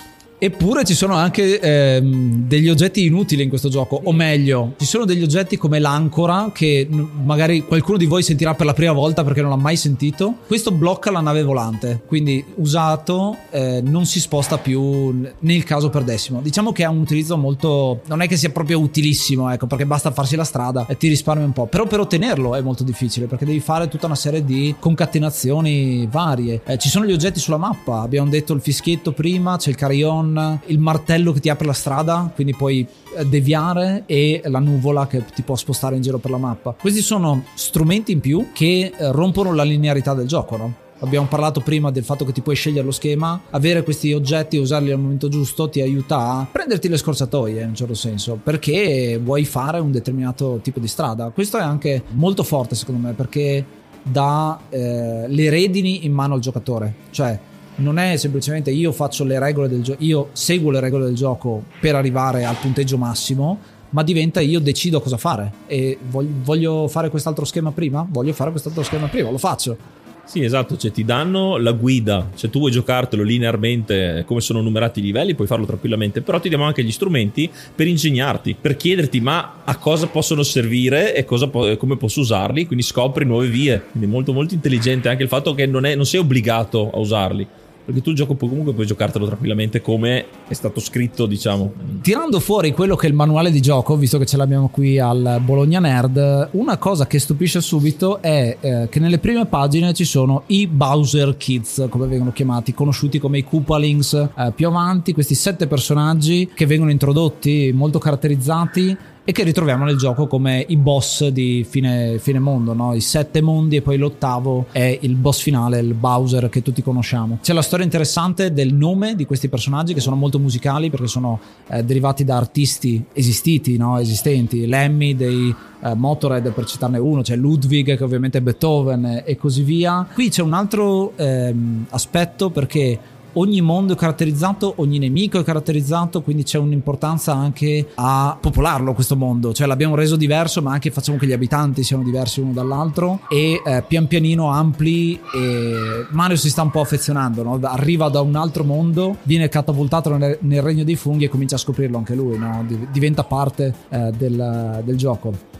Eppure ci sono anche ehm, degli oggetti inutili in questo gioco, o meglio, ci sono degli oggetti come l'ancora che magari qualcuno di voi sentirà per la prima volta perché non l'ha mai sentito. Questo blocca la nave volante, quindi usato eh, non si sposta più nel caso perdessimo. Diciamo che ha un utilizzo molto... non è che sia proprio utilissimo, ecco, perché basta farsi la strada e ti risparmi un po'. Però per ottenerlo è molto difficile perché devi fare tutta una serie di concatenazioni varie. Eh, ci sono gli oggetti sulla mappa, abbiamo detto il fischietto prima, c'è il carillon il martello che ti apre la strada, quindi puoi eh, deviare e la nuvola che ti può spostare in giro per la mappa. Questi sono strumenti in più che eh, rompono la linearità del gioco, no? Abbiamo parlato prima del fatto che ti puoi scegliere lo schema, avere questi oggetti e usarli al momento giusto ti aiuta a prenderti le scorzatoie in un certo senso, perché vuoi fare un determinato tipo di strada. Questo è anche molto forte secondo me perché dà eh, le redini in mano al giocatore, cioè non è semplicemente io faccio le regole del gioco, io seguo le regole del gioco per arrivare al punteggio massimo, ma diventa io decido cosa fare. E voglio fare quest'altro schema prima, voglio fare quest'altro schema prima, lo faccio. Sì, esatto, cioè ti danno la guida, se tu vuoi giocartelo linearmente come sono numerati i livelli puoi farlo tranquillamente, però ti diamo anche gli strumenti per ingegnarti, per chiederti ma a cosa possono servire e cosa, come posso usarli, quindi scopri nuove vie, quindi molto molto intelligente anche il fatto che non, è, non sei obbligato a usarli perché tu il gioco puoi, comunque puoi giocartelo tranquillamente come è stato scritto, diciamo. Tirando fuori quello che è il manuale di gioco, visto che ce l'abbiamo qui al Bologna Nerd, una cosa che stupisce subito è eh, che nelle prime pagine ci sono i Bowser Kids, come vengono chiamati, conosciuti come i Koopalings eh, più avanti, questi sette personaggi che vengono introdotti, molto caratterizzati e che ritroviamo nel gioco come i boss di fine, fine mondo, no? i sette mondi e poi l'ottavo è il boss finale, il Bowser che tutti conosciamo. C'è la storia interessante del nome di questi personaggi che sono molto musicali perché sono eh, derivati da artisti esistiti, no? esistenti, Lemmy dei eh, Motorhead per citarne uno, c'è Ludwig che ovviamente è Beethoven e così via. Qui c'è un altro ehm, aspetto perché ogni mondo è caratterizzato, ogni nemico è caratterizzato, quindi c'è un'importanza anche a popolarlo questo mondo, cioè l'abbiamo reso diverso, ma anche facciamo che gli abitanti siano diversi uno dall'altro e eh, pian pianino ampli e Mario si sta un po' affezionando, no? arriva da un altro mondo, viene catapultato nel, nel, regno dei funghi e comincia a scoprirlo anche lui, no? diventa parte eh, del, del gioco.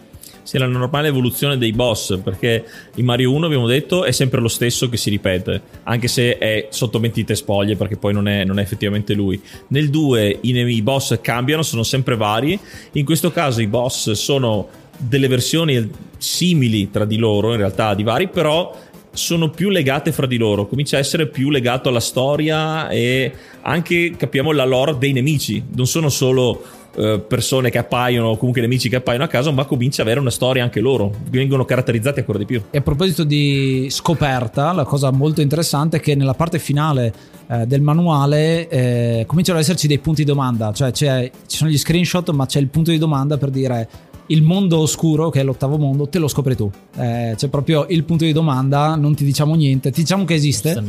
Sia la normale evoluzione dei boss, perché in Mario 1 abbiamo detto è sempre lo stesso che si ripete, anche se è sotto mentite spoglie perché poi non è, non è effettivamente lui. Nel 2 i, i boss cambiano, sono sempre vari, in questo caso i boss sono delle versioni simili tra di loro, in realtà di vari, però sono più legate fra di loro, comincia a essere più legato alla storia e anche capiamo la lore dei nemici, non sono solo eh, persone che appaiono, comunque nemici che appaiono a caso, ma comincia ad avere una storia anche loro, vengono caratterizzati ancora di più. E a proposito di scoperta, la cosa molto interessante è che nella parte finale eh, del manuale eh, cominciano ad esserci dei punti di domanda, cioè ci sono gli screenshot, ma c'è il punto di domanda per dire il mondo oscuro, che è l'ottavo mondo, te lo scopri tu. Eh, c'è proprio il punto di domanda, non ti diciamo niente, ti diciamo che esiste,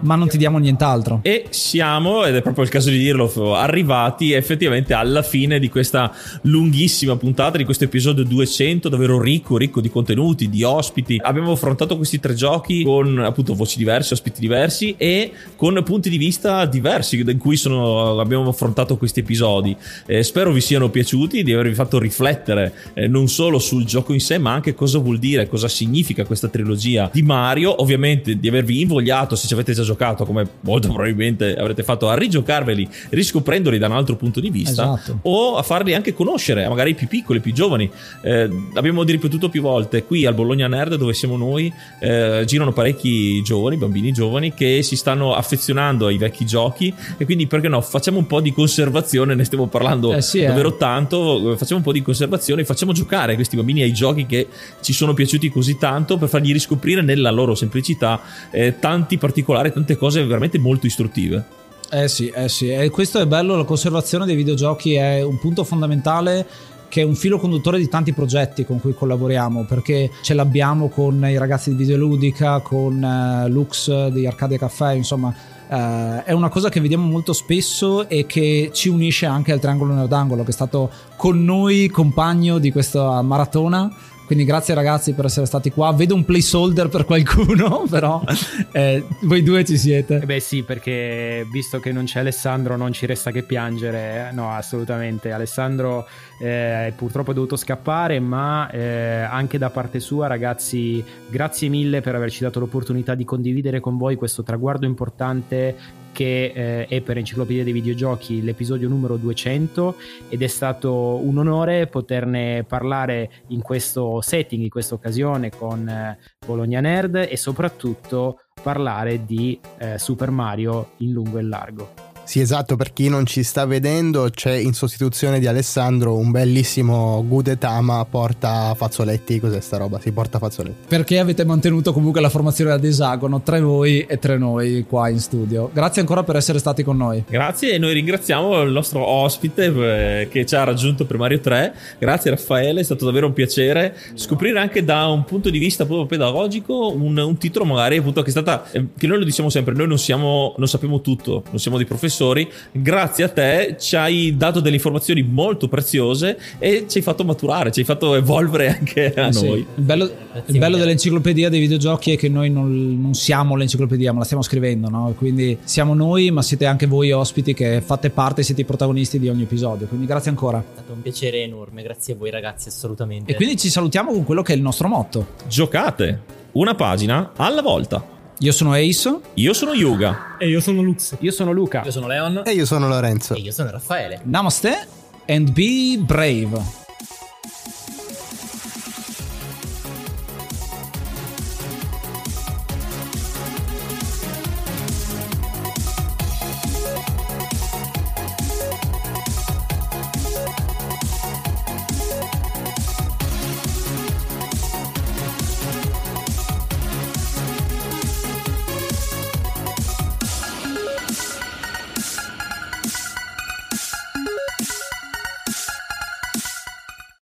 ma non ti diamo nient'altro. E siamo, ed è proprio il caso di dirlo, arrivati effettivamente alla fine di questa lunghissima puntata, di questo episodio 200, davvero ricco, ricco di contenuti, di ospiti. Abbiamo affrontato questi tre giochi con appunto voci diverse, ospiti diversi e con punti di vista diversi in cui sono, abbiamo affrontato questi episodi. Eh, spero vi siano piaciuti, di avervi fatto riflettere eh, non solo sul gioco in sé, ma anche cosa vuol dire, cosa significa questa trilogia di Mario. Ovviamente di avervi invogliato, se ci avete già giocato, come molto probabilmente avrete fatto, a rigiocarveli, riscoprendoli da un altro punto di vista, esatto. o a farli anche conoscere, magari i più piccoli, i più giovani. Eh, abbiamo ripetuto più volte qui al Bologna Nerd, dove siamo noi, eh, girano parecchi giovani, bambini giovani, che si stanno affezionando ai vecchi giochi e quindi perché no, facciamo un po' di conservazione, ne stiamo parlando Eh sì, eh. davvero tanto, facciamo un po' di conservazione e facciamo giocare questi bambini ai giochi che ci sono piaciuti così tanto per fargli riscoprire nella loro semplicità eh, tanti particolari, tante cose veramente molto istruttive. Eh sì, eh sì, e questo è bello, la conservazione dei videogiochi è un punto fondamentale che è un filo conduttore di tanti progetti con cui collaboriamo perché ce l'abbiamo con i ragazzi di Videoludica, con eh, Lux di Arcadia Caffè, insomma eh, è una cosa che vediamo molto spesso e che ci unisce anche al Triangolo Nerdangolo che è stato con noi compagno di questa maratona quindi grazie ragazzi per essere stati qua. Vedo un placeholder per qualcuno, però eh, voi due ci siete. Eh beh sì, perché visto che non c'è Alessandro non ci resta che piangere. No, assolutamente. Alessandro eh, purtroppo è dovuto scappare, ma eh, anche da parte sua ragazzi, grazie mille per averci dato l'opportunità di condividere con voi questo traguardo importante che eh, è per Enciclopedia dei Videogiochi l'episodio numero 200 ed è stato un onore poterne parlare in questo setting, in questa occasione con eh, Bologna Nerd e soprattutto parlare di eh, Super Mario in lungo e largo. Sì, esatto, per chi non ci sta vedendo c'è in sostituzione di Alessandro un bellissimo Gudetama porta fazzoletti, cos'è sta roba? Si porta fazzoletti. Perché avete mantenuto comunque la formazione ad esagono, tre voi e tre noi qua in studio. Grazie ancora per essere stati con noi. Grazie e noi ringraziamo il nostro ospite eh, che ci ha raggiunto per Mario 3. Grazie Raffaele, è stato davvero un piacere scoprire anche da un punto di vista proprio pedagogico un, un titolo magari appunto che è stata, eh, che noi lo diciamo sempre, noi non siamo, non sappiamo tutto, non siamo dei professori, grazie a te ci hai dato delle informazioni molto preziose e ci hai fatto maturare, ci hai fatto evolvere anche a sì. noi. Il bello, il bello dell'enciclopedia dei videogiochi è che noi non, non siamo l'enciclopedia, ma la stiamo scrivendo, no? Quindi siamo noi, ma siete anche voi ospiti che fate parte, siete i protagonisti di ogni episodio. Quindi grazie ancora. È stato un piacere enorme, grazie a voi ragazzi, assolutamente. E quindi ci salutiamo con quello che è il nostro motto. Giocate una pagina alla volta. Io sono Ace. Io sono Yuga. E io sono Lux. Io sono Luca. Io sono Leon. E io sono Lorenzo. E io sono Raffaele. Namaste and be brave.